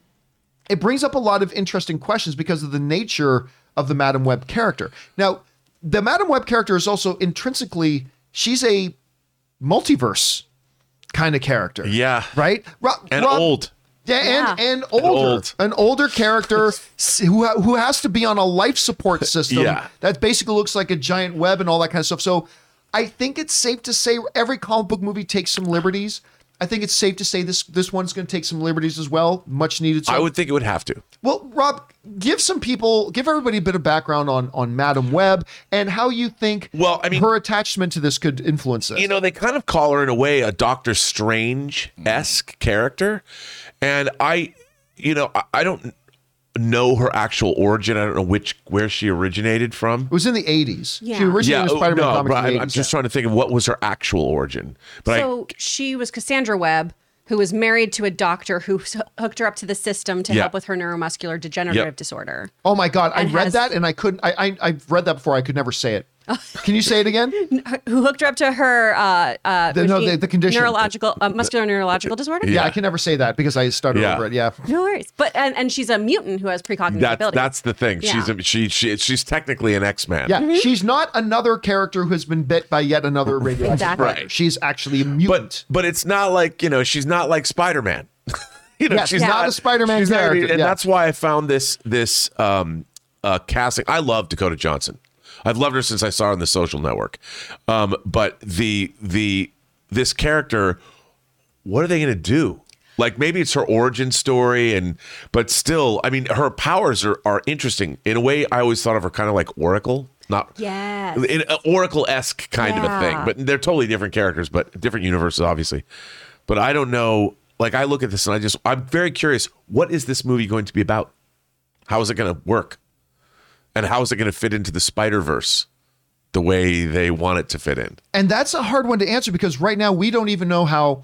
Speaker 1: it brings up a lot of interesting questions because of the nature of the Madame Web character. Now, the Madame Web character is also intrinsically, she's a multiverse kind of character.
Speaker 4: Yeah.
Speaker 1: Right? Rob,
Speaker 4: And
Speaker 1: Rob-
Speaker 4: old.
Speaker 1: Yeah, and
Speaker 5: Yeah.
Speaker 1: and older,
Speaker 4: old.
Speaker 1: an older character who who has to be on a life support system
Speaker 4: Yeah.
Speaker 1: that basically looks like a giant web and all that kind of stuff. So, I think it's safe to say every comic book movie takes some liberties. I think it's safe to say this this one's going to take some liberties as well, much needed. So,
Speaker 4: I would think it would have to.
Speaker 1: well, Rob, give some people, give everybody a bit of background on on Madame Web and how you think
Speaker 4: Well, I mean-
Speaker 1: her attachment to this could influence this.
Speaker 4: You know, they kind of call her in a way a Doctor Strange esque character, and I, you know, I, I don't know her actual origin. I don't know which where she originated from.
Speaker 1: it was in the 80s.
Speaker 5: Yeah.
Speaker 1: She originated in
Speaker 4: oh,
Speaker 1: Spider-Man
Speaker 4: no,
Speaker 1: comics
Speaker 4: but I'm, I'm just trying to think of what was her actual origin. But
Speaker 5: So she was Cassandra Webb, who was married to a doctor who hooked her up to the system to
Speaker 4: Yeah.
Speaker 5: help with her neuromuscular degenerative
Speaker 4: Yep.
Speaker 5: disorder.
Speaker 1: Oh my god, I read
Speaker 5: has-
Speaker 1: that and I couldn't. I, I I've read that before. I could never say it. Can you say it again?
Speaker 5: Who hooked her up to her uh, uh,
Speaker 1: The- no, the- the condition.
Speaker 5: neurological uh, muscular neurological disorder?
Speaker 1: Yeah,
Speaker 4: Yeah.
Speaker 1: I can never say that because I started
Speaker 4: Yeah.
Speaker 1: over it. Yeah.
Speaker 5: No worries. But and, and she's a mutant who has precognitive
Speaker 4: that's
Speaker 5: abilities.
Speaker 4: that's the thing. She's
Speaker 5: Yeah.
Speaker 4: a, she she she's technically an X Man.
Speaker 1: Yeah, she's not another character who has been bit by yet another radioactive
Speaker 5: Exactly.
Speaker 1: predator. She's actually a mutant.
Speaker 4: but but it's not like you know she's not like Spider Man. you know
Speaker 1: Yes,
Speaker 4: she's
Speaker 1: not
Speaker 4: not
Speaker 1: a Spider-Man
Speaker 4: she's not-
Speaker 1: character,
Speaker 4: and
Speaker 1: yeah.
Speaker 4: that's why I found this this um uh casting. I love Dakota Johnson. I've loved her since I saw her on the Social Network. Um, but the the this character, what are they going to do? Like maybe it's her origin story, and but still, I mean, her powers are are interesting in a way. I always thought of her kind of like Oracle, not
Speaker 5: Yes.
Speaker 4: in an Oracle esque kind of a thing, but they're totally different characters, but different universes, obviously. But I don't know. Like I look at this and I just I'm very curious. What is this movie going to be about? How is it going to work? And how is it going to fit into the Spider Verse the way they want it to fit in?
Speaker 1: And that's a hard one to answer because right now we don't even know how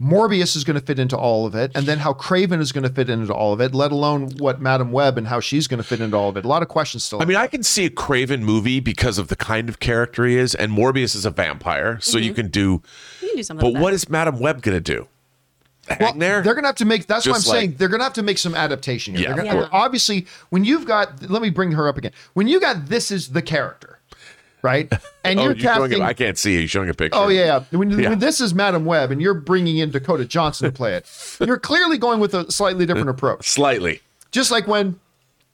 Speaker 1: Morbius is going to fit into all of it, and then how Kraven is going to fit into all of it, let alone what Madame Web and how she's going to fit into all of it. A lot of questions still.
Speaker 4: I mean, I can see a Kraven movie because of the kind of character he is, and Morbius is a vampire, so mm-hmm. you can do.
Speaker 5: You can do something.
Speaker 4: But
Speaker 5: with
Speaker 4: what
Speaker 5: that.
Speaker 4: is Madame Web gonna do? Hang
Speaker 1: Well,
Speaker 4: there?
Speaker 1: They're gonna have to make. That's what I'm
Speaker 4: like-
Speaker 1: saying. They're gonna have to make some adaptation here.
Speaker 4: Yeah,
Speaker 1: gonna-
Speaker 5: course.
Speaker 1: Obviously, when you've got, let me bring her up again. When you got this is the character, right? And
Speaker 4: oh,
Speaker 1: you're
Speaker 4: you're showing
Speaker 1: casting.
Speaker 4: a, I can't see you. You're showing a picture.
Speaker 1: Oh yeah, yeah. When,
Speaker 4: Yeah.
Speaker 1: when this is Madame Web and you're bringing in Dakota Johnson to play it, you're clearly going with a slightly different approach.
Speaker 4: slightly.
Speaker 1: Just like when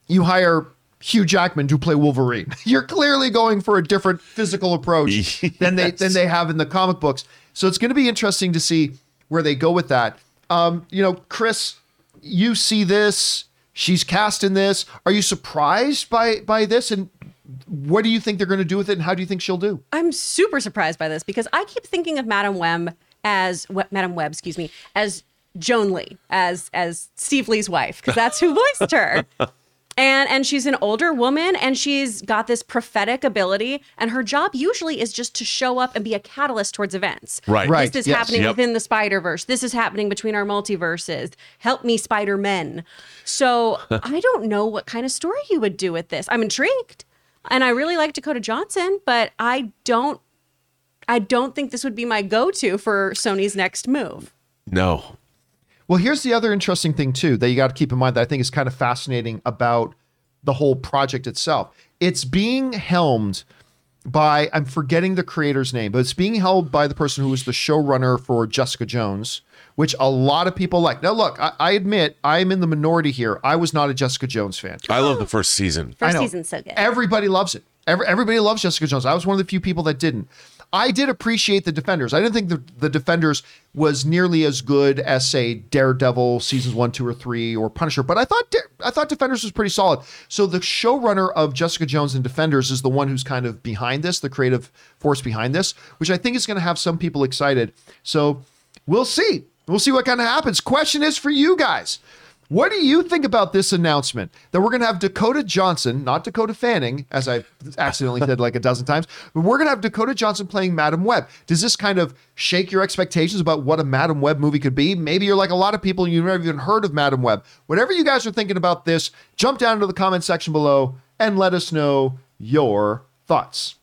Speaker 1: you hire Hugh Jackman to play Wolverine, you're clearly going for a different physical approach than they than they have in the comic books. So it's going to be interesting to see where they go with that. Um, you know, Chris, you see this. She's cast in this. Are you surprised by by this? And what do you think they're going to do with it? And how do you think she'll do?
Speaker 5: I'm super surprised by this because I keep thinking of Madame Web as what Madame Web, excuse me, as Joan Lee, as as Steve Lee's wife, because that's who voiced her. And and she's an older woman and she's got this prophetic ability and her job usually is just to show up and be a catalyst towards events.
Speaker 4: Right.
Speaker 1: Right.
Speaker 5: This is
Speaker 1: yes.
Speaker 5: happening
Speaker 4: Yep.
Speaker 5: within the Spider-Verse. This is happening between our multiverses. Help me Spider-Men. So, I don't know what kind of story you would do with this. I'm intrigued. And I really like Dakota Johnson, but I don't I don't think this would be my go-to for Sony's next move.
Speaker 4: No.
Speaker 1: Well, here's the other interesting thing too that you got to keep in mind that I think is kind of fascinating about the whole project itself. It's being helmed by I'm forgetting the creator's name, but it's being held by the person who was the showrunner for Jessica Jones, which a lot of people like. Now, look, I, I admit I'm in the minority here. I was not a Jessica Jones fan.
Speaker 4: I love the first season.
Speaker 5: First
Speaker 1: know.
Speaker 5: season's so good.
Speaker 1: Everybody loves it. Every, everybody loves Jessica Jones. I was one of the few people that didn't. I did appreciate the Defenders. I didn't think the, the Defenders was nearly as good as say Daredevil seasons one, two, or three, or Punisher. But I thought I thought Defenders was pretty solid. So the showrunner of Jessica Jones and Defenders is the one who's kind of behind this, the creative force behind this, which I think is going to have some people excited. So we'll see. We'll see what kind of happens. Question is for you guys. What do you think about this announcement that we're going to have Dakota Johnson, not Dakota Fanning, as I accidentally said like a dozen times, but we're going to have Dakota Johnson playing Madame Web? Does this kind of shake your expectations about what a Madame Web movie could be? Maybe you're like a lot of people and you've never even heard of Madame Web. Whatever you guys are thinking about this, jump down into the comment section below and let us know your thoughts.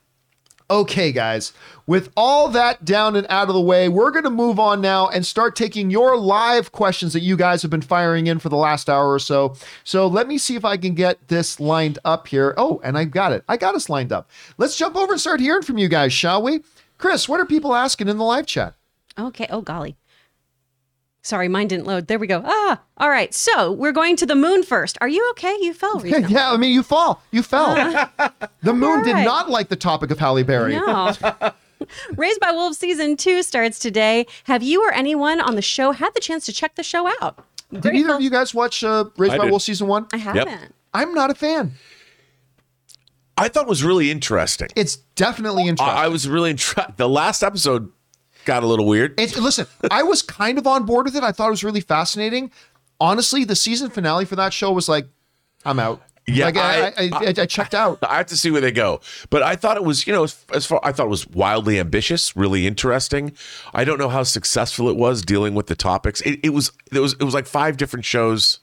Speaker 1: Okay, guys, with all that down and out of the way, we're going to move on now and start taking your live questions that you guys have been firing in for the last hour or so. So let me see if I can get this lined up here. Oh, and I've got it. I got us lined up. Let's jump over and start hearing from you guys, shall we? Chris, what are people asking in the live chat?
Speaker 5: Okay. Oh, golly. Sorry, mine didn't load. There we go. Ah, all right. So we're going to the moon first. Are you okay? You fell recently.
Speaker 1: yeah, I mean, you fall. You fell. the moon did not like the topic of Halle Berry.
Speaker 5: No. Raised by Wolves season two starts today. Have you or anyone on the show had the chance to check the show out?
Speaker 1: Did either of you guys watch uh, Raised
Speaker 4: I
Speaker 1: by
Speaker 4: did.
Speaker 1: Wolves season one?
Speaker 5: I haven't.
Speaker 1: I'm not a fan.
Speaker 4: I thought it was really interesting.
Speaker 1: It's definitely interesting.
Speaker 4: I, I was really interested. The last episode got a little weird.
Speaker 1: It's listen, I was kind of on board with it. I thought it was really fascinating. Honestly, the season finale for that show was like, I'm out.
Speaker 4: Yeah,
Speaker 1: like, I,
Speaker 4: I-
Speaker 1: I, I, I checked out.
Speaker 4: I have to see where they go. But I thought it was, you know, as, as far I thought it was wildly ambitious, really interesting. I don't know how successful it was dealing with the topics. It, it was it was it was like five different shows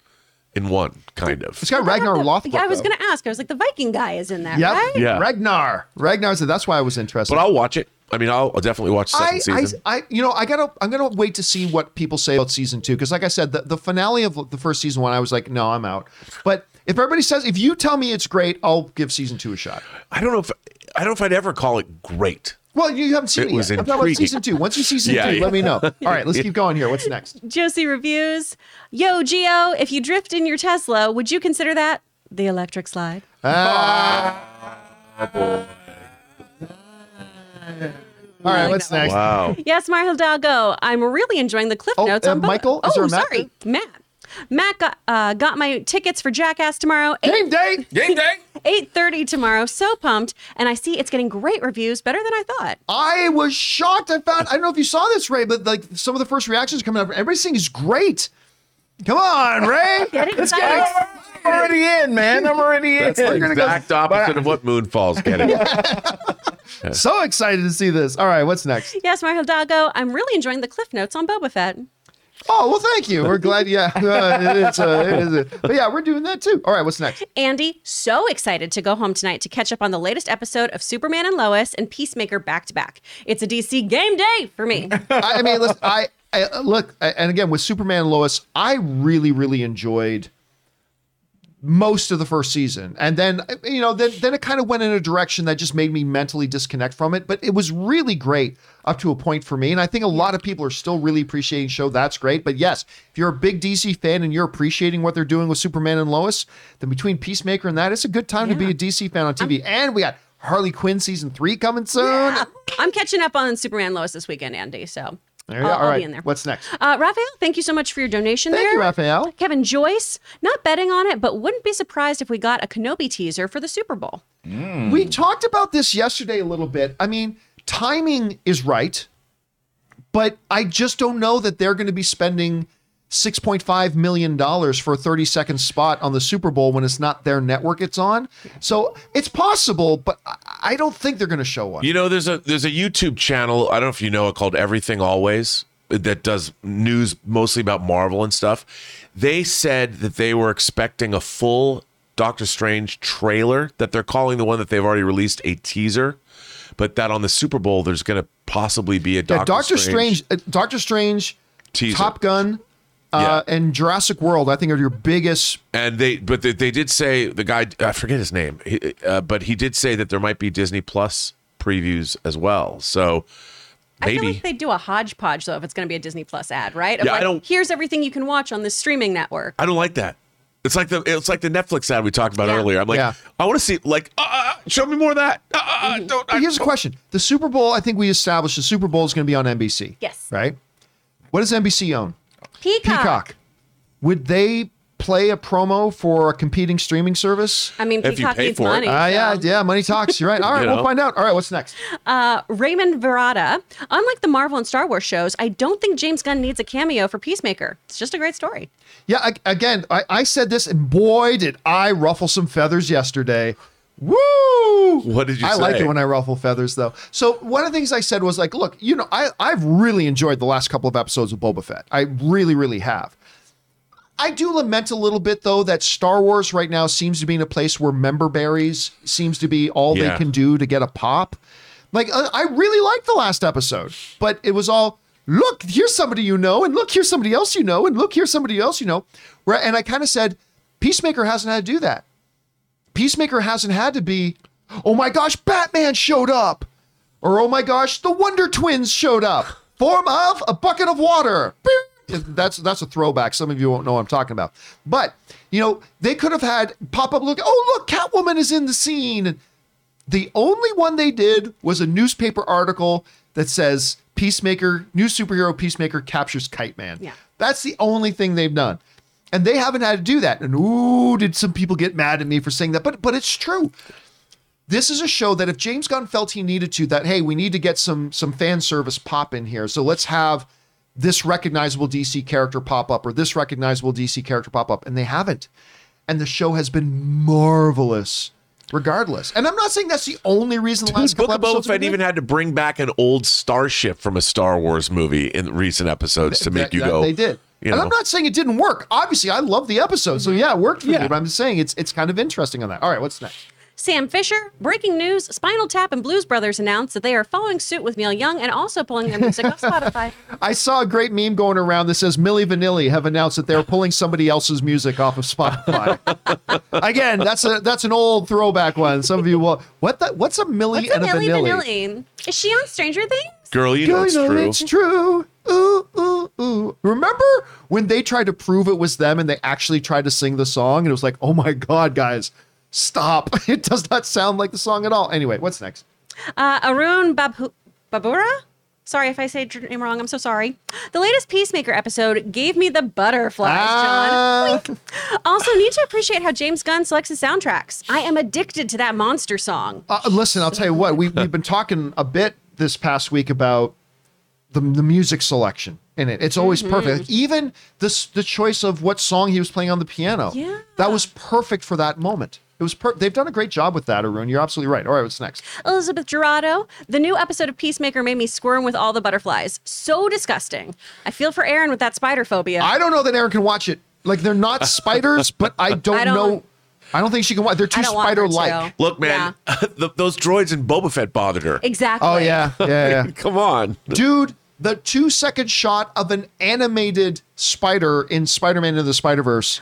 Speaker 4: in one, kind of.
Speaker 1: It's got Ragnar Lothbrok.
Speaker 5: Yeah, I was going to ask. I was like, the Viking guy is in that,
Speaker 1: Yep.
Speaker 5: right?
Speaker 4: Yeah.
Speaker 1: Ragnar. Ragnar said that's why I was interested.
Speaker 4: But I'll watch it. I mean, I'll, I'll definitely watch the second
Speaker 1: I, I,
Speaker 4: season.
Speaker 1: I, you know, I gotta, I'm gonna wait to see what people say about season two because, like I said, the, the finale of the first season one, I was like, no, I'm out. But if everybody says, if you tell me it's great, I'll give season two a shot.
Speaker 4: I don't know if I don't know if I'd ever call it great.
Speaker 1: Well, you haven't seen
Speaker 4: It
Speaker 1: it,
Speaker 4: was
Speaker 1: yet. I'm talking about
Speaker 4: intriguing.
Speaker 1: season two. Once you see season
Speaker 4: Yeah,
Speaker 1: two,
Speaker 4: yeah.
Speaker 1: let me know. All right, let's keep going here. What's next?
Speaker 5: Josie reviews. Yo, Geo, if you drift in your Tesla, would you consider that the electric slide? Ah.
Speaker 1: All right, what's next?
Speaker 4: Wow.
Speaker 5: Yes, Mar Hidalgo. I'm really enjoying the cliff
Speaker 1: Oh,
Speaker 5: notes
Speaker 1: uh,
Speaker 5: on both-
Speaker 1: Michael? Is
Speaker 5: oh,
Speaker 1: there a
Speaker 5: sorry, Matt. Matt got uh, got my tickets for Jackass tomorrow.
Speaker 1: Game day.
Speaker 3: Game day.
Speaker 5: Eight thirty tomorrow. So pumped, and I see it's getting great reviews, better than I thought.
Speaker 1: I was shocked. I found I don't know if you saw this, Ray, but like some of the first reactions coming up, everybody's saying is great. Come on, Ray.
Speaker 5: Get
Speaker 1: Let's
Speaker 5: excited.
Speaker 1: get it.
Speaker 3: I'm already in, man. I'm already in.
Speaker 4: That's the
Speaker 1: gonna go-
Speaker 4: exact opposite of what Moonfall's getting.
Speaker 1: So excited to see this. All right, what's next?
Speaker 5: Yes, Mario Dago. I'm really enjoying the cliff notes on Boba Fett.
Speaker 1: Oh well, thank you. We're glad. Yeah, it is. Uh, it but yeah, we're doing that too. All right, what's next?
Speaker 5: Andy, so excited to go home tonight to catch up on the latest episode of Superman and Lois and Peacemaker back to back. It's a DC game day for me.
Speaker 1: I, I mean, listen. I, I look, and again with Superman and Lois, I really, really enjoyed most of the first season, and then you know, then then it kind of went in a direction that just made me mentally disconnect from it. But it was really great up to a point for me, and I think a lot of people are still really appreciating the show. That's great. But yes, if you're a big DC fan and you're appreciating what they're doing with Superman and Lois, then between Peacemaker and that, it's a good time to be a DC fan on TV. and we got Harley Quinn season three coming soon.
Speaker 5: I'm catching up on Superman Lois this weekend, Andy. So
Speaker 1: There you go.
Speaker 5: I'll,
Speaker 1: All
Speaker 5: I'll
Speaker 1: right,
Speaker 5: be in there.
Speaker 1: what's next?
Speaker 5: Uh, Raphael, thank you so much for your donation
Speaker 1: Thank
Speaker 5: there.
Speaker 1: you, Raphael.
Speaker 5: Kevin Joyce, not betting on it, but wouldn't be surprised if we got a Kenobi teaser for the Super Bowl.
Speaker 1: We talked about this yesterday a little bit. I mean, timing is right, but I just don't know that they're going to be spending $6.5 million for a 30 second spot on the Super Bowl when it's not their network it's on. So it's possible, but I- I don't think they're going to show one.
Speaker 4: You know, there's a there's a YouTube channel. I don't know if you know it called Everything Always that does news mostly about Marvel and stuff. They said that they were expecting a full Doctor Strange trailer that they're calling the one that they've already released a teaser, but that on the Super Bowl there's going to possibly be a
Speaker 1: Yeah,
Speaker 4: Doctor,
Speaker 1: Doctor Strange, uh, Doctor Strange,
Speaker 4: Teaser.
Speaker 1: Top Gun, uh, and Jurassic World, I think are your biggest
Speaker 4: And they, but they, they did say the guy, I forget his name, he, uh, but he did say that there might be Disney Plus previews as well. So
Speaker 5: I feel
Speaker 4: maybe
Speaker 5: like they do a hodgepodge though if it's going to be a Disney Plus ad, right? Of
Speaker 4: Yeah, I don't-
Speaker 5: Here's everything you can watch on this streaming network.
Speaker 4: I don't like that. It's like the it's like the Netflix ad we talked about
Speaker 5: Yeah.
Speaker 4: earlier. I'm like,
Speaker 1: Yeah.
Speaker 4: I want to see like, uh, uh, show me more of that. Uh, uh, uh, don't. I,
Speaker 1: here's a question: The Super Bowl. I think we established the Super Bowl is going to be on NBC.
Speaker 5: Yes.
Speaker 1: Right. What does NBC own?
Speaker 5: Peacock.
Speaker 1: Peacock. Would they play a promo for a competing streaming service?
Speaker 5: I mean,
Speaker 4: If you
Speaker 5: Peacock
Speaker 4: pay
Speaker 5: needs
Speaker 4: for it.
Speaker 5: money.
Speaker 1: Ah, yeah,
Speaker 5: so-
Speaker 1: yeah. Money talks. You're right. All right,
Speaker 4: You
Speaker 1: we'll
Speaker 4: know?
Speaker 1: find out. All right, what's next?
Speaker 5: Uh, Raymond Verada. Unlike the Marvel and Star Wars shows, I don't think James Gunn needs a cameo for Peacemaker. It's just a great story.
Speaker 1: Yeah, I, again, I, I said this, and boy, did I ruffle some feathers yesterday. Woo!
Speaker 4: What did you say?
Speaker 1: I like it when I ruffle feathers, though. So one of the things I said was like, look, you know, I I've really enjoyed the last couple of episodes of Boba Fett. I really, really have. I do lament a little bit though that Star Wars right now seems to be in a place where member berries seems to be all they can do to get a pop. Like uh, I really liked the last episode, but it was all look here's somebody you know, and look here's somebody else you know, and look here's somebody else you know. Right? And I kind of said Peacemaker hasn't had to do that. Peacemaker hasn't had to be, oh my gosh, Batman showed up, or oh my gosh, the Wonder Twins showed up, form of a bucket of water. That's that's a throwback. Some of you won't know what I'm talking about. But you know, they could have had pop up look. Oh look, Catwoman is in the scene. The only one they did was a newspaper article that says Peacemaker, new superhero Peacemaker captures Kite Man.
Speaker 5: Yeah.
Speaker 1: That's the only thing they've done. And they haven't had to do that. And ooh, did some people get mad at me for saying that? But but it's true. This is a show that if James Gunn felt he needed to, that hey, we need to get some some fan service pop in here. So let's have this recognizable DC character pop up or this recognizable DC character pop up, and they haven't. And the show has been marvelous, regardless. And I'm not saying that's the only reason the last
Speaker 4: Dude, Book
Speaker 1: couple
Speaker 4: of Boba Fett even had to bring back an old starship from a Star Wars movie in recent episodes to make
Speaker 1: That-
Speaker 4: you
Speaker 1: that
Speaker 4: go.
Speaker 1: They did.
Speaker 4: You
Speaker 1: and
Speaker 4: know.
Speaker 1: I'm not saying it didn't work. Obviously, I love the episode, so mm-hmm. yeah, it worked for me. But I'm just saying it's it's kind of interesting on that. All right, what's next?
Speaker 5: Sam Fisher, breaking news Spinal Tap and Blues Brothers announced that they are following suit with Neil Young and also pulling their music off Spotify.
Speaker 1: I saw a great meme going around that says Milli Vanilli have announced that they're pulling somebody else's music off of Spotify. Again, that's a that's an old throwback one. Some of you will what the what's a Milli
Speaker 5: What's a
Speaker 1: and a
Speaker 5: Milli
Speaker 1: Vanilli?
Speaker 5: Vanilli? Is she on Stranger Things?
Speaker 4: Girl, you know
Speaker 1: Girl,
Speaker 4: it's
Speaker 1: you know
Speaker 4: true.
Speaker 1: it's true. Ooh, ooh, ooh. Remember when they tried to prove it was them and they actually tried to sing the song and it was like, oh my god, guys, stop! It does not sound like the song at all. Anyway, what's next?
Speaker 5: Uh, Arun Babu- Babura? Sorry if I say your name wrong. I'm so sorry. The latest Peacemaker episode gave me the butterflies,
Speaker 1: Ah.
Speaker 5: John. Also, need to appreciate how James Gunn selects his soundtracks. I am addicted to that monster song.
Speaker 1: Uh, listen, I'll tell you what. We, we've been talking a bit this past week about the, the music selection in it. It's always
Speaker 5: Mm-hmm.
Speaker 1: perfect. Even this the choice of what song he was playing on the piano.
Speaker 5: Yeah.
Speaker 1: That was perfect for that moment. It was per- they've done a great job with that, Arun. You're absolutely right. All right, what's next?
Speaker 5: Elizabeth Gerardo, the new episode of Peacemaker made me squirm with all the butterflies. So disgusting. I feel for Erin with that spider phobia.
Speaker 1: I don't know that Erin can watch it. Like they're not spiders, but I don't,
Speaker 5: I don't-
Speaker 1: know. I don't think she can watch. They're too
Speaker 5: I don't want her
Speaker 1: spider-like.
Speaker 5: to.
Speaker 4: Look, man, the, those droids in Boba Fett bothered her.
Speaker 5: Exactly.
Speaker 1: Oh yeah, yeah, yeah.
Speaker 4: Come on.
Speaker 1: Dude, the two second shot of an animated spider in Spider Man Into the Spider Verse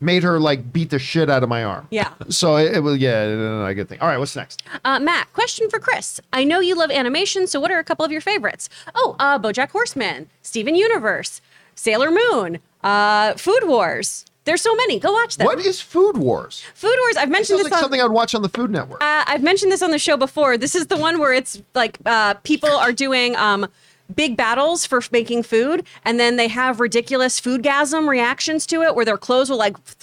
Speaker 1: made her like beat the shit out of my arm.
Speaker 5: Yeah.
Speaker 1: So it, it was, yeah, no, no, no, good thing. All right, what's next?
Speaker 5: Uh, Matt, question for Chris. I know you love animation, so what are a couple of your favorites? Oh, uh, BoJack Horseman, Steven Universe, Sailor Moon, uh, Food Wars. There's so many. Go watch them.
Speaker 1: What is Food Wars?
Speaker 5: Food Wars. I've
Speaker 1: It
Speaker 5: mentioned
Speaker 1: sounds
Speaker 5: this
Speaker 1: like
Speaker 5: on.
Speaker 1: something I'd watch on the Food Network.
Speaker 5: Uh, I've mentioned this on the show before. This is the one where it's like uh, people are doing um, big battles for f- making food, and then they have ridiculous foodgasm reactions to it, where their clothes will like th-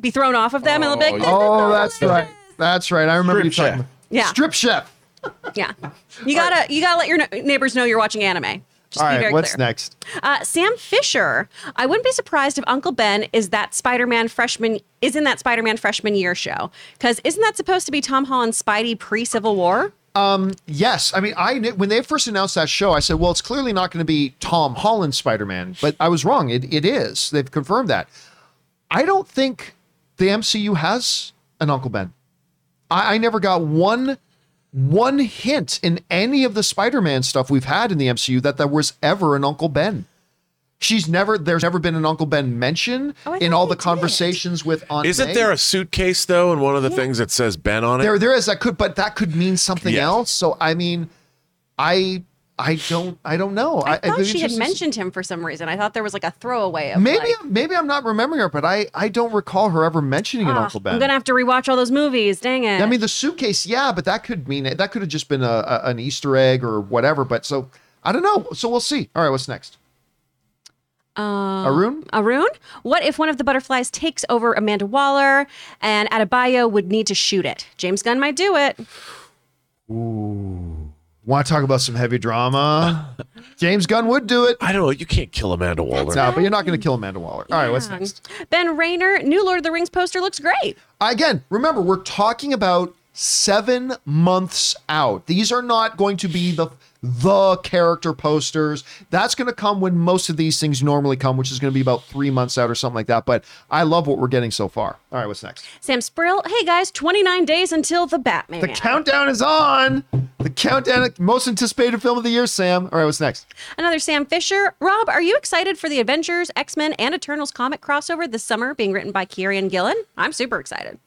Speaker 5: be thrown off of them, and they'll be like,
Speaker 1: oh, that's right. That's right. I remember you
Speaker 3: Strip
Speaker 1: talking.
Speaker 3: chef.
Speaker 5: Yeah.
Speaker 1: Strip chef.
Speaker 5: yeah. You gotta you gotta let your ne- neighbors know you're watching anime. Just
Speaker 1: All
Speaker 5: be
Speaker 1: right, what's
Speaker 5: clear.
Speaker 1: next?
Speaker 5: Uh, Sam Fisher. I wouldn't be surprised if Uncle Ben is that Spider-Man freshman is in that Spider-Man freshman year show because isn't that supposed to be Tom Holland's Spidey pre-Civil War?
Speaker 1: Yes, I mean, I when they first announced that show, I said, "Well, it's clearly not going to be Tom Holland Spider Man," but I was wrong. It it is. They've confirmed that. I don't think the MCU has an Uncle Ben. I, I never got one one hint in any of the Spider Man stuff we've had in the MCU that there was ever an Uncle Ben. She's never. There's never been an Uncle Ben mention
Speaker 5: Oh,
Speaker 1: in all
Speaker 5: they
Speaker 1: the
Speaker 5: did.
Speaker 1: conversations with Aunt
Speaker 4: Isn't
Speaker 1: May.
Speaker 4: there a suitcase though, and one of the things that says Ben on it?
Speaker 1: There, there is that could, but that could mean something
Speaker 4: Yeah.
Speaker 1: else. So I mean, I, I don't, I don't know.
Speaker 5: I thought she had mentioned him for some reason. I thought there was like a throwaway of
Speaker 1: Maybe,
Speaker 5: like,
Speaker 1: maybe I'm not remembering her, but I, I don't recall her ever mentioning an
Speaker 5: "Ah,
Speaker 1: Uncle Ben.
Speaker 5: I'm gonna have to rewatch all those movies. Dang it!
Speaker 1: I mean, the suitcase, yeah, but that could mean it. That could have just been a, a an Easter egg or whatever. But so I don't know. So we'll see. All right, what's next?
Speaker 5: Um,
Speaker 1: Arun.
Speaker 5: Arun, what if one of the butterflies takes over Amanda Waller and Adebayo would need to shoot it? James Gunn might do it.
Speaker 1: Want to talk about some heavy drama? James Gunn would do it.
Speaker 4: I don't know. You can't kill Amanda Waller.
Speaker 1: No, but you're not going to kill Amanda Waller. All right, what's
Speaker 5: Yeah.
Speaker 1: next?
Speaker 5: Ben Rayner, new Lord of the Rings poster looks great.
Speaker 1: Again, remember, we're talking about seven months out. These are not going to be the the character posters. That's going to come when most of these things normally come, which is going to be about three months out or something like that. But I love what we're getting so far. All right, what's next?
Speaker 5: Sam Sprill, hey guys, 29 days until the Batman.
Speaker 1: The countdown is on. The countdown, most anticipated film of the year, Sam. All right, what's next?
Speaker 5: Another Sam Fisher. Rob, are you excited for the Avengers, X Men, and Eternals comic crossover this summer being written by Kieron Gillen? I'm super excited.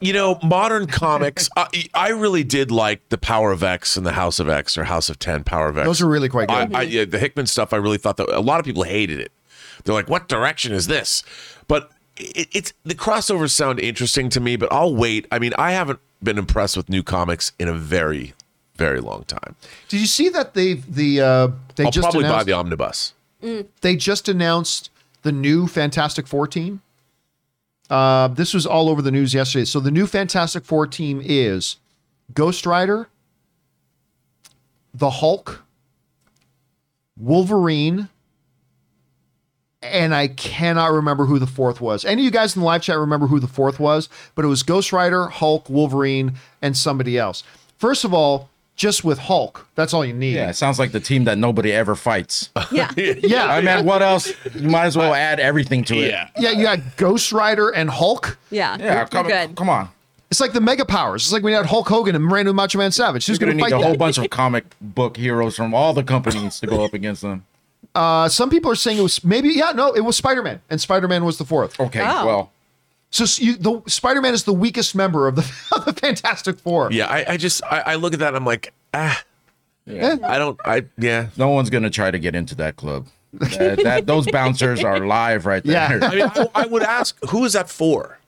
Speaker 4: You know, modern comics. I, I really did like the Power of X and the House of X or House of Ten. Power of X.
Speaker 1: Those are really quite
Speaker 4: I,
Speaker 1: good.
Speaker 4: I, yeah, the Hickman stuff, I really thought that a lot of people hated it. They're like, "What direction is this?" But it, it's the crossovers sound interesting to me. But I'll wait. I mean, I haven't been impressed with new comics in a very, very long time.
Speaker 1: Did you see that they the uh, they
Speaker 4: I'll
Speaker 1: just
Speaker 4: probably buy
Speaker 1: announced,
Speaker 4: the omnibus.
Speaker 1: they just announced the new Fantastic Four team. Uh, this was all over the news yesterday. So the new Fantastic Four team is Ghost Rider, the Hulk, Wolverine, and I cannot remember who the fourth was. Any of you guys in the live chat remember who the fourth was? But it was Ghost Rider, Hulk, Wolverine, and somebody else. First of all, just with Hulk, that's all you need.
Speaker 3: Yeah, it sounds like the team that nobody ever fights.
Speaker 5: Yeah.
Speaker 1: Yeah.
Speaker 3: I mean, what else? You might as well add everything to it.
Speaker 4: Yeah.
Speaker 1: Yeah, you got Ghost Rider and Hulk.
Speaker 5: Yeah.
Speaker 3: Yeah,
Speaker 5: We're
Speaker 3: come,
Speaker 5: good.
Speaker 3: come on.
Speaker 1: It's like the mega powers. It's like when you had Hulk Hogan and Randy Macho Man Savage. Who's going
Speaker 3: gonna need
Speaker 1: fight
Speaker 3: a whole bunch of comic book heroes from all the companies to go up against them.
Speaker 1: Uh, some people are saying it was maybe yeah no it was Spider Man and Spider Man was the fourth.
Speaker 3: Okay,
Speaker 5: Oh.
Speaker 3: well,
Speaker 1: So you, the Spider Man is the weakest member of the, of the Fantastic Four.
Speaker 4: Yeah, I, I just I, I look at that. I'm like, ah,
Speaker 3: yeah.
Speaker 4: I don't. I yeah.
Speaker 3: no one's gonna try to get into that club. That, that- those bouncers are live right there.
Speaker 1: Yeah.
Speaker 4: I mean, I, I would ask, who is that for?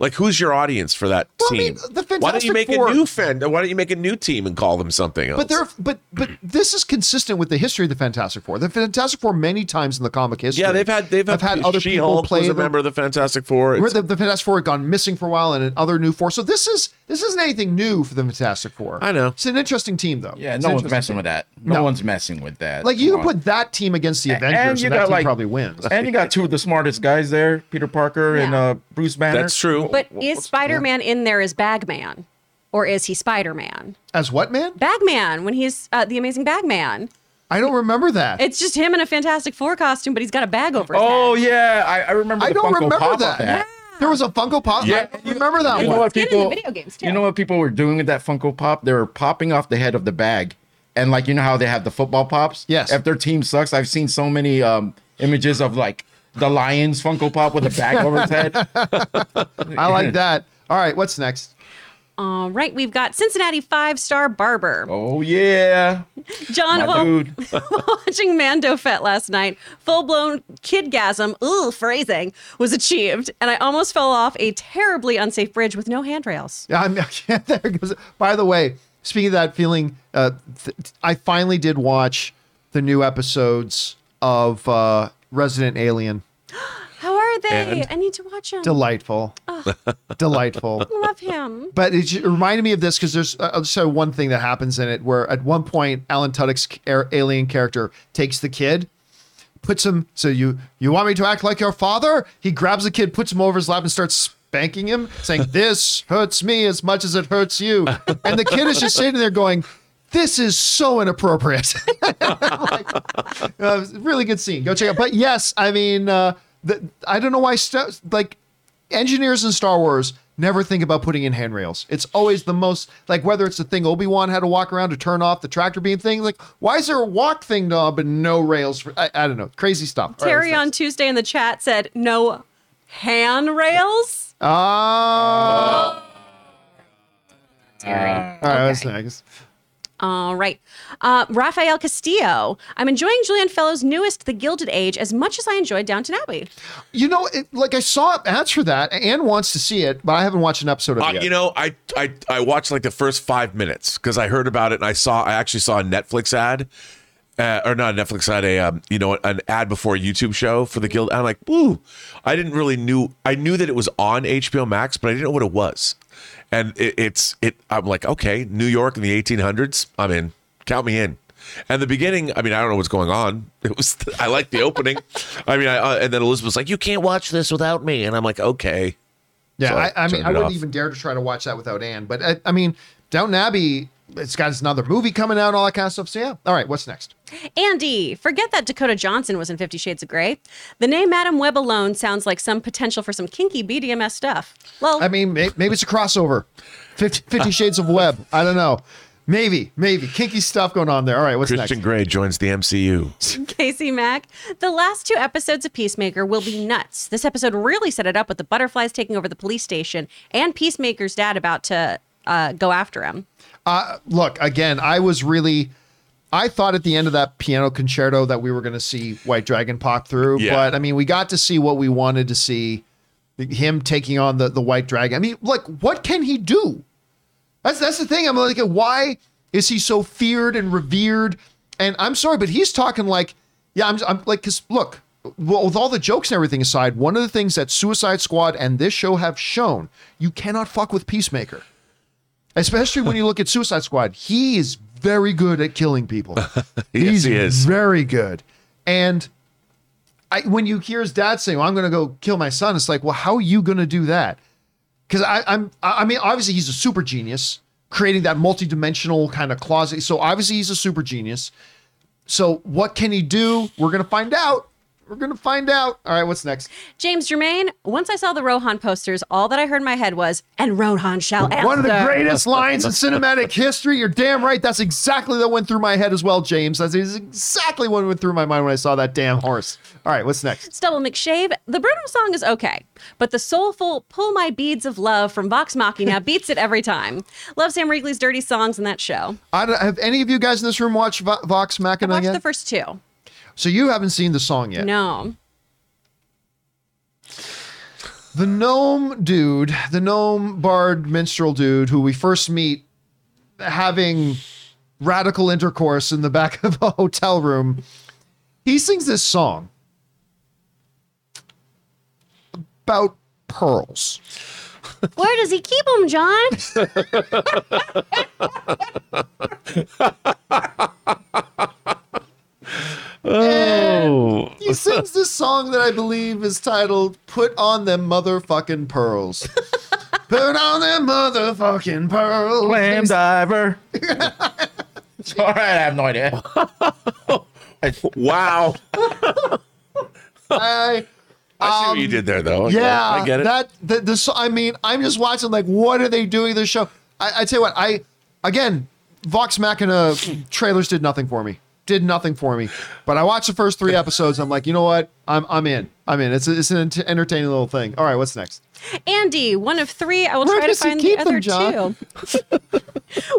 Speaker 4: Like, who's your audience for that
Speaker 1: Well, I
Speaker 4: team?
Speaker 1: mean, the
Speaker 4: why don't you make
Speaker 1: Four-
Speaker 4: a new fan? Why don't you make a new team and call them something else?
Speaker 1: But they're but but this is consistent with the history of the Fantastic Four. The Fantastic Four many times in the comic history.
Speaker 4: yeah, they've had they've
Speaker 1: have had other people
Speaker 4: She-Hulk
Speaker 1: play
Speaker 4: was a member of the Fantastic Four.
Speaker 1: Where the, the Fantastic Four had gone missing for a while, and other new four. So this is this isn't anything new for the Fantastic Four.
Speaker 4: I know.
Speaker 1: It's an interesting team, though.
Speaker 3: Yeah,
Speaker 1: It's
Speaker 3: no one's messing
Speaker 1: team.
Speaker 3: with that. No,
Speaker 1: No.
Speaker 3: one's messing with that.
Speaker 1: Like you
Speaker 3: Come
Speaker 1: can
Speaker 3: on.
Speaker 1: put that team against the
Speaker 3: and
Speaker 1: Avengers,
Speaker 3: you
Speaker 1: and, that
Speaker 3: got
Speaker 1: team
Speaker 3: like
Speaker 1: probably wins.
Speaker 3: And you got two of the smartest guys there, Peter Parker and uh, Bruce Banner.
Speaker 4: That's true.
Speaker 5: But is Spider Man in there as Bagman? Or is he Spider Man?
Speaker 1: As what man?
Speaker 5: Bagman, when he's uh, the amazing Bagman.
Speaker 1: I don't remember that.
Speaker 5: It's just him in a Fantastic Four costume, but he's got a bag over his
Speaker 3: Oh
Speaker 5: head.
Speaker 3: yeah, I, I remember.
Speaker 1: I
Speaker 3: the
Speaker 1: don't
Speaker 3: Funko
Speaker 1: remember
Speaker 3: Pop
Speaker 1: that.
Speaker 3: Of that.
Speaker 1: There was a Funko Pop.
Speaker 3: Yeah.
Speaker 1: I don't remember that
Speaker 3: You know what
Speaker 5: It's in
Speaker 3: people?
Speaker 5: the video games, too.
Speaker 3: You know what people were doing with that Funko Pop? They were popping off the head of the bag, and like you know how they have the football pops.
Speaker 1: Yes.
Speaker 3: If their team sucks, I've seen so many um, images of like the Lions Funko Pop with a bag over his head.
Speaker 1: I like that. All right, what's next?
Speaker 5: All right, we've got Cincinnati five star barber.
Speaker 3: Oh yeah,
Speaker 5: John,
Speaker 3: my
Speaker 5: while,
Speaker 3: dude.
Speaker 5: watching Mando Fett last night, full blown kidgasm, ooh, phrasing, was achieved. And I almost fell off a terribly unsafe bridge with no handrails.
Speaker 1: Yeah, I'm, there it goes. By the way, speaking of that feeling, uh, th- I finally did watch the new episodes of uh, Resident Alien.
Speaker 5: How are they?
Speaker 4: And?
Speaker 5: I need to watch them.
Speaker 1: Delightful, delightful.
Speaker 5: Love him.
Speaker 1: But it reminded me of this because there's uh, I'll just say one thing that happens in it where at one point Alan Tudyk's alien character takes the kid, puts him. So you you want me to act like your father? He grabs the kid, puts him over his lap, and starts spanking him, saying, "This hurts me as much as it hurts you." And the kid is just sitting there going. This is so inappropriate. like, uh, it was a really good scene. Go check it out. But yes, I mean, uh, the, I don't know why st- like engineers in Star Wars never think about putting in handrails. It's always the most like whether it's the thing Obi Wan had to walk around to turn off the tractor beam thing. Like, why is there a walk thing knob and no rails? For, I, I don't know, crazy stuff.
Speaker 5: Terry
Speaker 1: what's
Speaker 5: on? Tuesday in the chat said, no handrails.
Speaker 1: Ah.
Speaker 5: Terry.
Speaker 1: all right, what's next?
Speaker 5: All right. Uh, Rafael Castillo. I'm enjoying Julian Fellowes' newest, The Gilded Age, as much as I enjoyed Downton Abbey.
Speaker 1: You know, it, like I saw ads for that. Anne wants to see it, but I haven't watched an episode of
Speaker 4: Uh,
Speaker 1: it yet.
Speaker 4: you know, I, I I watched like the first five minutes because I heard about it and I saw I actually saw a Netflix ad, uh, or not a Netflix ad, a um, you know an ad before a YouTube show for the Guild. I'm like, ooh, I didn't really knew. I knew that it was on HBO Max, but I didn't know what it was. And it, it's it. I'm like, okay, New York in the 1800s. I'm in. Count me in. And the beginning, I mean, I don't know what's going on. It was, I like the opening. I mean, I, uh, and then Elizabeth was like, "You can't watch this without me," and I'm like, "Okay."
Speaker 1: Yeah,
Speaker 4: So
Speaker 1: I, I mean, I wouldn't
Speaker 4: off.
Speaker 1: even dare to try to watch that without Anne. But I, I mean, Downton Abbey, it's got another movie coming out, all that kind of stuff. So yeah. All right, what's next?
Speaker 5: Andy, forget that Dakota Johnson was in Fifty Shades of Grey. The name Madame Web alone sounds like some potential for some kinky BDMS stuff. Well,
Speaker 1: I mean, may- maybe it's a crossover. 50, 50 Shades of Web. I don't know. Maybe, maybe kinky stuff going on there. All right, what's
Speaker 4: Christian
Speaker 1: next?
Speaker 4: Grey joins the MCU.
Speaker 5: Casey Mack, the last two episodes of Peacemaker will be nuts. This episode really set it up with the butterflies taking over the police station and Peacemaker's dad about to uh, go after him.
Speaker 1: Uh, look, again, I was really. I thought at the end of that piano concerto that we were going to see White Dragon pop through,
Speaker 4: Yeah.
Speaker 1: but I mean, we got to see what we wanted to see. Him taking on the the White Dragon. I mean, like, what can he do? That's that's the thing. I'm like, why is he so feared and revered? And I'm sorry, but he's talking like, yeah, I'm, I'm like, because look, well, with all the jokes and everything aside, one of the things that Suicide Squad and this show have shown, you cannot fuck with Peacemaker. Especially when you look at Suicide Squad, he is very good at killing people.
Speaker 4: Yes,
Speaker 1: He's
Speaker 4: he is.
Speaker 1: very good. And I, when you hear his dad saying, well, "I'm going to go kill my son," it's like, well, how are you going to do that? Because I'm, I I mean, obviously he's a super genius, creating that multi-dimensional kind of closet. So obviously he's a super genius. So what can he do? We're gonna find out. We're gonna find out. All right, what's next?
Speaker 5: James Germain, once I saw the Rohan posters, all that I heard in my head was, and Rohan shall answer.
Speaker 1: One of the greatest lines in cinematic history. You're damn right. That's exactly what went through my head as well, James. That's exactly what went through my mind when I saw that damn horse. All right, what's next?
Speaker 5: Stubble McShave, the Bruno song is okay, but the soulful Pull My Beads of Love from Vox Machina beats it every time. Love Sam Riegel's dirty songs in that show.
Speaker 1: I don't, have any of you guys in this room watched Vox Machina
Speaker 5: Watch
Speaker 1: yet?
Speaker 5: the first two.
Speaker 1: So you haven't seen the song yet.
Speaker 5: No.
Speaker 1: The gnome dude, the gnome bard minstrel dude, who we first meet having radical intercourse in the back of a hotel room, he sings this song about pearls.
Speaker 5: Where does he keep them, John?
Speaker 1: Oh. He sings this song that I believe is titled "Put on Them Motherfucking Pearls." Put on them motherfucking pearls.
Speaker 3: Clam diver. All right, I have no idea.
Speaker 4: Wow.
Speaker 1: I,
Speaker 4: I see what um, you did there, though.
Speaker 1: Yeah,
Speaker 4: I get it.
Speaker 1: that the, the I mean, I'm just watching like, what are they doing this show? I, I tell you what, I again, Vox Machina trailers did nothing for me. Did nothing for me. But I watched the first three episodes. I'm like, you know what? I'm I'm in. I'm in. It's it's an entertaining little thing. All right, what's next?
Speaker 5: Andy, one of three. I will
Speaker 1: Where
Speaker 5: try to find the other
Speaker 1: John?
Speaker 5: two.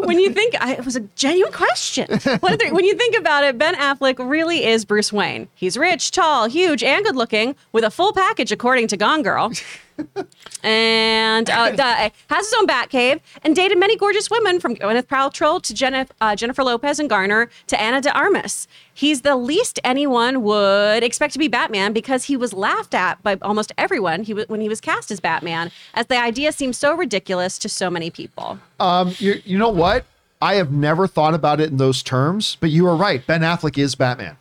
Speaker 5: when you think, I, it was a genuine question. One of three. When you think about it, Ben Affleck really is Bruce Wayne. He's rich, tall, huge, and good looking, with a full package, according to Gone Girl. and uh, the- has his own Batcave and dated many gorgeous women from Gwyneth Paltrow to Jennifer, uh, Jennifer Lopez and Garner to Ana de Armas. He's the least anyone would expect to be Batman because he was laughed at by almost everyone he when he was cast as Batman, as the idea seems so ridiculous to so many people.
Speaker 1: Um, you, you know what? I have never thought about it in those terms, but you are right. Ben Affleck is Batman.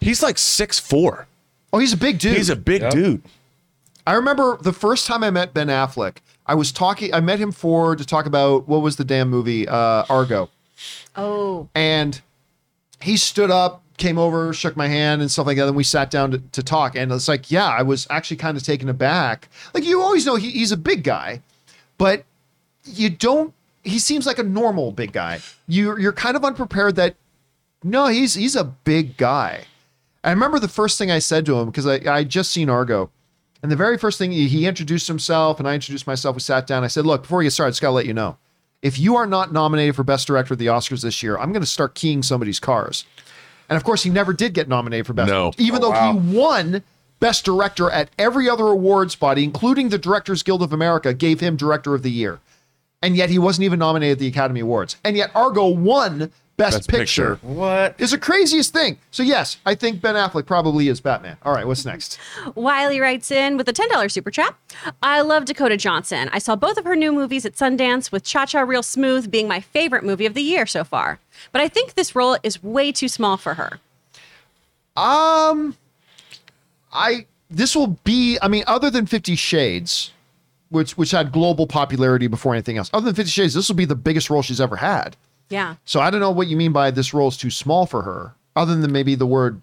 Speaker 4: He's like six four.
Speaker 1: Oh, he's a big dude.
Speaker 4: He's a big dude.
Speaker 1: I remember the first time I met Ben Affleck, I was talking, I met him for to talk about what was the damn movie, uh, Argo.
Speaker 5: Oh,
Speaker 1: And he stood up, came over, shook my hand and stuff like that. And we sat down to, to talk. And it's like, yeah, I was actually kind of taken aback. Like you always know he, he's a big guy, but you don't, he seems like a normal big guy. You, you're kind of unprepared that no, he's, he's a big guy. I remember the first thing I said to him because I I just seen Argo, and the very first thing he, introduced himself and I introduced myself. We sat down. I said, "Look, before we get started, I just gotta let you know, if you are not nominated for Best Director at the Oscars this year, I'm gonna start keying somebody's cars." And of course, he never did get nominated for Best,
Speaker 4: No.
Speaker 1: even
Speaker 3: Oh,
Speaker 1: though
Speaker 3: wow.
Speaker 1: he won Best Director at every other awards body, including the Directors Guild of America, gave him Director of the Year, and yet he wasn't even nominated at the Academy Awards. And yet Argo won Best,
Speaker 4: Best
Speaker 1: Picture.
Speaker 4: Picture.
Speaker 3: What?
Speaker 1: Is the craziest thing. So yes, I think Ben Affleck probably is Batman. All right, what's next?
Speaker 5: Wiley writes in with a $10 super chat. I love Dakota Johnson. I saw both of her new movies at Sundance, with Cha Cha Real Smooth being my favorite movie of the year so far. But I think this role is way too small for her.
Speaker 1: Um, I this will be. I mean, other than Fifty Shades, which which had global popularity before anything else. Other than Fifty Shades, this will be the biggest role she's ever had.
Speaker 5: Yeah.
Speaker 1: So I don't know what you mean by this role is too small for her. Other than maybe the word.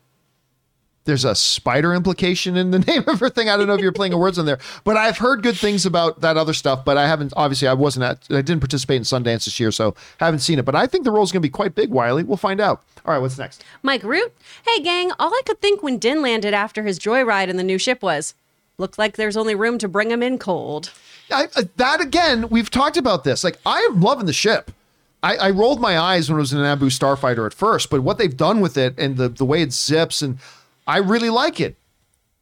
Speaker 1: There's a spider implication in the name of her thing. I don't know if you're playing a words on there, but I've heard good things about that other stuff. But I haven't. Obviously, I wasn't at. I didn't participate in Sundance this year, so haven't seen it. But I think the role's going to be quite big. Wiley, we'll find out. All right, what's next?
Speaker 5: Mike Root. Hey, gang. All I could think when Din landed after his joyride in the new ship was, looks like there's only room to bring him in cold.
Speaker 1: I, that again, we've talked about this. Like, I am loving the ship. I, I rolled my eyes when it was an Naboo Starfighter at first, but what they've done with it and the, the way it zips, and I really like it.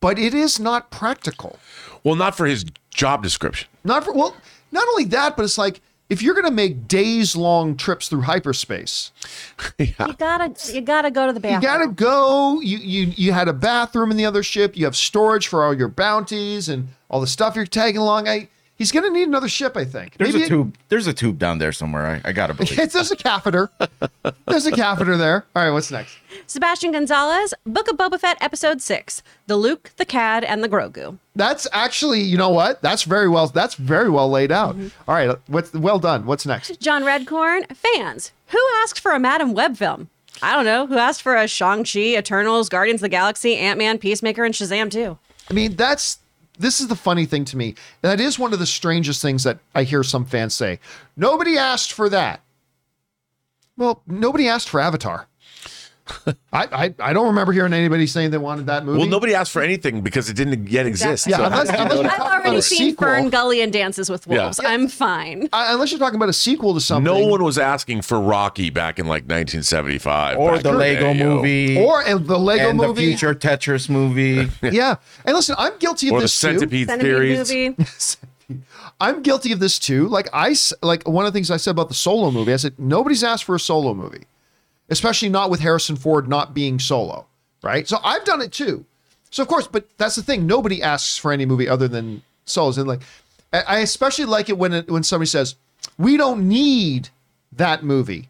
Speaker 1: But it is not practical.
Speaker 4: Well, not for his job description.
Speaker 1: Not for, well, not only that, but it's like if you're going to make days long trips through hyperspace,
Speaker 5: You gotta, you gotta go to the bathroom.
Speaker 1: you got to go. You, you, you had a bathroom in the other ship, you have storage for all your bounties and all the stuff you're tagging along. I, he's going to need another ship, I think.
Speaker 3: There's
Speaker 1: Maybe
Speaker 3: a
Speaker 1: it-
Speaker 3: tube. There's a tube down there somewhere. I, I gotta believe.
Speaker 1: It's, there's a catheter. There's a catheter there. All right, what's next?
Speaker 5: Sebastian Gonzalez, Book of Boba Fett, Episode 6 The Luke, the Cad, and the Grogu.
Speaker 1: That's actually, you know what? That's very well. That's very well laid out. Mm-hmm. All right, what's well done? What's next?
Speaker 5: John Redcorn, fans. Who asked for a Madame Web film? I don't know. Who asked for a Shang-Chi, Eternals, Guardians of the Galaxy, Ant-Man, Peacemaker, and Shazam too?
Speaker 1: I mean, that's this is the funny thing to me. And That is one of the strangest things that I hear some fans say. Nobody asked for that. Well, nobody asked for Avatar. I, I I don't remember hearing anybody saying they wanted that movie.
Speaker 4: Well, nobody asked for anything because it didn't yet exist.
Speaker 1: Yeah,
Speaker 4: So
Speaker 1: unless,
Speaker 4: how do you
Speaker 1: unless
Speaker 5: I've already seen
Speaker 1: sequel,
Speaker 5: Fern Gully and Dances with
Speaker 4: Yeah.
Speaker 5: Wolves. I'm fine.
Speaker 1: uh, unless you're talking about a sequel to something.
Speaker 4: No one was asking for Rocky back in like 1975.
Speaker 3: or the Lego
Speaker 4: day,
Speaker 3: movie.
Speaker 1: or and the Lego
Speaker 3: and
Speaker 1: movie.
Speaker 3: the future Tetris movie.
Speaker 1: Yeah, and listen, I'm guilty of
Speaker 4: Or the
Speaker 1: this too.
Speaker 4: centipede
Speaker 5: Centipede
Speaker 4: theories.
Speaker 5: movie.
Speaker 1: I'm guilty of this too. Like I s- like one of the things I said about the solo movie. I said nobody's asked for a solo movie, especially not with Harrison Ford not being solo, right? So I've done it too. So of course, but that's the thing. Nobody asks for any movie other than solos. And like, I I especially like it when it, when somebody says we don't need that movie.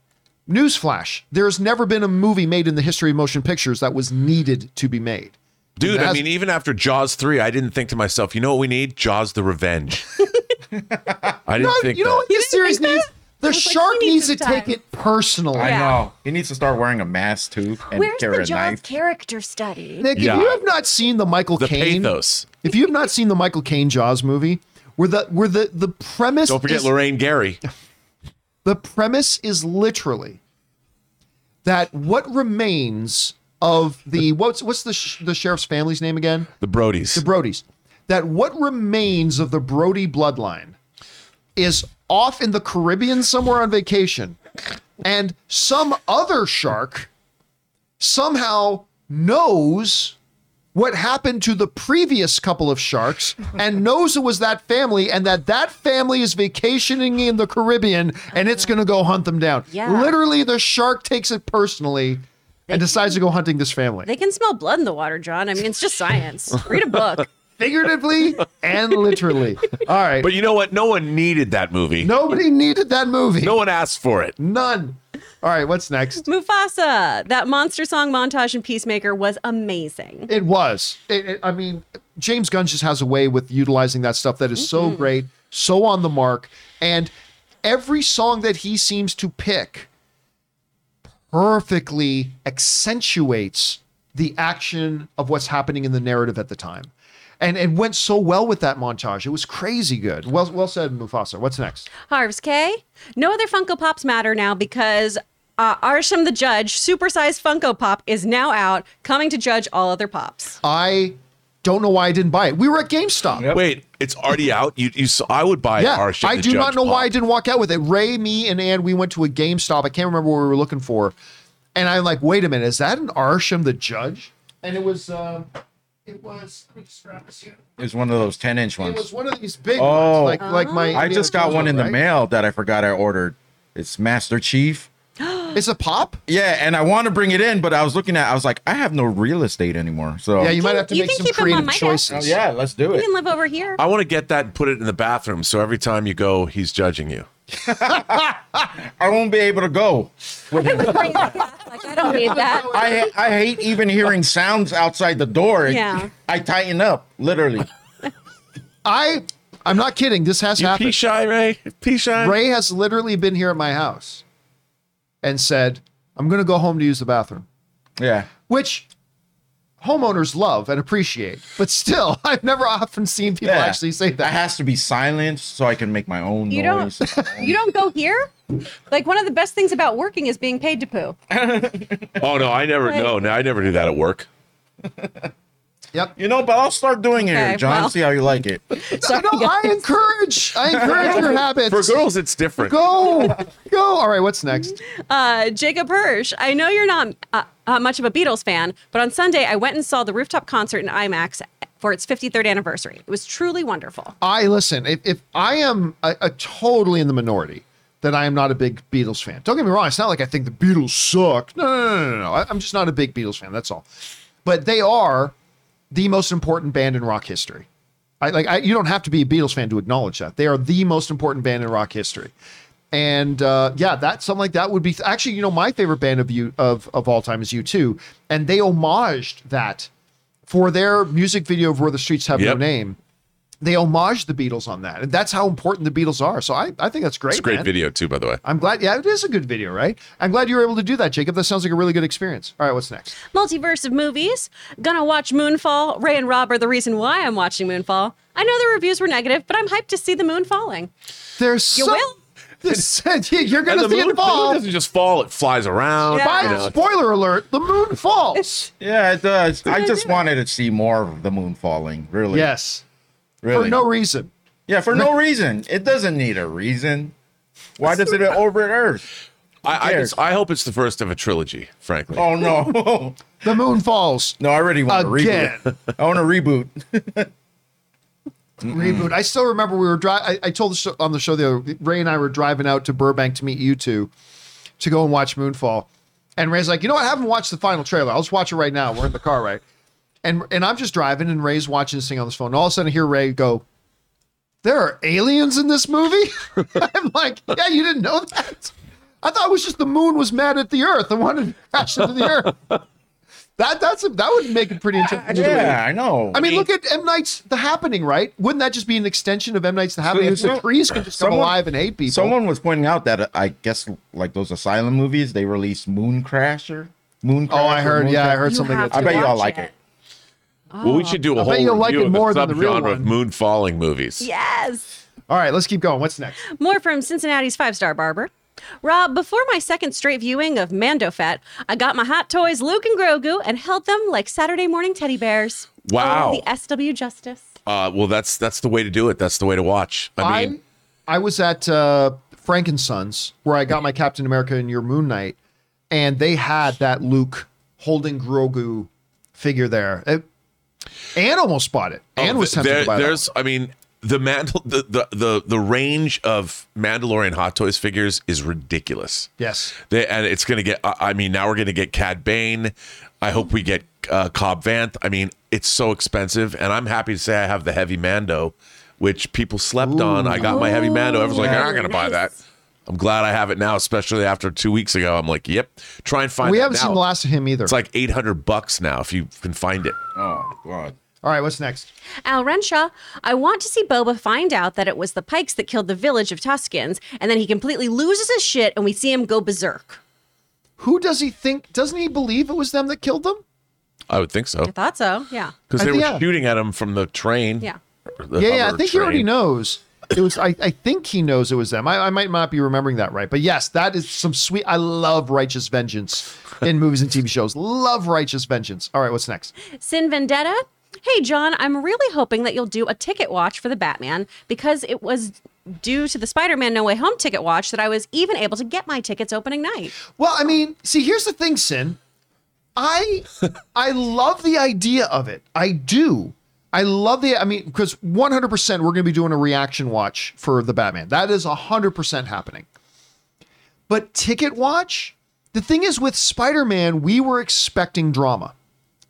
Speaker 1: Newsflash: There's never been a movie made in the history of motion pictures that was needed to be made.
Speaker 4: Dude, I mean, even after Jaws 3, I didn't think to myself, you know what we need? Jaws the Revenge. I didn't
Speaker 1: No,
Speaker 4: think
Speaker 1: you know
Speaker 4: that.
Speaker 1: what this series
Speaker 5: think
Speaker 1: needs?
Speaker 5: That?
Speaker 1: The
Speaker 5: was like,
Speaker 1: shark needs
Speaker 5: needs
Speaker 1: to
Speaker 5: some
Speaker 1: take it personally.
Speaker 3: I know. He needs to start wearing a mask too and
Speaker 5: Where's
Speaker 3: carry
Speaker 5: the
Speaker 3: a
Speaker 5: Jaws
Speaker 3: knife.
Speaker 5: character study?
Speaker 1: Nick,
Speaker 4: Yeah.
Speaker 1: if you have not seen the Michael
Speaker 4: The
Speaker 1: Caine,
Speaker 4: pathos.
Speaker 1: if you have not seen the Michael Caine Jaws movie, where the where the the premise
Speaker 4: Don't forget
Speaker 1: is,
Speaker 4: Lorraine Gary.
Speaker 1: the premise is literally that what remains of the what's what's the sh- the sheriff's family's name again?
Speaker 4: The Brodies.
Speaker 1: The Brodies. That what remains of the Brody bloodline is off in the Caribbean somewhere on vacation, and some other shark somehow knows what happened to the previous couple of sharks and knows it was that family and that that family is vacationing in the Caribbean and it's going to go hunt them down.
Speaker 5: Yeah.
Speaker 1: Literally the shark takes it personally and decides to go hunting this family.
Speaker 5: They can smell blood in the water, John. I mean, it's just science. Read a book.
Speaker 1: Figuratively and literally. All right.
Speaker 4: But you know what? No one needed that movie.
Speaker 1: Nobody needed that movie.
Speaker 4: No one asked for it.
Speaker 1: None. All right, what's next?
Speaker 5: Mufasa. That monster song montage in Peacemaker was amazing.
Speaker 1: It was. It, it- I mean, James Gunn just has a way with utilizing that stuff that is so great, so on the mark, and every song that he seems to pick perfectly accentuates the action of what's happening in the narrative at the time. And it went so well with that montage. It was crazy good. Well, well said, Mufasa. What's next?
Speaker 5: Harv's K. No other Funko Pops matter now because uh, Arishem the Judge supersized Funko Pop is now out, coming to judge all other pops.
Speaker 1: I don't know why I didn't buy it. We were at GameStop.
Speaker 3: Yep.
Speaker 4: Wait, it's already out. You, you. saw- I would buy
Speaker 1: Yeah,
Speaker 4: Arishem
Speaker 1: I
Speaker 4: the
Speaker 1: do not
Speaker 4: Judge
Speaker 1: know why I didn't walk out with it. Ray, me, and Ann, we went to a GameStop. I can't remember what we were looking for, and I'm like, "Wait a minute, is that an Arishem the Judge?" And it was, um, it was. Let me just grab this here.
Speaker 3: It was one of those 10 inch ones.
Speaker 1: It was
Speaker 3: ones.
Speaker 1: one of these big
Speaker 3: Oh.
Speaker 1: ones, like like my.
Speaker 3: I just got one in the
Speaker 1: right?
Speaker 3: mail that I forgot I ordered. It's Master Chief.
Speaker 1: It's a pop.
Speaker 3: Yeah, and I want to bring it in, but I was looking at I was like, I have no real estate anymore. So
Speaker 1: Yeah, you might have to
Speaker 5: you
Speaker 1: make
Speaker 5: can
Speaker 1: some
Speaker 5: keep 'em on
Speaker 1: creative
Speaker 5: my desk.
Speaker 1: choices.
Speaker 3: Oh, yeah, let's do it.
Speaker 5: You
Speaker 3: it.
Speaker 5: can live over here.
Speaker 4: I want to get that and put it in the bathroom, so every time you go, he's judging you.
Speaker 3: I won't be able to go.
Speaker 5: like, I don't need that.
Speaker 3: I I hate even hearing sounds outside the door.
Speaker 5: Yeah.
Speaker 3: I tighten up, literally.
Speaker 1: I, I'm not kidding. This has
Speaker 4: You pee
Speaker 1: happened.
Speaker 4: shy, Ray? Pee shy?
Speaker 1: Ray has literally been here at my house, and said, "I'm going to go home to use the bathroom."
Speaker 3: Yeah.
Speaker 1: which homeowners love and appreciate. But still, I've never often seen people
Speaker 3: Yeah.
Speaker 1: actually say
Speaker 3: That
Speaker 1: that.
Speaker 3: has to be silenced so I can make my own
Speaker 5: You
Speaker 3: noise.
Speaker 5: don't. You don't go here. Like one of the best things about working is being paid to poo.
Speaker 4: Oh no, I never.
Speaker 5: Like-
Speaker 4: No, no, I never do that at work.
Speaker 1: Yep.
Speaker 3: You know, but I'll start doing it,
Speaker 5: Okay,
Speaker 3: here, John.
Speaker 5: well.
Speaker 3: See how you like it.
Speaker 1: No, I encourage. I encourage your habits.
Speaker 4: For girls, it's different.
Speaker 1: Go, go. All right, what's next?
Speaker 5: Uh, Jacob Hirsch, I know you're not uh, uh, much of a Beatles fan, but on Sunday I went and saw the rooftop concert in IMAX for its 53rd anniversary. It was truly wonderful.
Speaker 1: I listen. If, if I am a, a totally in the minority that I am not a big Beatles fan. Don't get me wrong. It's not like I think the Beatles suck. No, no, no, no, no. no. I, I'm just not a big Beatles fan. That's all. But they are the most important band in rock history. I like. I, you don't have to be a Beatles fan to acknowledge that they are the most important band in rock history. And uh, yeah, that something like that would be actually. You know, my favorite band of you of of all time is U two, and they homaged that for their music video of "Where the Streets Have No Name." They homage the Beatles on that, and that's how important the Beatles are. So I, I think that's great.
Speaker 4: It's a great
Speaker 1: man.
Speaker 4: video too, by the way.
Speaker 1: I'm glad. Yeah, it is a good video, right? I'm glad you were able to do that, Jacob. That sounds like a really good experience. All right, what's next?
Speaker 5: Multiverse of movies. Gonna watch Moonfall. Ray and Rob are the reason why I'm watching Moonfall. I know the reviews were negative, but I'm hyped to see the moon falling.
Speaker 1: There's
Speaker 5: You
Speaker 1: some-
Speaker 5: will?
Speaker 1: This, you're gonna
Speaker 4: the
Speaker 1: see
Speaker 4: moon,
Speaker 1: it
Speaker 4: the moon doesn't just fall; it flies around.
Speaker 5: Yeah.
Speaker 4: you know.
Speaker 1: spoiler alert: the moon falls.
Speaker 3: Yeah, it does. I just wanted to see more of the moon falling. Really.
Speaker 1: yes,
Speaker 3: Really.
Speaker 1: for no reason.
Speaker 3: yeah, for no reason. It doesn't need a reason. Why does it orbit Earth?
Speaker 4: I, I,
Speaker 3: cares?
Speaker 4: just- I hope it's the first of a trilogy. Frankly,
Speaker 3: Oh no.
Speaker 1: The moon falls.
Speaker 3: no, I already want
Speaker 1: Again.
Speaker 3: to reboot. I want to reboot.
Speaker 1: Reboot. I still remember we were driving. I told the show, on the show the other, Ray and I were driving out to Burbank to meet you two to go and watch Moonfall. And Ray's like, you know what? I haven't watched the final trailer. I'll just watch it right now. We're in the car, right? And and I'm just driving, and Ray's watching this thing on his phone. And all of a sudden, I hear Ray go, "There are aliens in this movie." I'm like, "Yeah, you didn't know that." I thought it was just the moon was mad at the Earth and wanted to crash into the Earth. That that's a, that would make it pretty interesting.
Speaker 3: Yeah, I know.
Speaker 1: I mean, look at M Night's The Happening, right? Wouldn't that just be an extension of M Night's The Happening?
Speaker 3: it's
Speaker 1: the
Speaker 3: not-
Speaker 1: trees can just come
Speaker 3: someone-
Speaker 1: alive and hate people.
Speaker 3: Someone was pointing out that uh, I guess like those asylum movies, they release Moon Crasher. Moon.
Speaker 1: oh, I heard.
Speaker 3: Moon
Speaker 1: Yeah, I heard
Speaker 5: You
Speaker 1: something.
Speaker 3: I bet you all like
Speaker 5: it.
Speaker 3: it.
Speaker 4: Well, we should do a
Speaker 1: I
Speaker 4: whole
Speaker 1: bet you'll like
Speaker 4: review
Speaker 1: it
Speaker 4: of
Speaker 1: more than the real
Speaker 4: subgenre
Speaker 1: one.
Speaker 4: of moon falling movies.
Speaker 5: Yes.
Speaker 1: All right, let's keep going. What's next?
Speaker 5: More from Cincinnati's five star barber. Rob, before my second straight viewing of Mando Fett, I got my hot toys Luke and Grogu and held them like Saturday morning teddy bears.
Speaker 4: Wow.
Speaker 5: Oh, the SW Justice.
Speaker 4: Uh, well, that's that's the way to do it. That's the way to watch. I mean,
Speaker 1: I, I was at uh, Frankensons where I got my Captain America and your Moon Knight, and they had that Luke holding Grogu figure there. It, Anne almost bought it. Anne
Speaker 4: Oh,
Speaker 1: was tempted
Speaker 4: there-
Speaker 1: to buy that.
Speaker 4: there's i mean the mandal the, the the the range of mandalorian hot toys figures is ridiculous
Speaker 1: Yes.
Speaker 4: they, and it's gonna get i I mean now we're gonna get cad bane i hope we get uh, cobb vanth i mean it's so expensive and i'm happy to say i have the heavy mando which people slept on i got my heavy mando everyone's like i'm not gonna buy that
Speaker 5: Nice.
Speaker 4: I'm glad i have it now especially after two weeks ago i'm like yep try and find
Speaker 1: We haven't
Speaker 4: now.
Speaker 1: seen the last of him either.
Speaker 4: it's like 800 bucks now if you can find it
Speaker 3: Oh God.
Speaker 1: All right, what's next?
Speaker 5: Al Renshaw, I want to see Boba find out that it was the Pikes that killed the village of Tuskens, and then he completely loses his shit and we see him go berserk.
Speaker 1: Who does he think? Doesn't he believe it was them that killed them?
Speaker 4: i would think so
Speaker 5: I thought so. Yeah.
Speaker 4: because they were
Speaker 1: yeah.
Speaker 4: shooting at him from the train
Speaker 5: Yeah.
Speaker 4: the
Speaker 1: yeah, yeah. I
Speaker 4: hover
Speaker 1: think he already knows. It was. I, I think he knows it was them. I, I might not be remembering that right, but yes, that is some sweet. I love righteous vengeance in movies and TV shows. Love righteous vengeance. All right, what's next?
Speaker 5: Sin Vendetta. Hey, John, I'm really hoping that you'll do a ticket watch for the Batman because it was due to the Spider Man No Way Home ticket watch that I was even able to get my tickets opening night.
Speaker 1: Well, I mean, see, here's the thing, Sin. I I love the idea of it. I do. I love the. I mean, because 100 percent we're going to be doing a reaction watch for the Batman. That is 100 percent happening. But ticket watch. The thing is, with Spider Man, we were expecting drama.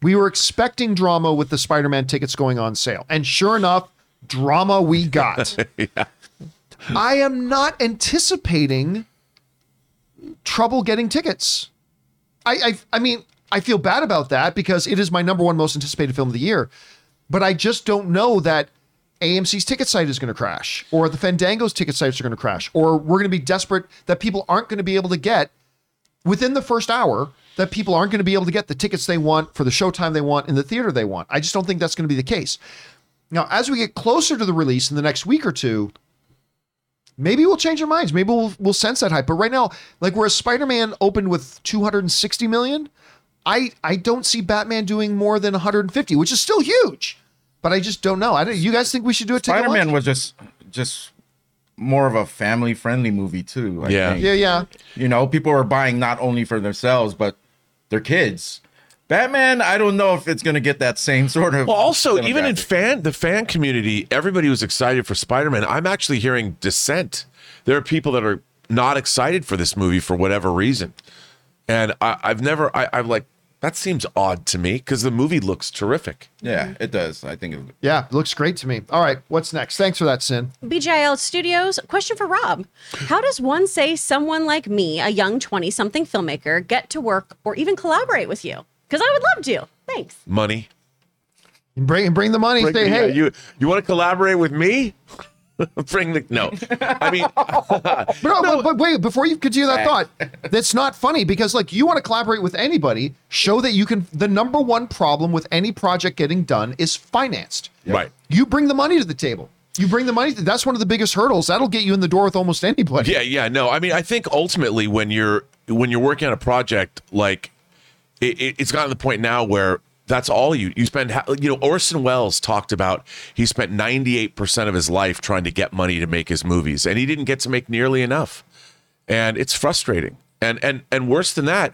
Speaker 1: We were expecting drama with the Spider Man tickets going on sale, and sure enough, drama we got. I am not anticipating trouble getting tickets. I, I I mean, I feel bad about that because it is my number one most anticipated film of the year. But I just don't know that AMC's ticket site is going to crash, or the Fandango's ticket sites are going to crash, or we're going to be desperate that people aren't going to be able to get within the first hour that people aren't going to be able to get the tickets they want for the showtime they want in the theater they want. I just don't think that's going to be the case. Now, as we get closer to the release in the next week or two, maybe we'll change our minds. Maybe we'll we'll sense that hype. But right now, like whereas Spider-Man opened with 260 million, I I don't see Batman doing more than 150, which is still huge. But I just don't know. I don't, you guys think we should do a
Speaker 3: Spider Man was just just more of a family friendly movie too. I
Speaker 4: Yeah.
Speaker 3: think.
Speaker 1: Yeah, yeah.
Speaker 3: You know, people are buying not only for themselves but their kids. Batman, I don't know if it's gonna get that same sort of.
Speaker 4: Well, also, even in fan the fan community, everybody was excited for Spider Man. I'm actually hearing dissent. There are people that are not excited for this movie for whatever reason, and I, I've never. I, I'm like, that seems odd to me because the movie looks terrific.
Speaker 3: yeah, it does. I think. It,
Speaker 1: Yeah, it looks great to me. All right, what's next? Thanks for that, Sin.
Speaker 5: BGIL Studios, question for Rob. How does one say someone like me, a young 20 something filmmaker, get to work or even collaborate with you? Because I would love to. Thanks.
Speaker 4: Money.
Speaker 1: Bring bring the money. Say,
Speaker 4: Yeah,
Speaker 1: hey,
Speaker 4: you you want to collaborate with me? Bring the no. I mean,
Speaker 1: But, no, but, but wait, before you continue that thought, that's not funny because like you want to collaborate with anybody, show that you can. The number one problem with any project getting done is financed.
Speaker 4: right.
Speaker 1: You bring the money to the table. You bring the money. That's one of the biggest hurdles. That'll get you in the door with almost anybody.
Speaker 4: Yeah, yeah, no. I mean, I think ultimately when you're when you're working on a project, like it, it, it's gotten to the point now where that's all you you spend. You know, Orson Welles talked about he spent 98 percent of his life trying to get money to make his movies, and he didn't get to make nearly enough, and it's frustrating. And and and worse than that,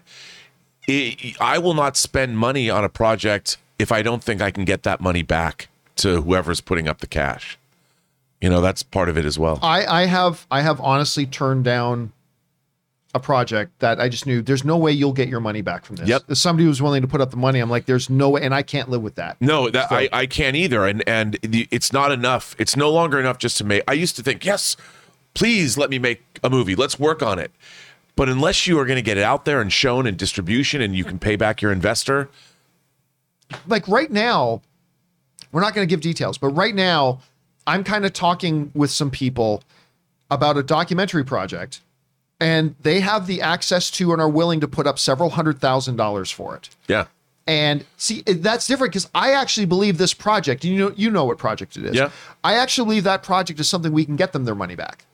Speaker 4: i I will not spend money on a project if I don't think I can get that money back to whoever's putting up the cash. You know, that's part of it as well.
Speaker 1: I, I have I have honestly turned down a project that I just knew there's no way you'll get your money back from this.
Speaker 4: Yep.
Speaker 1: Somebody who's willing to put up the money, I'm like, there's no way, and I can't live with that.
Speaker 4: No, that I, I can't either, and and the, it's not enough. It's no longer enough just to make. I used to think, yes, please let me make a movie. Let's work on it. But unless you are going to get it out there and shown in distribution, and you can pay back your investor,
Speaker 1: like right now, we're not going to give details, but right now, I'm kind of talking with some people about a documentary project, and they have the access to and are willing to put up several hundred thousand dollars for it.
Speaker 4: Yeah.
Speaker 1: And see, that's different because I actually believe this project. You know, you know what project it is.
Speaker 4: Yeah.
Speaker 1: I actually believe that project is something we can get them their money back.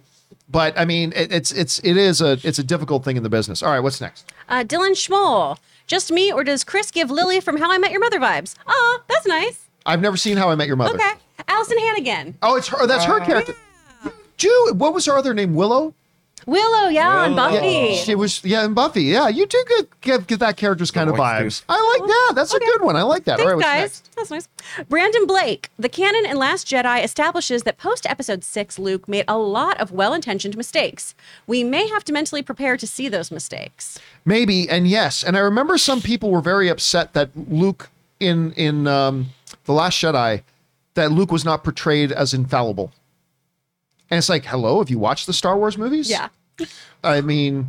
Speaker 1: But I mean, it, it's it's it is a it's a difficult thing in the business. All right, what's next?
Speaker 5: Uh, Dylan Schmoll. Just me, or does Chris give Lily from How I Met Your Mother vibes? Oh, that's nice.
Speaker 1: I've never seen How I Met Your Mother.
Speaker 5: Okay. Alyson Hannigan.
Speaker 1: Oh, it's her. That's her character. Jew. What was her other name? Willow.
Speaker 5: Willow, yeah, and
Speaker 3: Willow.
Speaker 5: Buffy.
Speaker 1: She was yeah, and Buffy. Yeah, you do get give, give that character's kind of vibes.
Speaker 3: oysters.
Speaker 1: I like that. That's
Speaker 5: Okay.
Speaker 1: a good one. I like that.
Speaker 5: Thanks,
Speaker 1: All right, what's
Speaker 5: guys.
Speaker 1: next?
Speaker 5: That's nice. Brandon Blake. The canon in Last Jedi establishes that post episode six, Luke made a lot of well intentioned mistakes. We may have to mentally prepare to see those mistakes.
Speaker 1: Maybe and yes, and I remember some people were very upset that Luke in in um, the Last Jedi that Luke was not portrayed as infallible. And it's like, hello, have you watched the Star Wars movies?
Speaker 5: Yeah.
Speaker 1: I mean,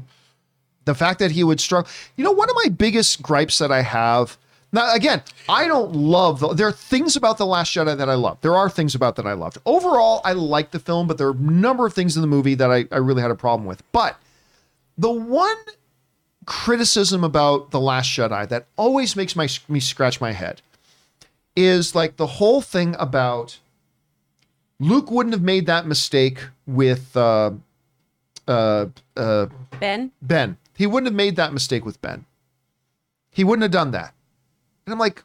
Speaker 1: the fact that he would struggle. You know, one of my biggest gripes that I have. Now, again, I don't love. The, there are things about the Last Jedi that I love. There are things about that I loved. Overall, I like the film, but there are a number of things in the movie that I, I really had a problem with. But the one criticism about the Last Jedi that always makes my me scratch my head is like the whole thing about Luke wouldn't have made that mistake with uh, uh, uh,
Speaker 5: Ben?
Speaker 1: Ben. He wouldn't have made that mistake with Ben. He wouldn't have done that. And I'm like,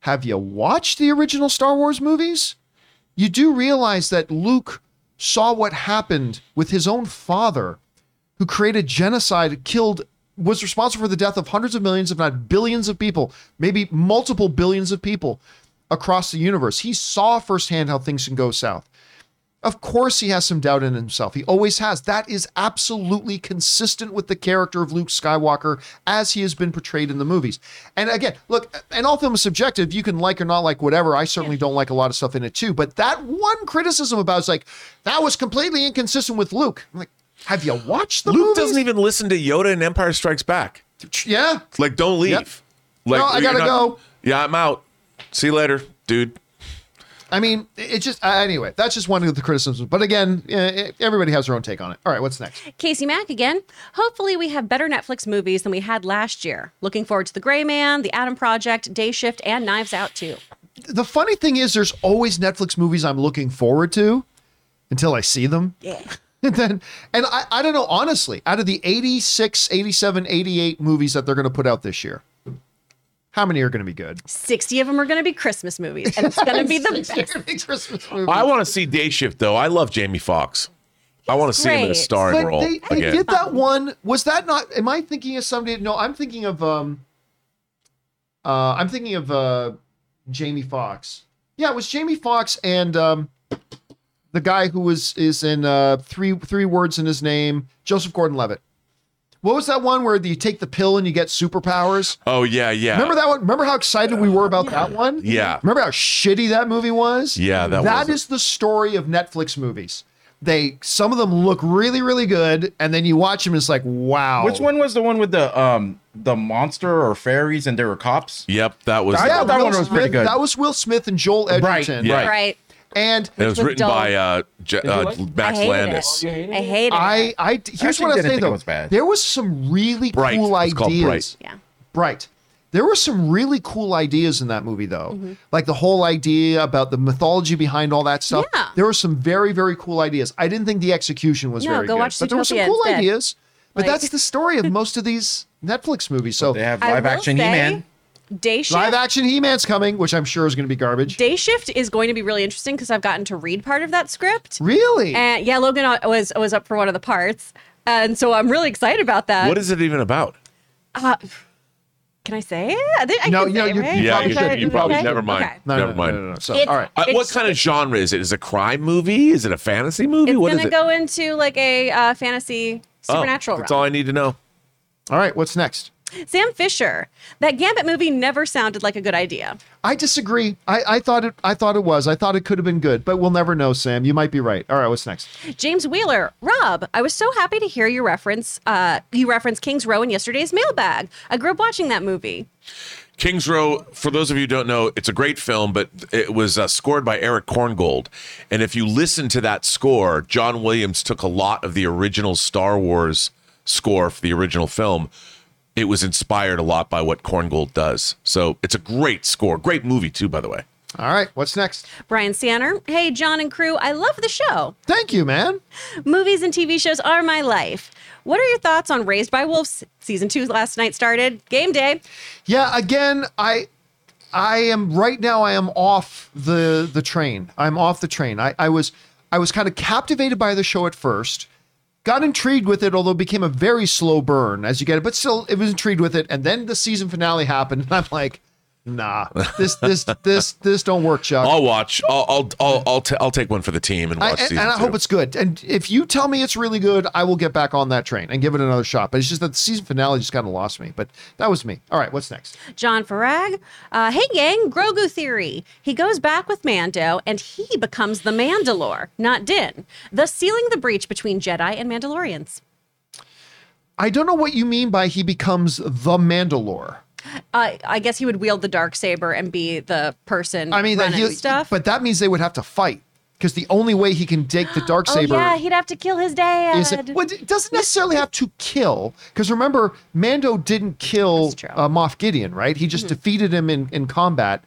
Speaker 1: have you watched the original Star Wars movies? You do realize that Luke saw what happened with his own father, who created genocide, killed, was responsible for the death of hundreds of millions, if not billions of people, maybe multiple billions of people across the universe. He saw firsthand how things can go south. Of course, he has some doubt in himself. He always has. That is absolutely consistent with the character of Luke Skywalker as he has been portrayed in the movies. And again, look, and all film is subjective. You can like or not like whatever. I certainly don't like a lot of stuff in it too. But that one criticism about is like that was completely inconsistent with Luke. I'm like, have you watched the
Speaker 4: Luke
Speaker 1: movies?
Speaker 4: doesn't even listen to Yoda in Empire Strikes Back.
Speaker 1: Yeah.
Speaker 4: Like, don't leave.
Speaker 1: Yep.
Speaker 4: Like,
Speaker 1: No, I gotta go.
Speaker 4: Yeah, I'm out. See you later, dude.
Speaker 1: I mean, it just uh, anyway. That's just one of the criticisms. But again, eh, everybody has their own take on it. All right, what's next?
Speaker 5: Casey Mack again. Hopefully, we have better Netflix movies than we had last year. Looking forward to The Gray Man, The Adam Project, Day Shift, and Knives Out too.
Speaker 1: the funny thing is there's always Netflix movies I'm looking forward to until I see them.
Speaker 5: Yeah.
Speaker 1: And then and I, I don't know honestly, out of the 86, 87, 88 movies that they're going to put out this year, how many are going to be good?
Speaker 5: 60 of them are going to be Christmas movies, and it's going to be the best.
Speaker 1: Christmas movie.
Speaker 4: I want to see Day Shift though. I love Jamie Foxx. I want to see him in a
Speaker 5: great.
Speaker 4: starring
Speaker 1: but
Speaker 4: role
Speaker 1: they, they
Speaker 4: again.
Speaker 1: did that one. Was that not am I thinking of somebody? No, I'm thinking of um uh I'm thinking of uh Jamie Foxx. Yeah, it was Jamie Foxx and um the guy who was is in uh three three words in his name, Joseph Gordon-Levitt. What was that one where you take the pill and you get superpowers?
Speaker 4: Oh yeah, yeah.
Speaker 1: Remember that one? Remember how excited we were about that one?
Speaker 4: Yeah.
Speaker 1: Remember how shitty that movie was?
Speaker 4: Yeah, that
Speaker 1: That
Speaker 4: wasn't-
Speaker 1: is the story of Netflix movies. They some of them look really really good, and then you watch them, and it's like wow.
Speaker 3: Which one was the one with the um the monster or fairies and there were cops?
Speaker 4: Yep, that was.
Speaker 3: I
Speaker 1: Yeah,
Speaker 3: thought that
Speaker 1: Will
Speaker 3: one was pretty good.
Speaker 1: That was Will Smith and Joel
Speaker 3: Right,
Speaker 1: Edgerton.
Speaker 4: yeah.
Speaker 5: Right.
Speaker 1: And
Speaker 4: it was
Speaker 5: was
Speaker 4: written
Speaker 5: dull.
Speaker 4: by uh, J- uh,
Speaker 2: like?
Speaker 4: Max
Speaker 5: I
Speaker 4: Landis.
Speaker 5: it. I hate it.
Speaker 1: I, I here's
Speaker 3: Actually
Speaker 1: what I
Speaker 3: didn't
Speaker 1: say though.
Speaker 3: was bad.
Speaker 1: There was some really
Speaker 4: Bright.
Speaker 1: cool
Speaker 4: It's called
Speaker 1: ideas.
Speaker 5: yeah.
Speaker 1: Bright. There were some really cool ideas in that movie, though.
Speaker 5: Mm-hmm.
Speaker 1: Like the whole idea about the mythology behind all that stuff.
Speaker 5: Yeah.
Speaker 1: There were some very, very cool ideas. I didn't think the execution was
Speaker 5: No,
Speaker 1: very
Speaker 5: go
Speaker 1: good,
Speaker 5: watch
Speaker 1: but there were some cool
Speaker 5: instead.
Speaker 1: ideas. But
Speaker 5: Like-
Speaker 1: that's the story of most of these Netflix movies. So
Speaker 3: They have live
Speaker 5: will
Speaker 3: action He
Speaker 5: say,
Speaker 3: Man.
Speaker 5: Day Shift.
Speaker 1: live action He-Man's coming, which I'm sure is going to be garbage.
Speaker 5: Day Shift is going to be really interesting because I've gotten to read part of that script.
Speaker 1: really?
Speaker 5: And yeah, Logan was was up for one of the parts, and so I'm really excited about that.
Speaker 4: What is it even about?
Speaker 5: Uh, can I say it? I think I
Speaker 1: No,
Speaker 5: can
Speaker 1: you know,
Speaker 5: say it, right?
Speaker 4: Yeah, you,
Speaker 1: should-
Speaker 4: should, you probably
Speaker 5: Okay.
Speaker 4: never mind.
Speaker 5: Okay.
Speaker 1: no,
Speaker 4: never
Speaker 1: no,
Speaker 4: mind.
Speaker 1: No, no, no. So,
Speaker 5: It's-
Speaker 1: all right.
Speaker 4: Uh, what kind of genre is it? Is it a crime movie? Is it a fantasy movie?
Speaker 5: It's
Speaker 4: what is
Speaker 5: gonna
Speaker 4: it?
Speaker 5: go into like a uh, fantasy
Speaker 4: Oh,
Speaker 5: supernatural
Speaker 4: that's
Speaker 5: realm.
Speaker 4: all I need to know.
Speaker 1: All right. What's next?
Speaker 5: Sam Fisher, that Gambit movie never sounded like a good idea.
Speaker 1: I disagree. I, I thought it. I thought it was. I thought it could have been good, but we'll never know. Sam, you might be right. All right, what's next?
Speaker 5: James Wheeler, Rob, I was so happy to hear you reference uh, you referenced King's Row in yesterday's mailbag. I grew up watching that movie.
Speaker 4: Kings Row, for those of you who don't know, it's a great film, but it was uh, scored by Eric Korngold. And if you listen to that score, John Williams took a lot of the original Star Wars score for the original film. It was inspired a lot by what Korngold does. So it's a great score. Great movie, too, by the way.
Speaker 1: All right, what's next?
Speaker 5: Brian Sanner, hey John and crew, I love the show.
Speaker 1: Thank you, man.
Speaker 5: Movies and TV shows are my life. What are your thoughts on Raised by Wolves? Season two last night started. Game day.
Speaker 1: Yeah, again, I I am right now I am off the the train. I'm off the train. I, I was I was kind of captivated by the show at first. Got intrigued with it, although it became a very slow burn as you get it, but still it was intrigued with it. And then the season finale happened, and I'm like, nah, this this this this don't work, Chuck.
Speaker 4: I'll watch. I'll I'll I'll I'll, t- I'll take one for the team and
Speaker 1: I,
Speaker 4: watch
Speaker 1: and,
Speaker 4: season
Speaker 1: and I
Speaker 4: two.
Speaker 1: hope it's good. And if you tell me it's really good, I will get back on that train and give it another shot. But it's just that the season finale just kind of lost me. But that was me. All right, what's next?
Speaker 5: John Farag, uh, hey gang, Grogu theory. He goes back with Mando and he becomes the Mandalore, not Din, thus sealing the breach between Jedi and Mandalorians.
Speaker 1: I don't know what you mean by he becomes the Mandalore.
Speaker 5: Uh, I guess he would wield the dark saber and be the person.
Speaker 1: I mean that
Speaker 5: running
Speaker 1: he
Speaker 5: stuff.
Speaker 1: but that means they would have to fight because the only way he can take the dark
Speaker 5: oh
Speaker 1: saber
Speaker 5: yeah, he'd have to kill his dad.
Speaker 1: is it, well, it doesn't necessarily have to kill because remember Mando didn't kill.
Speaker 5: Mm-hmm.
Speaker 1: uh, Moff Gideon, right? He just defeated him in in combat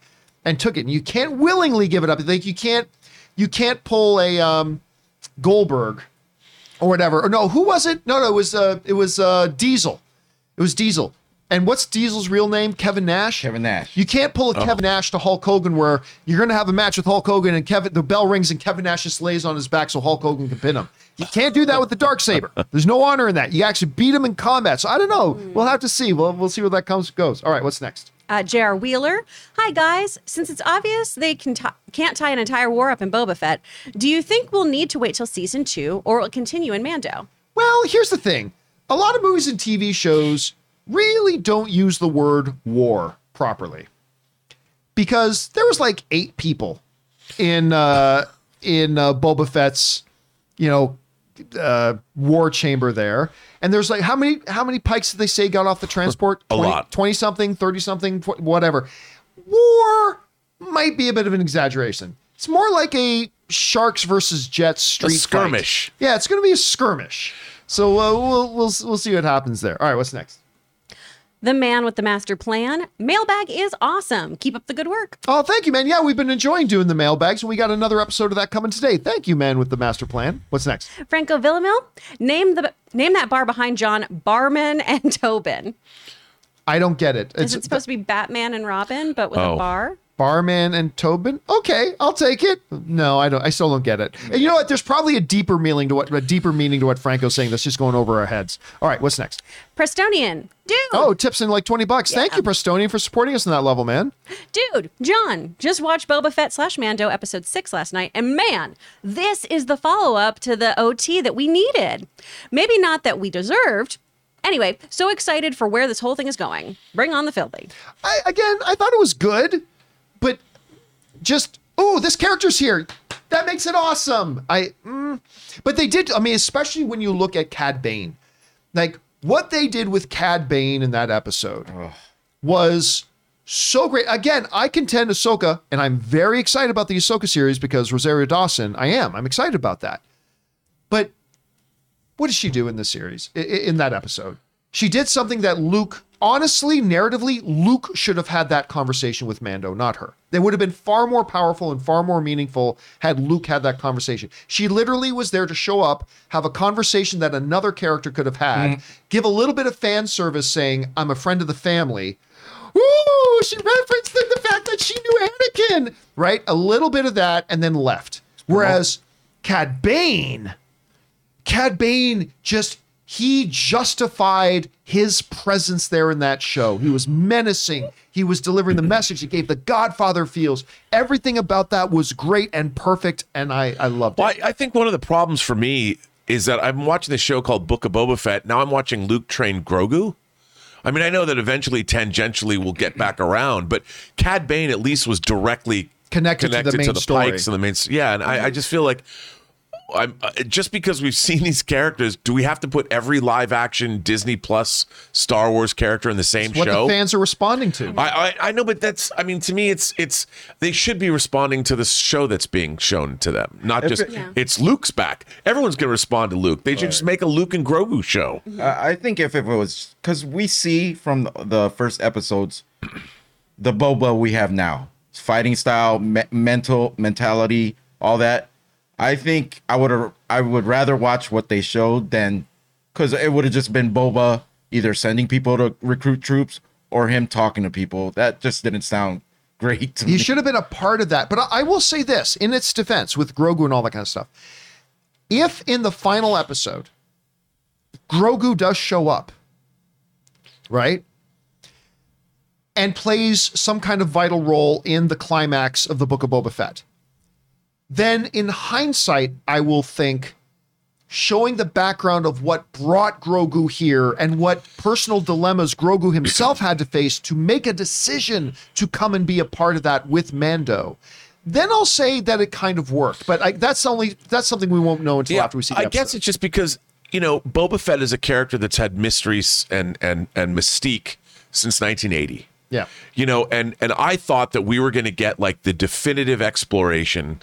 Speaker 1: and took it. And you can't willingly give it up. Like you can't you can't pull a um, Goldberg or whatever. Or no, who was it? No, no, it was uh, it was uh, Diesel. It was Diesel. And what's Diesel's real name? Kevin Nash.
Speaker 3: Kevin Nash.
Speaker 1: You can't pull a Kevin Nash to Hulk Hogan where you're going to have a match with Hulk Hogan and Kevin the bell rings and Kevin Nash just lays on his back so Hulk Hogan can pin him. You can't do that with the dark saber. There's no honor in that. You actually beat him in combat. So I don't know. We'll have to see. We'll we'll see where that comes goes. All right, what's next?
Speaker 5: Uh, J.R. Wheeler. Hi, guys. Since it's obvious they can t- can't tie an entire war up in Boba Fett, do you think we'll need to wait till season two or will it continue in Mando?
Speaker 1: Well, here's the thing. A lot of movies and TV shows really don't use the word war properly. Because there was like eight people in uh in uh, Boba Fett's, you know, uh, war chamber there. And there's like how many how many pikes did they say got off the transport?
Speaker 4: A lot.
Speaker 1: 20 something, 30 something, whatever. War might be a bit of an exaggeration. It's more like a sharks versus jets street fight.
Speaker 4: skirmish.
Speaker 1: Yeah, it's going to be a skirmish. So uh, we'll we'll we'll see what happens there. All right, what's next?
Speaker 5: The man with the master plan. Mailbag is awesome. Keep up the good work.
Speaker 1: Oh, thank you, man. Yeah, we've been enjoying doing the mailbags, and we got another episode of that coming today. Thank you, man, with the master plan. What's next?
Speaker 5: Franco Villamil. Name the name that bar behind John Barman and Tobin.
Speaker 1: I don't get it.
Speaker 5: Is it supposed to be Batman and Robin, but with
Speaker 4: Oh.
Speaker 5: a bar?
Speaker 1: Barman and Tobin. Okay, I'll take it. No, I don't. I still don't get it. And you know what? There's probably a deeper meaning to what a deeper meaning to what Franco's saying. That's just going over our heads. All right, what's next?
Speaker 5: Prestonian. Dude.
Speaker 1: Oh, tips in like twenty bucks. Thank you, Prestonian, for supporting us on that level, man.
Speaker 5: Dude, John, just watched Boba Fett slash Mando episode six last night, and man, this is the follow up to the OT that we needed. Maybe not that we deserved. Anyway, so excited for where this whole thing is going. Bring on the filthy.
Speaker 1: I again, I thought it was good, but just oh, this character's here. That makes it awesome. I, mm, but they did. I mean, especially when you look at Cad Bane, like what they did with Cad Bane in that episode was so great. Again, I contend Ahsoka, and I'm very excited about the Ahsoka series because Rosario Dawson. I am. I'm excited about that. But what does she do in this series in that episode she did something that luke honestly narratively luke should have had that conversation with mando not her they would have been far more powerful and far more meaningful had luke had that conversation she literally was there to show up have a conversation that another character could have had mm-hmm. give a little bit of fan service saying i'm a friend of the family Ooh, she referenced the, the fact that she knew Anakin, right? A little bit of that and then left. Whereas Cad Bane, Cad Bane just he justified his presence there in that show. He was menacing. He was delivering the message. He gave the Godfather feels. Everything about that was great and perfect, and I I loved it.
Speaker 4: Well, I, I think one of the problems for me is that I'm watching this show called Book of Boba Fett. Now I'm watching Luke train Grogu. I mean, I know that eventually, tangentially, we'll get back around, but Cad Bane at least was directly
Speaker 1: Connected to the main story.
Speaker 4: Pikes and the main. Yeah, and I, I just feel like. I'm uh, just because we've seen these characters. Do we have to put every live action Disney Plus Star Wars character in the same
Speaker 1: what
Speaker 4: show?
Speaker 1: the fans are responding to.
Speaker 4: I, I I know, but that's I mean to me it's it's they should be responding to the show that's being shown to them, not just
Speaker 3: it-
Speaker 5: Yeah.
Speaker 4: it's Luke's back. Everyone's gonna respond to Luke. They should just make a Luke and Grogu show.
Speaker 3: I I think if it was because we see from the- the first episodes the Boba we have now, fighting style, me- mental mentality, all that. I think I would I would rather watch what they showed than because it would have just been Boba either sending people to recruit troops or him talking to people. That just didn't sound great to
Speaker 1: He should have been a part of that. But I will say this in its defense with Grogu and all that kind of stuff. If in the final episode, Grogu does show up, right? And plays some kind of vital role in the climax of the Book of Boba Fett, then in hindsight, I will think showing the background of what brought Grogu here and what personal dilemmas Grogu himself had to face to make a decision to come and be a part of that with Mando. Then I'll say that it kind of worked, but I, that's only that's something we won't know until after we see. The
Speaker 4: I guess it's just because you know Boba Fett is a character that's had mysteries and and and mystique since 1980.
Speaker 1: Yeah.
Speaker 4: you know, and and I thought that we were going to get like the definitive exploration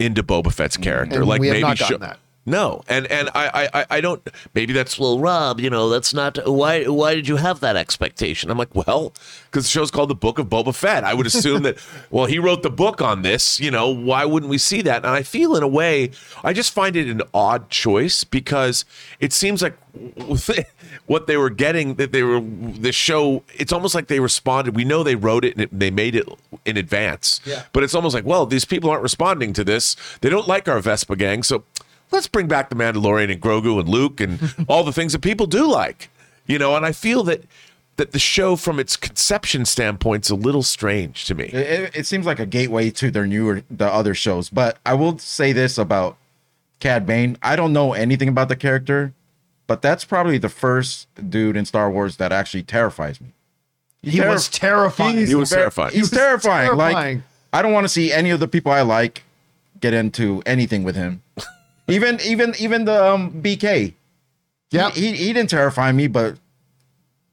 Speaker 4: into Boba Fett's character.
Speaker 1: And
Speaker 4: like maybe show-
Speaker 1: that.
Speaker 4: No, and and I, I I- don't. Maybe that's
Speaker 6: Well, Rob, you know that's not why. Why did you have that expectation?
Speaker 4: I'm like, well, because the show's called The Book of Boba Fett. I would assume that, well, he wrote the book on this, you know, why wouldn't we see that? And I feel in a way, I just find it an odd choice because it seems like what they were getting, that they were, the show, it's almost like they responded. We know they wrote it and it, they made it in advance.
Speaker 1: Yeah.
Speaker 4: But it's almost like, well, these people aren't responding to this. They don't like our Vespa gang. So let's bring back the Mandalorian and Grogu and Luke and all the things that people do like you know and i feel that that the show from its conception standpoint's a little strange to me
Speaker 3: It, it- it seems like a gateway to their newer the other shows. But I will say this about Cad Bane. I don't know anything about the character, but that's probably the first dude in Star Wars that actually terrifies me.
Speaker 1: he was terrifying.
Speaker 4: He was terrifying.
Speaker 3: He's
Speaker 1: He was
Speaker 3: terrifying.
Speaker 1: terrifying.
Speaker 3: Like I don't want to see any of the people I like get into anything with him. even even even the um, BK.
Speaker 1: yeah,
Speaker 3: He, he he didn't terrify me, but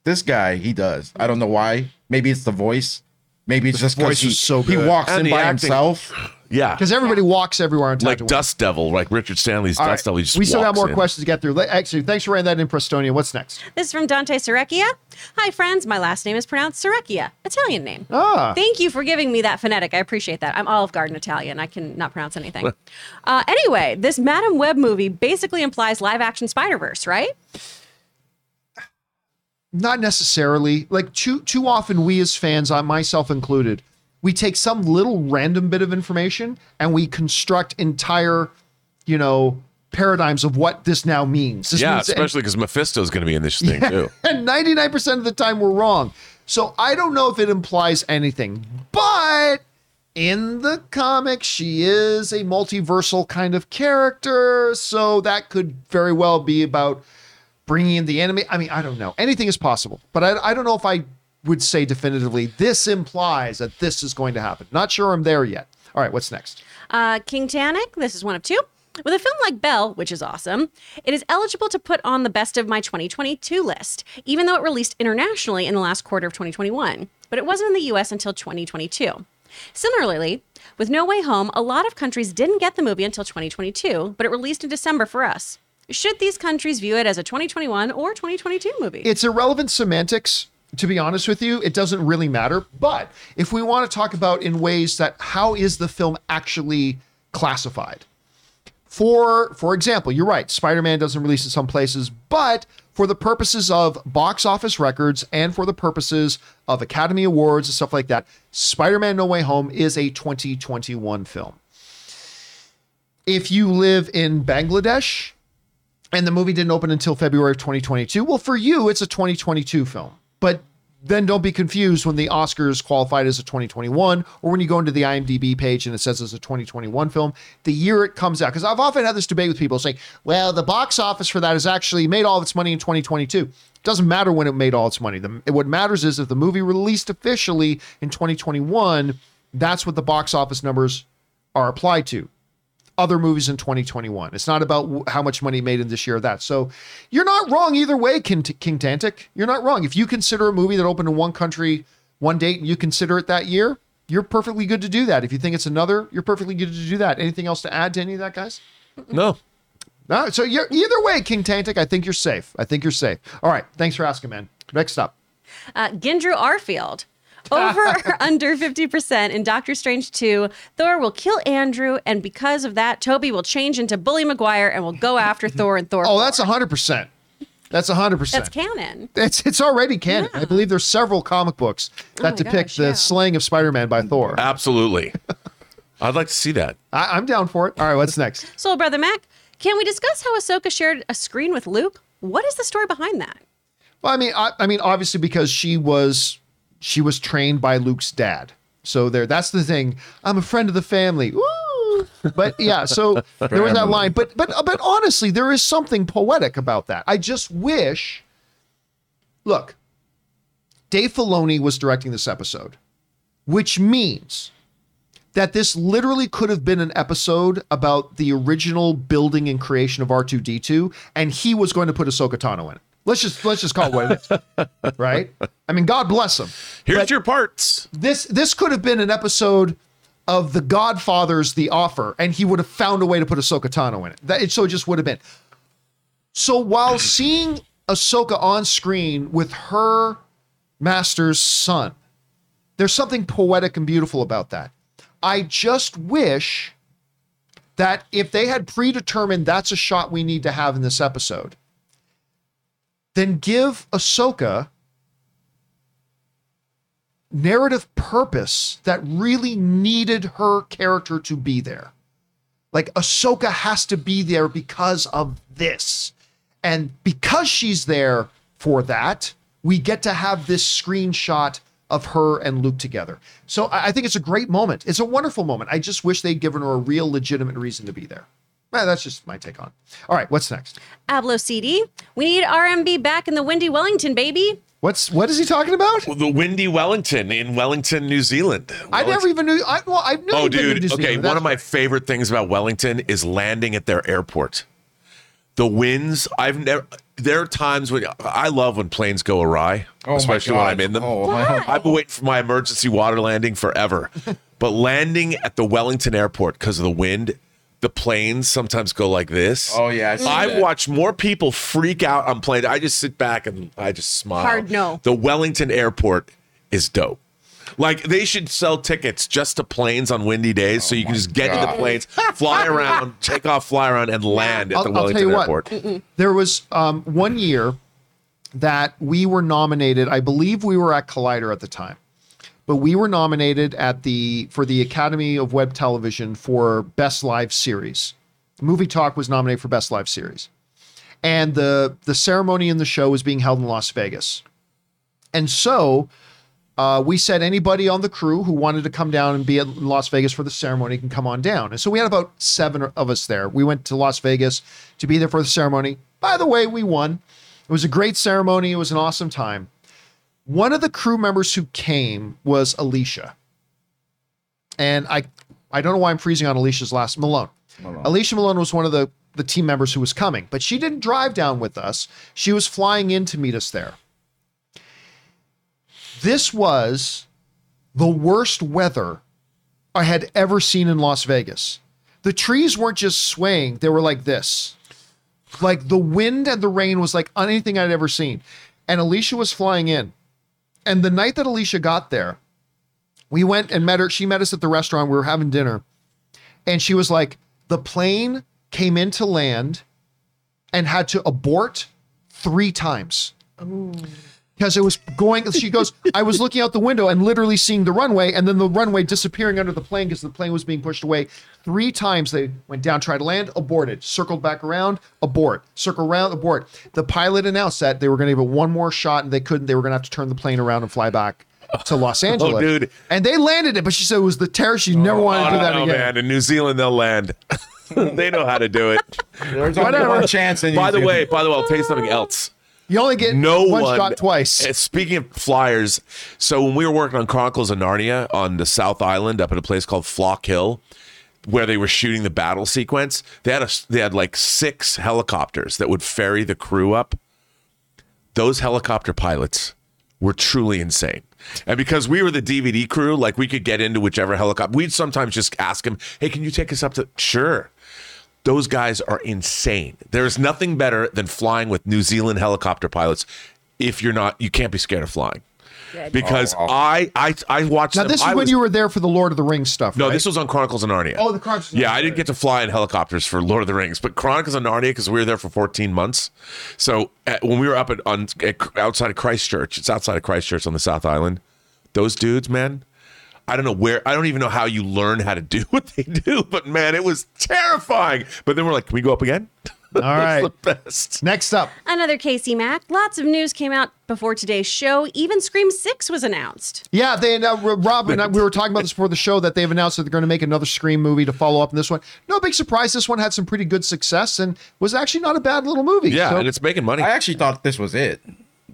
Speaker 3: this guy he does. I don't know why. Maybe it's the voice. Maybe it's just
Speaker 1: voice
Speaker 3: because he,
Speaker 1: is so
Speaker 3: he walks
Speaker 4: And
Speaker 3: in by
Speaker 4: acting.
Speaker 3: himself.
Speaker 4: Yeah
Speaker 1: because everybody walks everywhere on
Speaker 4: like dust devil like richard stanley's
Speaker 1: All
Speaker 4: dust
Speaker 1: right.
Speaker 4: devil he just
Speaker 1: we still got more
Speaker 4: in.
Speaker 1: questions to get through. Actually, thanks for writing that in, Prestonia. What's next?
Speaker 5: This is from Dante Serecchia. Hi, friends. My last name is pronounced Serecchia, Italian name.
Speaker 1: Ah.
Speaker 5: Thank you for giving me that phonetic. I appreciate that. I'm Olive Garden Italian. I can not pronounce anything. uh, anyway, this Madame Web movie basically implies live action Spider Verse, right?
Speaker 1: not necessarily like too too often we as fans i myself included we take some little random bit of information and we construct entire you know paradigms of what this now means This
Speaker 4: yeah
Speaker 1: means-
Speaker 4: especially because mephisto's going to be in this thing too
Speaker 1: and 99% of the time we're wrong so i don't know if it implies anything but in the comics she is a multiversal kind of character so that could very well be about bringing in the enemy. I mean, I don't know. Anything is possible, but I, I don't know if I would say definitively this implies that this is going to happen. Not sure I'm there yet. All right, what's next?
Speaker 5: Uh, King Tannic, this is one of two. With a film like Belle, which is awesome, it is eligible to put on the best of my 2022 list, even though it released internationally in the last quarter of 2021. But it wasn't in the US until 2022. Similarly, with No Way Home, a lot of countries didn't get the movie until 2022, but it released in December for us. Should these countries view it as a 2021 or 2022 movie?
Speaker 1: It's irrelevant semantics. To be honest with you, it doesn't really matter. But if we want to talk about in ways that how is the film actually classified? For for example, you're right. Spider-Man doesn't release in some places, but for the purposes of box office records and for the purposes of Academy Awards and stuff like that, Spider-Man No Way Home is a 2021 film. If you live in Bangladesh and the movie didn't open until February of 2022, well, for you, it's a 2022 film. But then don't be confused when the Oscars qualified as a 2021 or when you go into the IMDb page and it says it's a 2021 film, the year it comes out. Because I've often had this debate with people saying, well, the box office for that has actually made all of its money in 2022. It doesn't matter when it made all its money. The, what matters is if the movie released officially in 2021, that's what the box office numbers are applied to other movies in 2021. It's not about how much money made in this year or that. So you're not wrong either way, King, King Tantic. You're not wrong. If you consider a movie that opened in one country, one date, and you consider it that year, you're perfectly good to do that. If you think it's another, you're perfectly good to do that. Anything else to add to any of that, guys?
Speaker 4: No.
Speaker 1: No. So you're either way, King Tantic. I think you're safe. I think you're safe. All right. Thanks for asking, man. Next up.
Speaker 5: Uh, Gendrew Arfield. Over or under 50% in Doctor Strange 2, Thor will kill Andrew, and because of that, Toby will change into Bully Maguire and will go after Thor and Thor.
Speaker 1: Oh,
Speaker 5: 4.
Speaker 1: that's hundred percent. That's hundred percent.
Speaker 5: That's canon.
Speaker 1: It's it's already canon.
Speaker 5: Yeah.
Speaker 1: I believe there's several comic books oh that
Speaker 5: my
Speaker 1: depict
Speaker 5: gosh,
Speaker 1: the
Speaker 5: yeah.
Speaker 1: slaying of Spider-Man by Thor.
Speaker 4: Absolutely. I'd like to see that.
Speaker 1: I, I'm down for it. All right, what's next?
Speaker 5: Soul Brother Mac, can we discuss how Ahsoka shared a screen with Luke? What is the story behind that?
Speaker 1: Well, I mean, I, I mean, obviously because she was she was trained by Luke's dad. So there, that's the thing. I'm a friend of the family. Woo! But yeah, so there was that line. But but but honestly, there is something poetic about that. I just wish. Look, Dave Filoni was directing this episode, which means that this literally could have been an episode about the original building and creation of R2D2, and he was going to put Ahsoka Tano in it. Let's just let's just call it what it is, right? I mean, God bless him.
Speaker 4: Here's
Speaker 1: But
Speaker 4: your parts.
Speaker 1: this this could have been an episode of The Godfather's The Offer, and he would have found a way to put Ahsoka Tano in it. That it so it just would have been. So while seeing Ahsoka on screen with her master's son, there's something poetic and beautiful about that. I just wish that if they had predetermined that's a shot we need to have in this episode, then give Ahsoka narrative purpose that really needed her character to be there. Like Ahsoka has to be there because of this. And because she's there for that, we get to have this screenshot of her and Luke together. So I think it's a great moment. It's a wonderful moment. I just wish they'd given her a real legitimate reason to be there. Well, that's just my take on. it. All right, what's next?
Speaker 5: Ablo CD, we need RMB back in the Windy Wellington, baby.
Speaker 1: What's what is he talking about?
Speaker 4: The Windy Wellington in Wellington, New Zealand.
Speaker 1: I never even knew. I, well, I knew.
Speaker 4: Oh,
Speaker 1: he'd been to
Speaker 4: dude.
Speaker 1: New
Speaker 4: Okay,
Speaker 1: Zealand.
Speaker 4: one
Speaker 1: That's
Speaker 4: of my
Speaker 1: right.
Speaker 4: favorite things about Wellington is landing at their airport. The winds. I've never. There are times when I love when planes go awry,
Speaker 3: Oh
Speaker 4: especially when I'm in them.
Speaker 3: Oh,
Speaker 4: I've been waiting for my emergency water landing forever, but landing at the Wellington airport because of the wind, the planes sometimes go like this.
Speaker 3: Oh, yeah, I see
Speaker 4: I've
Speaker 3: that.
Speaker 4: watched more people freak out on planes. I just sit back and I just smile.
Speaker 5: Hard no.
Speaker 4: The Wellington airport is dope. Like they should sell tickets just to planes on windy days, so you can just get into
Speaker 3: God.
Speaker 4: planes, fly around, take off, fly around, and land at
Speaker 1: I'll,
Speaker 4: the
Speaker 1: I'll tell
Speaker 4: Wellington
Speaker 1: you what.
Speaker 4: airport.
Speaker 1: There was um, one year that we were nominated. I believe we were at Collider at the time, but we were nominated at the for the Academy of Web Television for Best Live Series. Movie Talk was nominated for Best Live Series, and the the ceremony in the show was being held in Las Vegas, and so. Uh, we said anybody on the crew who wanted to come down and be at Las Vegas for the ceremony can come on down. And so we had about seven of us there. We went to Las Vegas to be there for the ceremony. By the way, we won. It was a great ceremony. It was an awesome time. One of the crew members who came was Alicia. And I I don't know why I'm freezing on Alicia's last Malone. Alicia Malone was one of the the team members who was coming, but she didn't drive down with us. She was flying in to meet us there. This was the worst weather I had ever seen in Las Vegas. The trees weren't just swaying, they were like this. Like the wind and the rain was like anything I'd ever seen. And Alicia was flying in. And the night that Alicia got there, we went and met her. She met us at the restaurant. We were having dinner. And she was like, the plane came into land and had to abort three times. because it was going. She goes, I was looking out the window and literally seeing the runway, and then the runway disappearing under the plane because the plane was being pushed away. Three times they went down, tried to land, aborted, circled back around, abort, circle around, abort. The pilot announced that they were going to give it one more shot, and they couldn't. They were going to have to turn the plane around and fly back to Los Angeles.
Speaker 4: Oh, dude.
Speaker 1: And they landed it, but she said it was the terror. She never wanted to do that
Speaker 4: oh,
Speaker 1: again.
Speaker 4: man. In New Zealand, they'll land. they know how to do it.
Speaker 3: There's only
Speaker 1: Whatever.
Speaker 3: one chance. In
Speaker 4: by
Speaker 3: New
Speaker 4: the way, by the way, I'll tell you something else.
Speaker 1: You only get
Speaker 4: no
Speaker 1: one,
Speaker 4: one
Speaker 1: shot twice.
Speaker 4: Uh, Speaking of flyers, so when we were working on Chronicles of Narnia on the South Island up at a place called Flock Hill, where they were shooting the battle sequence, they had a they had like six helicopters that would ferry the crew up. Those helicopter pilots were truly insane. And because we were the DVD crew, like we could get into whichever helicopter. We'd sometimes just ask them, "Hey, can you take us up to?" Sure. Those guys are insane. There's nothing better than flying with New Zealand helicopter pilots. If you're not, you can't be scared of flying. Because
Speaker 3: Oh, oh.
Speaker 4: I, I I watched.
Speaker 1: now
Speaker 4: them.
Speaker 1: this is
Speaker 4: I
Speaker 1: when
Speaker 4: was-
Speaker 1: you were there for the Lord of the Rings stuff.
Speaker 4: No,
Speaker 1: right?
Speaker 4: this was on Chronicles of Narnia.
Speaker 1: Oh, the Chronicles of
Speaker 4: Yeah,
Speaker 1: Narnia.
Speaker 4: I didn't get to fly in helicopters for Lord of the Rings, but Chronicles of Narnia because we were there for 14 months. So at, when we were up at, on at, outside of Christchurch, it's outside of Christchurch on the South Island. Those dudes, man, I don't know where. I don't even know how you learn how to do what they do, but man, it was terrifying. But then we're like, can we go up again?
Speaker 1: All right.
Speaker 4: The best.
Speaker 1: Next up,
Speaker 5: Another Casey Mack. Lots of news came out before today's show. Even Scream 6 was announced.
Speaker 1: yeah, they uh, Rob and I, we were talking about this before the show that they've announced that they're going to make another Scream movie to follow up on this one. No big surprise. This one had some pretty good success and was actually not a bad little movie.
Speaker 4: Yeah,
Speaker 1: So-
Speaker 4: and it's making money.
Speaker 3: I actually thought this was it.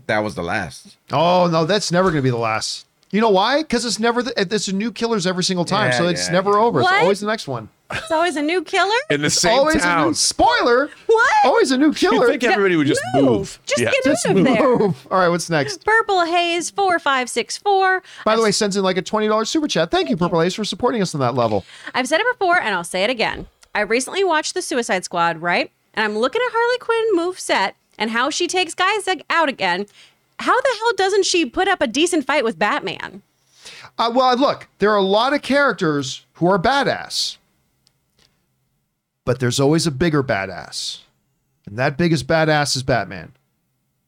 Speaker 3: That was the last.
Speaker 1: oh no, that's never going to be the last. You know why? Because it's never the, it's new killers every single time,
Speaker 3: Yeah,
Speaker 1: so it's
Speaker 3: yeah,
Speaker 1: never over. It's always the next one.
Speaker 5: It's always a new killer.
Speaker 4: in the same
Speaker 1: always a
Speaker 4: town.
Speaker 1: new spoiler.
Speaker 5: What?
Speaker 1: Always a new killer.
Speaker 4: You think everybody would just move?
Speaker 5: Just
Speaker 4: Yeah.
Speaker 5: get
Speaker 1: Just
Speaker 5: out of there.
Speaker 1: move. All right, what's next?
Speaker 5: Purple Haze 4564.
Speaker 1: By the way, sends in like a twenty dollars super chat. Thank you, Purple Haze, for supporting us on that level.
Speaker 5: I've said it before and I'll say it again. I recently watched The Suicide Squad, right? And I'm looking at Harley Quinn move set and how she takes guys out again. How the hell doesn't she put up a decent fight with Batman?
Speaker 1: Uh, well, look, there are a lot of characters who are badass, but there's always a bigger badass, and that biggest badass is Batman,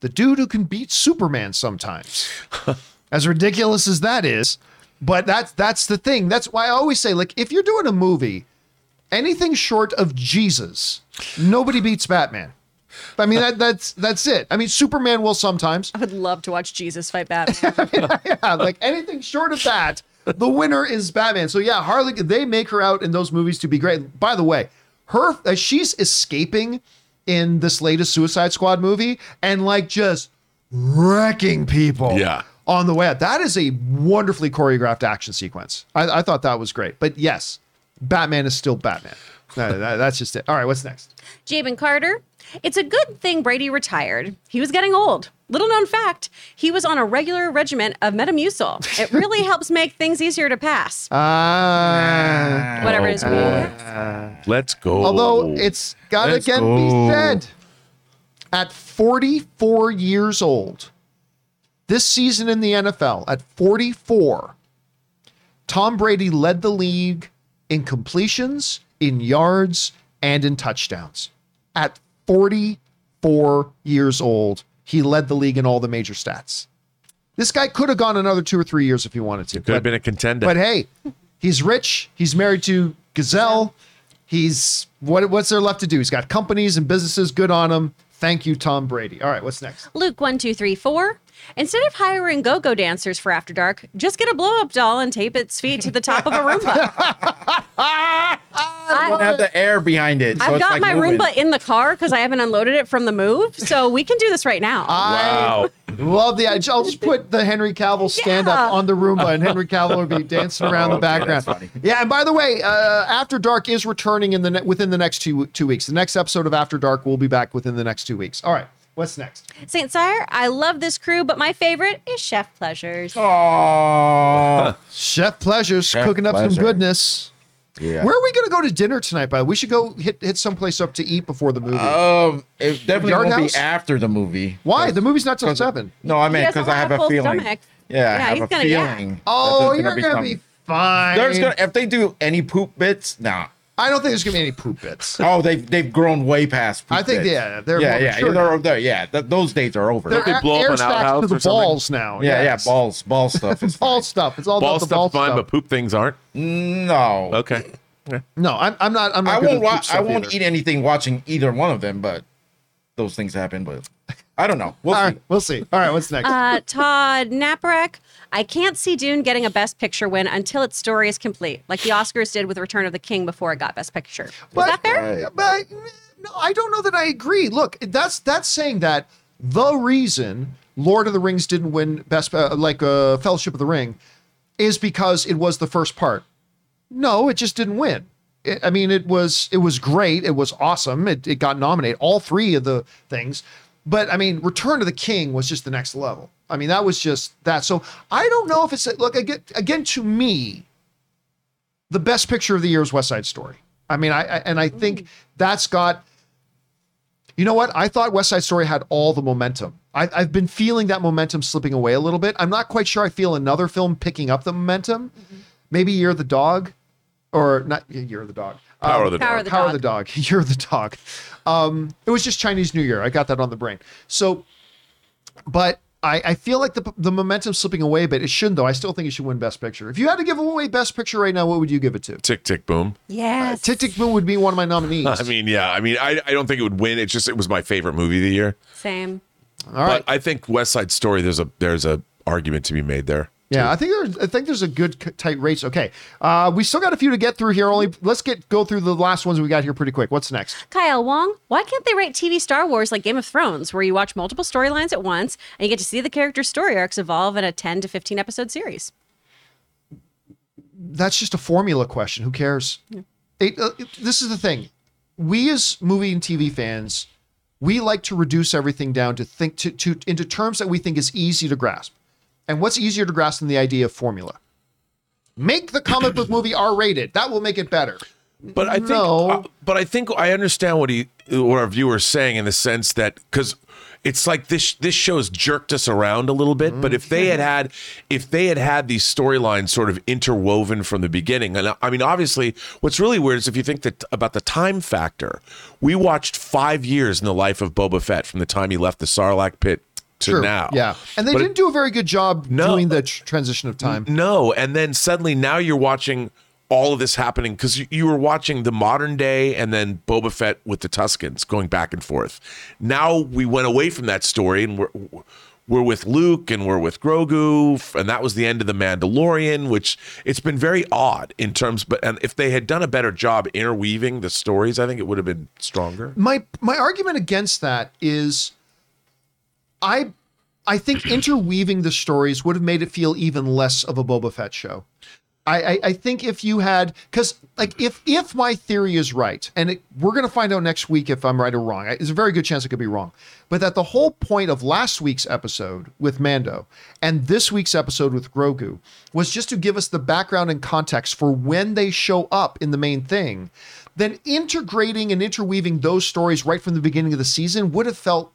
Speaker 1: the dude who can beat Superman sometimes. as ridiculous as that is, but that's that's the thing. That's why I always say, like, if you're doing a movie, anything short of Jesus, nobody beats Batman. I mean that that's that's it. I mean Superman will sometimes,
Speaker 5: I would love to watch Jesus fight Batman.
Speaker 1: yeah, like anything short of that, the winner is Batman. So yeah, Harley, they make her out in those movies to be great. By the way, her uh, she's escaping in this latest Suicide Squad movie and like just wrecking people.
Speaker 4: Yeah.
Speaker 1: On the way out. That is a wonderfully choreographed action sequence. I, I thought that was great. But yes, Batman is still Batman. No, that- that's just it. All right, what's next?
Speaker 5: Jabin Carter. It's a good thing Brady retired. He was getting old. Little known fact, he was on a regular regimen of Metamucil. It really helps make things easier to pass.
Speaker 1: Ah.
Speaker 5: Whatever it is.
Speaker 4: Let's go.
Speaker 1: Although it's got to
Speaker 3: Let's
Speaker 1: again
Speaker 3: go.
Speaker 1: be said, at 44 years old, this season in the NFL, at 44, Tom Brady led the league in completions, in yards, and in touchdowns. At 44 years old, he led the league in all the major stats. This guy could have gone another two or three years if he wanted to.
Speaker 4: Could have been a contender.
Speaker 1: but hey, he's rich. He's married to Gisele. He's what? What's there left to do? He's got companies and businesses. Good on him. Thank you, Tom Brady. All right, what's next?
Speaker 5: Luke one two three four. Instead of hiring go-go dancers for After Dark, just get a blow-up doll and tape its feet to the top of a Roomba.
Speaker 3: Don't have the air behind it. so
Speaker 5: I've
Speaker 3: it's
Speaker 5: got
Speaker 3: like
Speaker 5: my
Speaker 3: moving.
Speaker 5: Roomba in the car because I haven't unloaded it from the move, so we can do this right now.
Speaker 4: wow.
Speaker 1: I love the. I'll just put the Henry Cavill stand up
Speaker 5: Yeah.
Speaker 1: on the Roomba, and Henry Cavill will be dancing around the background.
Speaker 3: that's.
Speaker 1: Yeah, and by the way, uh, After Dark is returning in the ne- within the next two two weeks. The next episode of After Dark will be back within the next two weeks. All right, what's next?
Speaker 5: Saint Sire, I love this crew, but my favorite is Chef Pleasures.
Speaker 3: Aww.
Speaker 1: Chef Pleasures
Speaker 3: Chef
Speaker 1: cooking up some goodness.
Speaker 3: yeah.
Speaker 1: Where are we going to go to dinner tonight? By the way? we should go hit hit someplace up to eat before the movie.
Speaker 3: Um, it definitely
Speaker 1: Yard
Speaker 3: won't
Speaker 1: House?
Speaker 3: be after the movie.
Speaker 1: Why? The movie's not till
Speaker 3: 'cause-
Speaker 1: seven.
Speaker 3: No, I meant
Speaker 5: doesn't
Speaker 3: because I have
Speaker 5: have
Speaker 3: a
Speaker 5: full
Speaker 3: feeling.
Speaker 5: stomach.
Speaker 3: Yeah,
Speaker 5: Yeah,
Speaker 3: I have
Speaker 5: he's
Speaker 3: a
Speaker 5: gonna- yeah.
Speaker 3: feeling. that
Speaker 1: Oh,
Speaker 3: there's
Speaker 1: you're
Speaker 3: be
Speaker 1: gonna
Speaker 3: some-
Speaker 1: be fine.
Speaker 3: There's gonna if they do any poop bits, nah.
Speaker 1: I don't think there's gonna be any poop bits.
Speaker 3: Oh, they've they've grown way past.
Speaker 1: I think,
Speaker 3: that.
Speaker 1: yeah, they're
Speaker 3: yeah, yeah,
Speaker 1: mature
Speaker 3: they're, they're, yeah. th- those days are over.
Speaker 1: They're
Speaker 4: they
Speaker 1: a-
Speaker 4: blow up
Speaker 1: air
Speaker 4: an
Speaker 1: stacks
Speaker 4: outhouse
Speaker 1: to the
Speaker 4: or something?
Speaker 1: balls now.
Speaker 3: yeah,
Speaker 1: yes.
Speaker 3: yeah, balls, ball stuff is
Speaker 1: ball
Speaker 3: fine.
Speaker 1: stuff. It's all
Speaker 4: Ball
Speaker 1: about the
Speaker 4: stuff's
Speaker 1: ball
Speaker 4: fine,
Speaker 1: stuff.
Speaker 4: but poop things aren't.
Speaker 3: No,
Speaker 4: Okay.
Speaker 1: no, I'm, I'm not. I'm not.
Speaker 3: I won't.
Speaker 1: with
Speaker 3: Wa- I won't
Speaker 1: either.
Speaker 3: eat anything watching either one of them, but those things happen. But I don't know. We'll
Speaker 1: All
Speaker 3: see.
Speaker 1: right, we'll see. All right, what's next?
Speaker 5: Uh, Todd Naparek, I can't see Dune getting a Best Picture win until its story is complete, like the Oscars did with Return of the King before it got Best Picture. Is that fair?
Speaker 1: But no, I don't know that I agree. Look, that's that's saying that the reason Lord of the Rings didn't win best uh, like uh, Fellowship of the Ring is because it was the first part. No, it just didn't win. It, I mean, it was it was great. It was awesome. It, it got nominated all three of the things. But I mean, Return of the King was just the next level. I mean, that was just that. So I don't know if it's look again. Again, to me, the best picture of the year is West Side Story. I mean, I, I and I think mm. that's got. You know what? I thought West Side Story had all the momentum. I, I've been feeling that momentum slipping away a little bit. I'm not quite sure. I feel another film picking up the momentum. Mm-hmm. Maybe Year of the Dog, or not Year of the Dog.
Speaker 4: Power
Speaker 1: Um,
Speaker 4: of the
Speaker 5: Power
Speaker 4: dog.
Speaker 5: of the
Speaker 1: Power
Speaker 5: Dog.
Speaker 1: of the Dog. You're the dog. Um, it was just Chinese New Year. I got that on the brain. So, but I, I feel like the the momentum's slipping away a bit. It shouldn't though. I still think it should win Best Picture. If you had to give away Best Picture right now, what would you give it to?
Speaker 4: Tick tick boom.
Speaker 5: Yes.
Speaker 1: Tick Tick Boom would be one of my nominees.
Speaker 4: I mean, yeah. I mean, I, I don't think it would win. It's just it was my favorite movie of the year.
Speaker 5: Same.
Speaker 1: All right.
Speaker 4: But I think West Side Story. There's a there's a argument to be made there.
Speaker 1: Yeah, I think there's I think there's a good tight race. Okay, uh, we still got a few to get through here. Only let's get go through the last ones we got here pretty quick. What's next?
Speaker 5: Kyle Wong, why can't they write TV Star Wars like Game of Thrones, where you watch multiple storylines at once and you get to see the characters' story arcs evolve in a 10 to 15 episode series?
Speaker 1: That's just a formula question. Who cares? It, uh, it- this is the thing. We as movie and TV fans, we like to reduce everything down to think to, to into terms that we think is easy to grasp. And what's easier to grasp than the idea of formula? Make the comic book movie R-rated. That will make it better.
Speaker 4: But I think,
Speaker 1: No.
Speaker 4: uh, but I think I understand what he, what our viewers saying in the sense that because it's like this this show's jerked us around a little bit. But if they had had, if they had had these storylines sort of interwoven from the beginning, and I mean, obviously, what's really weird is if you think that about the time factor, we watched five years in the life of Boba Fett from the time he left the Sarlacc pit to
Speaker 1: True.
Speaker 4: now.
Speaker 1: Yeah, and they
Speaker 4: But
Speaker 1: didn't do a very good job
Speaker 4: No.
Speaker 1: doing the tr- transition of time.
Speaker 4: No, and then suddenly now you're watching all of this happening because you, you were watching the modern day and then Boba Fett with the Tuskens going back and forth. Now we went away from that story and we're we're with Luke and we're with Grogu and that was the end of the Mandalorian, which it's been very odd in terms. But and if they had done a better job interweaving the stories, I think it would have been stronger.
Speaker 1: my my argument against that is I I think interweaving the stories would have made it feel even less of a Boba Fett show. I, I, I think if you had because like if if my theory is right and it, we're gonna find out next week if I'm right or wrong. There's a very good chance it could be wrong, but that the whole point of last week's episode with Mando and this week's episode with Grogu was just to give us the background and context for when they show up in the main thing. Then integrating and interweaving those stories right from the beginning of the season would have felt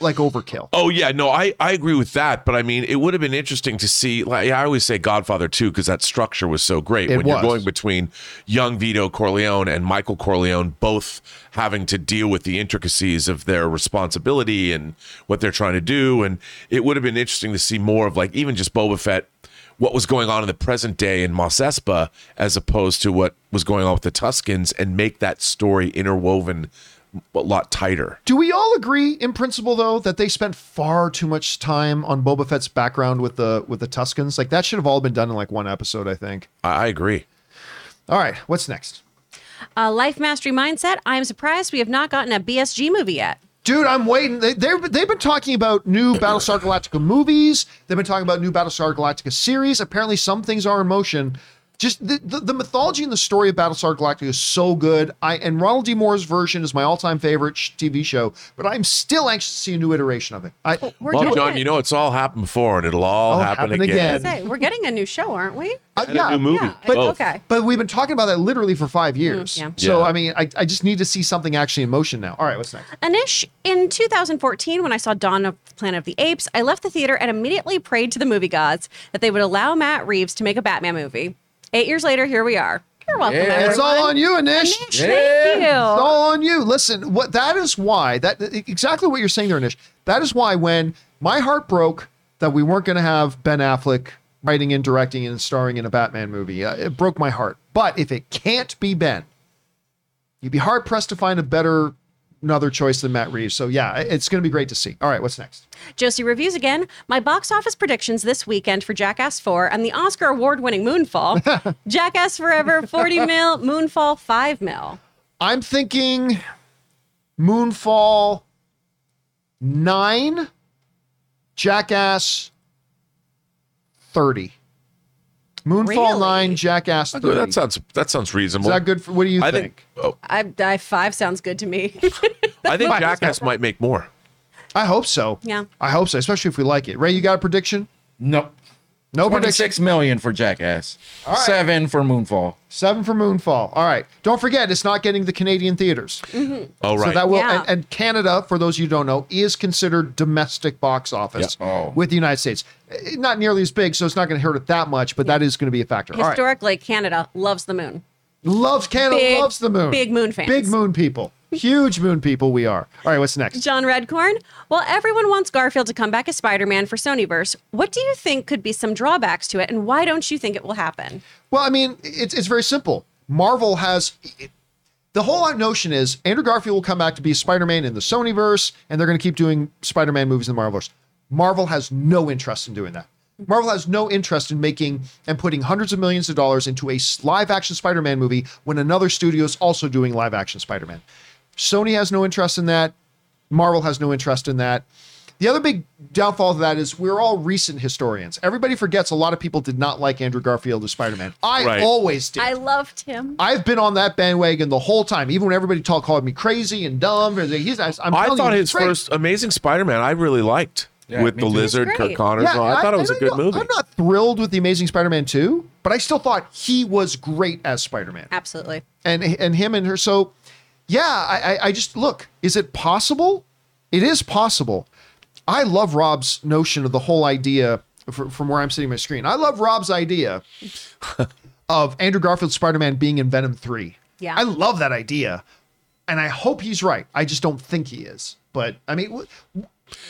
Speaker 1: like overkill.
Speaker 4: Oh yeah, no, I I agree with that. But I mean, it would have been interesting to see. Like I always say, Godfather two, because that structure was so great.
Speaker 1: It
Speaker 4: when you're going between young Vito Corleone and Michael Corleone, both having to deal with the intricacies of their responsibility and what they're trying to do, and it would have been interesting to see more of like even just Boba Fett. What was going on in the present day in Mos Espa, as opposed to what was going on with the Tuskens, and make that story interwoven a lot tighter.
Speaker 1: Do we all agree in principle though that they spent far too much time on Boba Fett's background with the with the Tuskens? Like that should have all been done in like one episode, I think.
Speaker 4: I, I agree.
Speaker 1: All right, what's next?
Speaker 5: Uh, Life Mastery Mindset, I am surprised we have not gotten a BSG movie yet.
Speaker 1: Dude, I'm waiting. They, they're, they've been talking about new Battlestar Galactica movies. They've been talking about new Battlestar Galactica series. Apparently, some things are in motion. Just the, the, the mythology and the story of Battlestar Galactica is so good. I and Ronald D. Moore's version is my all-time favorite sh- TV show. But I'm still anxious to see a new iteration of it. I,
Speaker 5: We're
Speaker 4: Well, John,
Speaker 5: it.
Speaker 4: you know it's all happened before, and it'll all happen,
Speaker 1: happen
Speaker 4: again.
Speaker 1: again.
Speaker 5: Say, we're getting a new show, aren't we?
Speaker 1: I-
Speaker 4: And a new movie.
Speaker 5: Yeah,
Speaker 1: But-
Speaker 4: Both.
Speaker 5: okay.
Speaker 1: But we've been talking about that literally for five mm, years.
Speaker 5: yeah.
Speaker 1: So
Speaker 4: Yeah.
Speaker 1: I mean, I, I just need to see something actually in motion now. All right, what's next?
Speaker 5: Anish, in 2014, when I saw Dawn of Planet of the Apes, I left the theater and immediately prayed to the movie gods that they would allow Matt Reeves to make a Batman movie. Eight years later, here we are. You're welcome.
Speaker 3: Yeah.
Speaker 5: everyone.
Speaker 1: It's all on you, Anish.
Speaker 5: Anish, Thank you.
Speaker 1: It's all on you. Listen, what that is why that exactly what you're saying there, Anish. That is why when my heart broke that we weren't going to have Ben Affleck writing and directing and starring in a Batman movie, uh, it broke my heart. But if it can't be Ben, you'd be hard pressed to find a better another choice than Matt Reeves. So yeah, it's going to be great to see. All right, what's next?
Speaker 5: Josie reviews again. My box office predictions this weekend for Jackass 4 and the Oscar award winning Moonfall. Jackass Forever 40 mil, Moonfall 5 mil.
Speaker 1: I'm thinking Moonfall nine, Jackass thirty. Moonfall
Speaker 5: Really?
Speaker 1: nine, Jackass thirty.
Speaker 4: That sounds that sounds reasonable.
Speaker 1: Is that good? For, what do you
Speaker 4: I
Speaker 1: think?
Speaker 4: think. Oh,
Speaker 5: I, I five sounds good to me.
Speaker 4: I think Jackass might make more.
Speaker 1: I hope so.
Speaker 5: Yeah.
Speaker 1: I hope so, especially if we like it. Ray, you got a prediction?
Speaker 3: Nope.
Speaker 1: No prediction.
Speaker 3: Twenty-six million for Jackass. Seven for Moonfall.
Speaker 1: Seven for Moonfall. All right. Don't forget, it's not getting the Canadian theaters.
Speaker 4: Oh right.
Speaker 1: So that will,
Speaker 5: Yeah.
Speaker 1: and, and Canada, for those you don't know, is considered domestic box office
Speaker 3: Yeah. Oh.
Speaker 1: with the United States. Eh, Not nearly as big, so it's not going to hurt it that much, but that is going to be a factor. All right.
Speaker 5: Historically, Canada loves the moon.
Speaker 1: Loves Canada,
Speaker 5: Big-
Speaker 1: loves the moon.
Speaker 5: big moon fans.
Speaker 1: Big moon people. Huge moon people we are. All right, what's next?
Speaker 5: John Redcorn. Well, everyone wants Garfield to come back as Spider Man for Sonyverse. What do you think could be some drawbacks to it, and why don't you think it will happen?
Speaker 1: Well, I mean, it's, it's very simple. Marvel has. It, the whole notion is Andrew Garfield will come back to be Spider Man in the Sonyverse, and they're going to keep doing Spider Man movies in the Marvelverse. Marvel has no interest in doing that. Marvel has no interest in making and putting hundreds of millions of dollars into a live action Spider Man movie when another studio is also doing live action Spider Man. Sony has no interest in that. Marvel has no interest in that. The other big downfall of that is we're all recent historians. Everybody forgets a lot of people did not like Andrew Garfield as Spider Man. I
Speaker 4: Right.
Speaker 1: always did.
Speaker 5: I loved him.
Speaker 1: I've been on that bandwagon the whole time, even when everybody talk, called me crazy and dumb. He's, I'm
Speaker 4: I thought
Speaker 1: you,
Speaker 4: his
Speaker 1: great.
Speaker 4: first Amazing Spider-Man I really liked
Speaker 3: Yeah,
Speaker 4: with the
Speaker 3: too.
Speaker 4: lizard,
Speaker 5: He's
Speaker 4: Kirk. Connors. and all. I, thought it was a
Speaker 1: I
Speaker 4: good
Speaker 1: know-
Speaker 4: movie.
Speaker 1: I'm not thrilled with the Amazing Spider Man 2, but I still thought he was great as Spider Man.
Speaker 5: Absolutely.
Speaker 1: and and him and her. So, yeah, I, I I just look. Is it possible? It is possible. I love Rob's notion of the whole idea fr- from where I'm sitting on my screen. I love Rob's idea of Andrew Garfield Spider Man being in Venom Three.
Speaker 5: Yeah.
Speaker 1: I love that idea, and I hope he's right. I just don't think he is. But I mean, wh-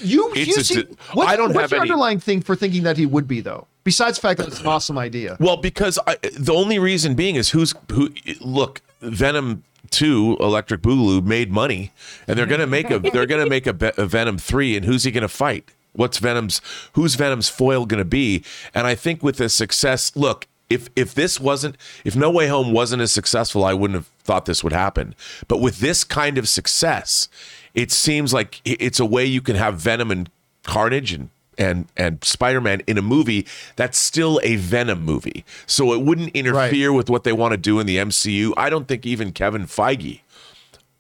Speaker 1: you you see,
Speaker 4: di-
Speaker 1: what's,
Speaker 4: I don't
Speaker 1: what's
Speaker 4: have
Speaker 1: your
Speaker 4: any-
Speaker 1: underlying thing for thinking that he would be though? Besides the fact that it's an awesome idea.
Speaker 4: Well, because I, the only reason being is who's who. Look, Venom Two, Electric Boogaloo made money, and they're gonna make a they're gonna make a, a Venom Three, and who's he gonna fight? What's Venom's who's Venom's foil gonna be? And I think with the success, look. If, if this wasn't if No Way Home wasn't as successful, I wouldn't have thought this would happen. But with this kind of success, it seems like it's a way you can have Venom and Carnage and and and Spider-Man in a movie that's still a Venom movie. So it wouldn't interfere with what they want to do in the MCU. I don't think even Kevin Feige.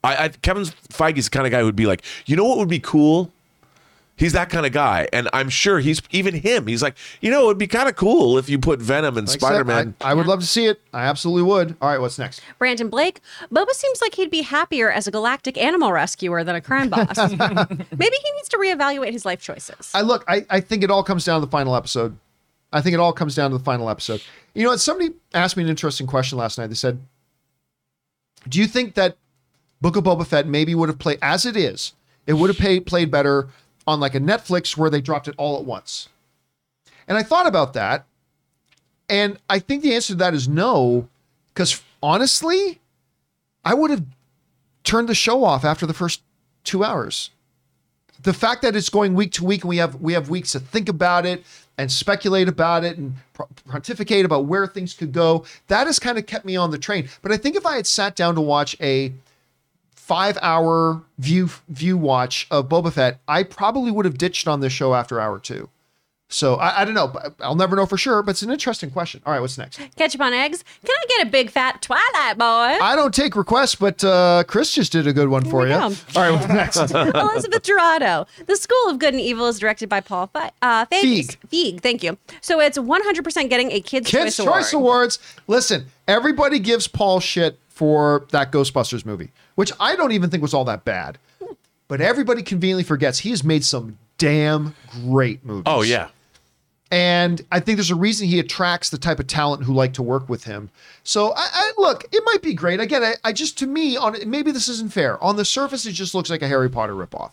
Speaker 4: I, I Kevin Feige's the kind of guy who would be like, you know what would be cool? He's that kind of guy, and I'm sure he's even him. He's like, you know, it'd be kind of cool if you put Venom and
Speaker 1: Like
Speaker 4: Spider-Man.
Speaker 1: I, I would love to see it. I absolutely would. All right, what's next?
Speaker 5: Brandon Blake. Boba seems like he'd be happier as a galactic animal rescuer than a crime boss. Maybe he needs to reevaluate his life choices.
Speaker 1: I look, I, I think it all comes down to the final episode. I think it all comes down to the final episode. You know what? Somebody asked me an interesting question last night. They said, Do you think that Book of Boba Fett maybe would have played as it is? It would have pay, played better on like a Netflix where they dropped it all at once. And I thought about that. And I think the answer to that is no, because honestly, I would have turned the show off after the first two hours the fact that it's going week to week and we have we have weeks to think about it and speculate about it and pontificate about where things could go that has kind of kept me on the train but i think if i had sat down to watch a five hour view view watch of boba fett i probably would have ditched on this show after hour two so i, I don't know but i'll never know for sure but it's an interesting question all right what's next
Speaker 5: Ketchup on eggs. Can I get a big fat Twilight boy?
Speaker 1: i don't take requests but uh chris just did a good one for you all right what's next
Speaker 5: Elizabeth Dorado. The School of Good and Evil is directed by Paul Fe- uh, Feig.
Speaker 1: Feig.
Speaker 5: Feig, thank you. So it's 100% getting a Kids,
Speaker 1: Kids
Speaker 5: Choice,
Speaker 1: Choice,
Speaker 5: Award.
Speaker 1: Awards. Listen, everybody gives Paul shit for that Ghostbusters movie, which I don't even think was all that bad. But everybody conveniently forgets he has made some damn great movies.
Speaker 4: oh yeah,
Speaker 1: And I think there's a reason he attracts the type of talent who like to work with him. So I, I look, it might be great. Again, I, I just to me on maybe this isn't fair. On the surface, it just looks like a Harry Potter ripoff.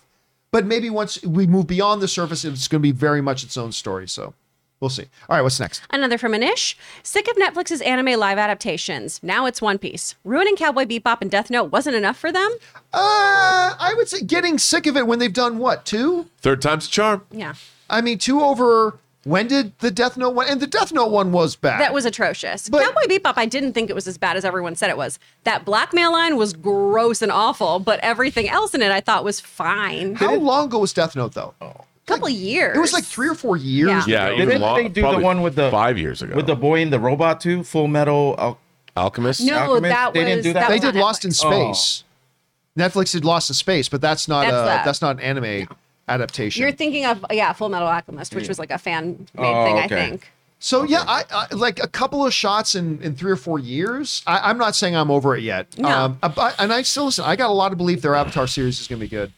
Speaker 1: But maybe once we move beyond the surface, it's going to be very much its own story. So we'll see. All right, what's next?
Speaker 5: Another from Anish. Sick of Netflix's anime live adaptations. Now it's One Piece. Ruining Cowboy Bebop and Death Note wasn't enough for them?
Speaker 1: Uh, I would say getting sick of it when they've done what two?
Speaker 4: Third time's a charm.
Speaker 5: Yeah.
Speaker 1: I mean, two over. When did the Death Note one? And the Death Note one was bad.
Speaker 5: That was atrocious.
Speaker 1: But-
Speaker 5: Cowboy Bebop, I didn't think it was as bad as everyone said it was. That blackmail line was gross and awful, but everything else in it I thought was fine.
Speaker 1: How long ago was Death Note though?
Speaker 5: A couple years.
Speaker 1: It was like three or four years.
Speaker 5: Yeah.
Speaker 4: Yeah,
Speaker 1: ago.
Speaker 4: even
Speaker 3: Didn't
Speaker 4: long,
Speaker 3: they do the one with the-
Speaker 4: five years ago
Speaker 3: With the boy and the robot too, Full Metal. Al-
Speaker 4: Alchemist.
Speaker 5: No,
Speaker 3: Alchemist?
Speaker 5: that was
Speaker 3: They didn't do that?
Speaker 5: that
Speaker 1: they did
Speaker 5: on
Speaker 1: Lost in
Speaker 5: Netflix.
Speaker 1: Space. Netflix did Lost in Space, but that's not
Speaker 5: That's
Speaker 1: a
Speaker 5: that.
Speaker 1: that's not an anime adaptation.
Speaker 5: You're thinking of yeah, Full Metal Alchemist, which was like a fan made
Speaker 3: Oh,
Speaker 5: thing, I think.
Speaker 1: so yeah, I, I like a couple of shots in in three or four years. I, I'm not saying I'm over it yet.
Speaker 5: No.
Speaker 1: Um, uh, but, and I still listen. I got a lot of belief their Avatar series is going to be good.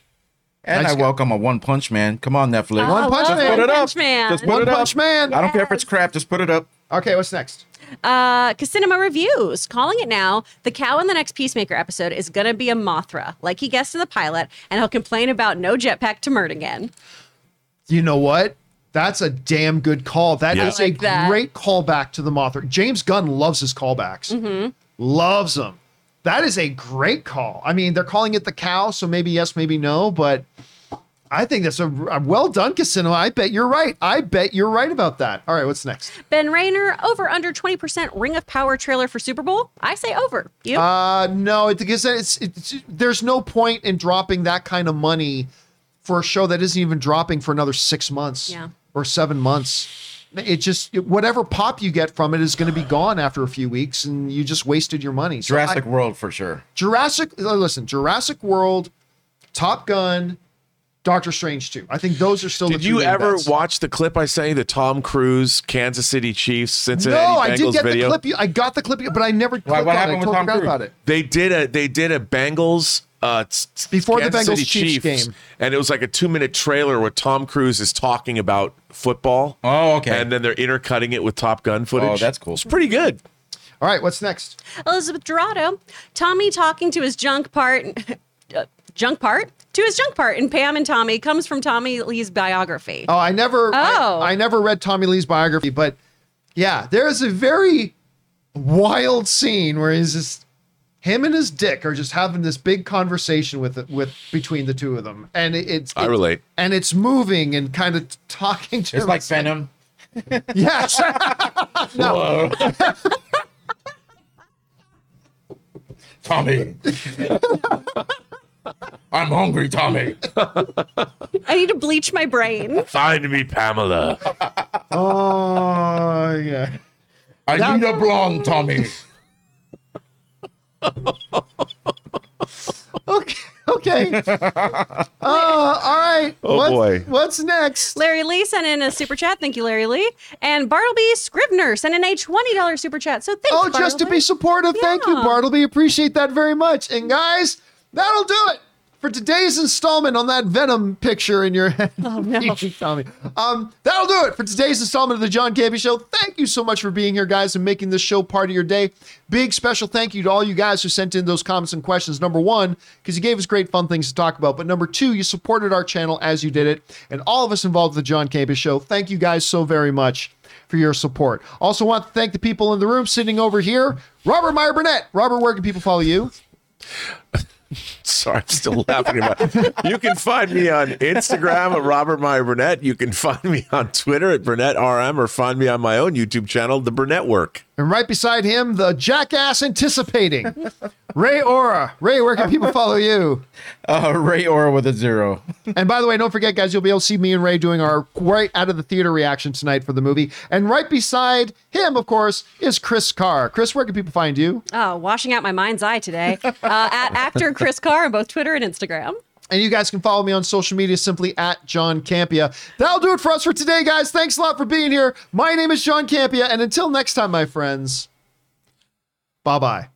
Speaker 3: And
Speaker 1: Nice
Speaker 3: I
Speaker 1: guy.
Speaker 3: welcome a One Punch Man. Come on, Netflix.
Speaker 5: Oh, I
Speaker 1: Punch Man.
Speaker 5: One
Speaker 3: Put it up.
Speaker 5: Punch Man.
Speaker 3: Just put
Speaker 1: One
Speaker 3: it up.
Speaker 1: Punch Man.
Speaker 3: I don't care if it's crap. Just put it up.
Speaker 1: Okay, what's next?
Speaker 5: Uh, Cinema Reviews, calling it now. The cow in the next Peacemaker episode is going to be a Mothra, like he guessed in the pilot, and he'll complain about no jetpack to Murdigan.
Speaker 1: You know what? That's a damn good call. That is
Speaker 4: Yeah.
Speaker 1: a
Speaker 5: Like that.
Speaker 1: great callback to the Mothra. James Gunn loves his callbacks.
Speaker 5: Mm-hmm.
Speaker 1: Loves them. That is a great call. I mean, they're calling it the cow, so maybe yes, maybe no, but I think that's a, a well done, Casino. I bet you're right. I bet you're right about that. All right, what's next?
Speaker 5: Ben Rayner, over under 20% Ring of Power trailer for Super Bowl? I say over. You?
Speaker 1: Uh, no, it, because it's, it's there's no point in dropping that kind of money for a show that isn't even dropping for another six months
Speaker 5: Yeah.
Speaker 1: or seven months. It just whatever pop you get from it is going to be gone after a few weeks, and you just wasted your money. So
Speaker 3: Jurassic
Speaker 1: I-
Speaker 3: World for sure.
Speaker 1: Jurassic. uh, Listen, Jurassic World, Top Gun, Doctor Strange two. I think those are still.
Speaker 4: Did
Speaker 1: the two
Speaker 4: you ever
Speaker 1: bets.
Speaker 4: watch the clip I say the Tom Cruise Kansas City Chiefs Cincinnati
Speaker 1: No, I
Speaker 4: Bengals
Speaker 1: did get
Speaker 4: video?
Speaker 1: the clip. I got the clip, but I never.
Speaker 3: Why-
Speaker 1: clicked
Speaker 3: what happened
Speaker 1: it. I
Speaker 3: with Tom Cruise?
Speaker 1: about it.
Speaker 4: They did a they did a Bengals uh s- s-
Speaker 1: Before the
Speaker 4: Kansas
Speaker 1: Bengals
Speaker 4: City
Speaker 1: Chiefs game.
Speaker 4: and it was like a two minute trailer where Tom Cruise is talking about football.
Speaker 3: Oh, okay.
Speaker 4: And then they're intercutting it with Top Gun footage.
Speaker 3: Oh, that's cool.
Speaker 4: It's pretty good.
Speaker 1: All right, what's next?
Speaker 5: Elizabeth Dorado, Tommy talking to his junk part, uh, junk part to his junk part in Pam and Tommy comes from Tommy Lee's biography.
Speaker 1: Oh, I never. I-
Speaker 5: Oh.
Speaker 1: I, never read Tommy Lee's biography, but yeah, there is a very wild scene where he's just him and his dick are just having this big conversation with it with between the two of them, and it, it's
Speaker 4: I relate.
Speaker 1: and it's moving and kind of talking to
Speaker 3: It's like Venom.
Speaker 1: yes, no,
Speaker 3: Tommy. I'm hungry, Tommy.
Speaker 5: I need to bleach my brain.
Speaker 4: Find me, Pamela.
Speaker 1: oh yeah.
Speaker 3: I
Speaker 1: That-
Speaker 3: need a blonde, Tommy.
Speaker 1: Okay, okay. Uh, all right.
Speaker 4: Oh,
Speaker 1: What's-
Speaker 4: boy.
Speaker 1: What's next?
Speaker 5: Larry Lee sent in a super chat. Thank you, Larry Lee. And Bartleby Scrivener sent in a $20 super chat. So thanks,
Speaker 1: Oh, just to be
Speaker 5: Bartleby.
Speaker 1: supportive. Thank you, Bartleby. Appreciate that very much. And guys, that'll do it for today's installment on that Venom picture in your head. Oh
Speaker 5: no.
Speaker 1: Tommy. Um, that'll do it for today's installment of the John Campea Show. Thank you so much for being here, guys, and making this show part of your day. Big special thank you to all you guys who sent in those comments and questions. Number one, because you gave us great fun things to talk about. But number two, you supported our channel as you did it. And all of us involved with the John Campea Show. Thank you guys so very much for your support. Also want to thank the people in the room sitting over here. Robert Meyer Burnett. Robert, where can people follow you?
Speaker 4: Sorry, I'm still laughing about it. You can find me on Instagram at Robert Meyer Burnett. You can find me on Twitter at Burnett RM or find me on my own YouTube channel, The Burnett Work.
Speaker 1: And right beside him, the jackass anticipating. Ray Aura. Ray, where can people follow you?
Speaker 3: Uh, Ray Ora with a zero.
Speaker 1: And by the way, don't forget, guys, you'll be able to see me and Ray doing our right out of the theater reaction tonight for the movie. And right beside him, of course, is Chris Carr. Chris, where can people find you?
Speaker 5: Oh, washing out my mind's eye today. Uh, at actor Chris Carr on both Twitter and Instagram.
Speaker 1: And you guys can follow me on social media simply at John Campea. That'll do it for us for today, guys. Thanks a lot for being here. My name is John Campea. And until next time, my friends, bye bye.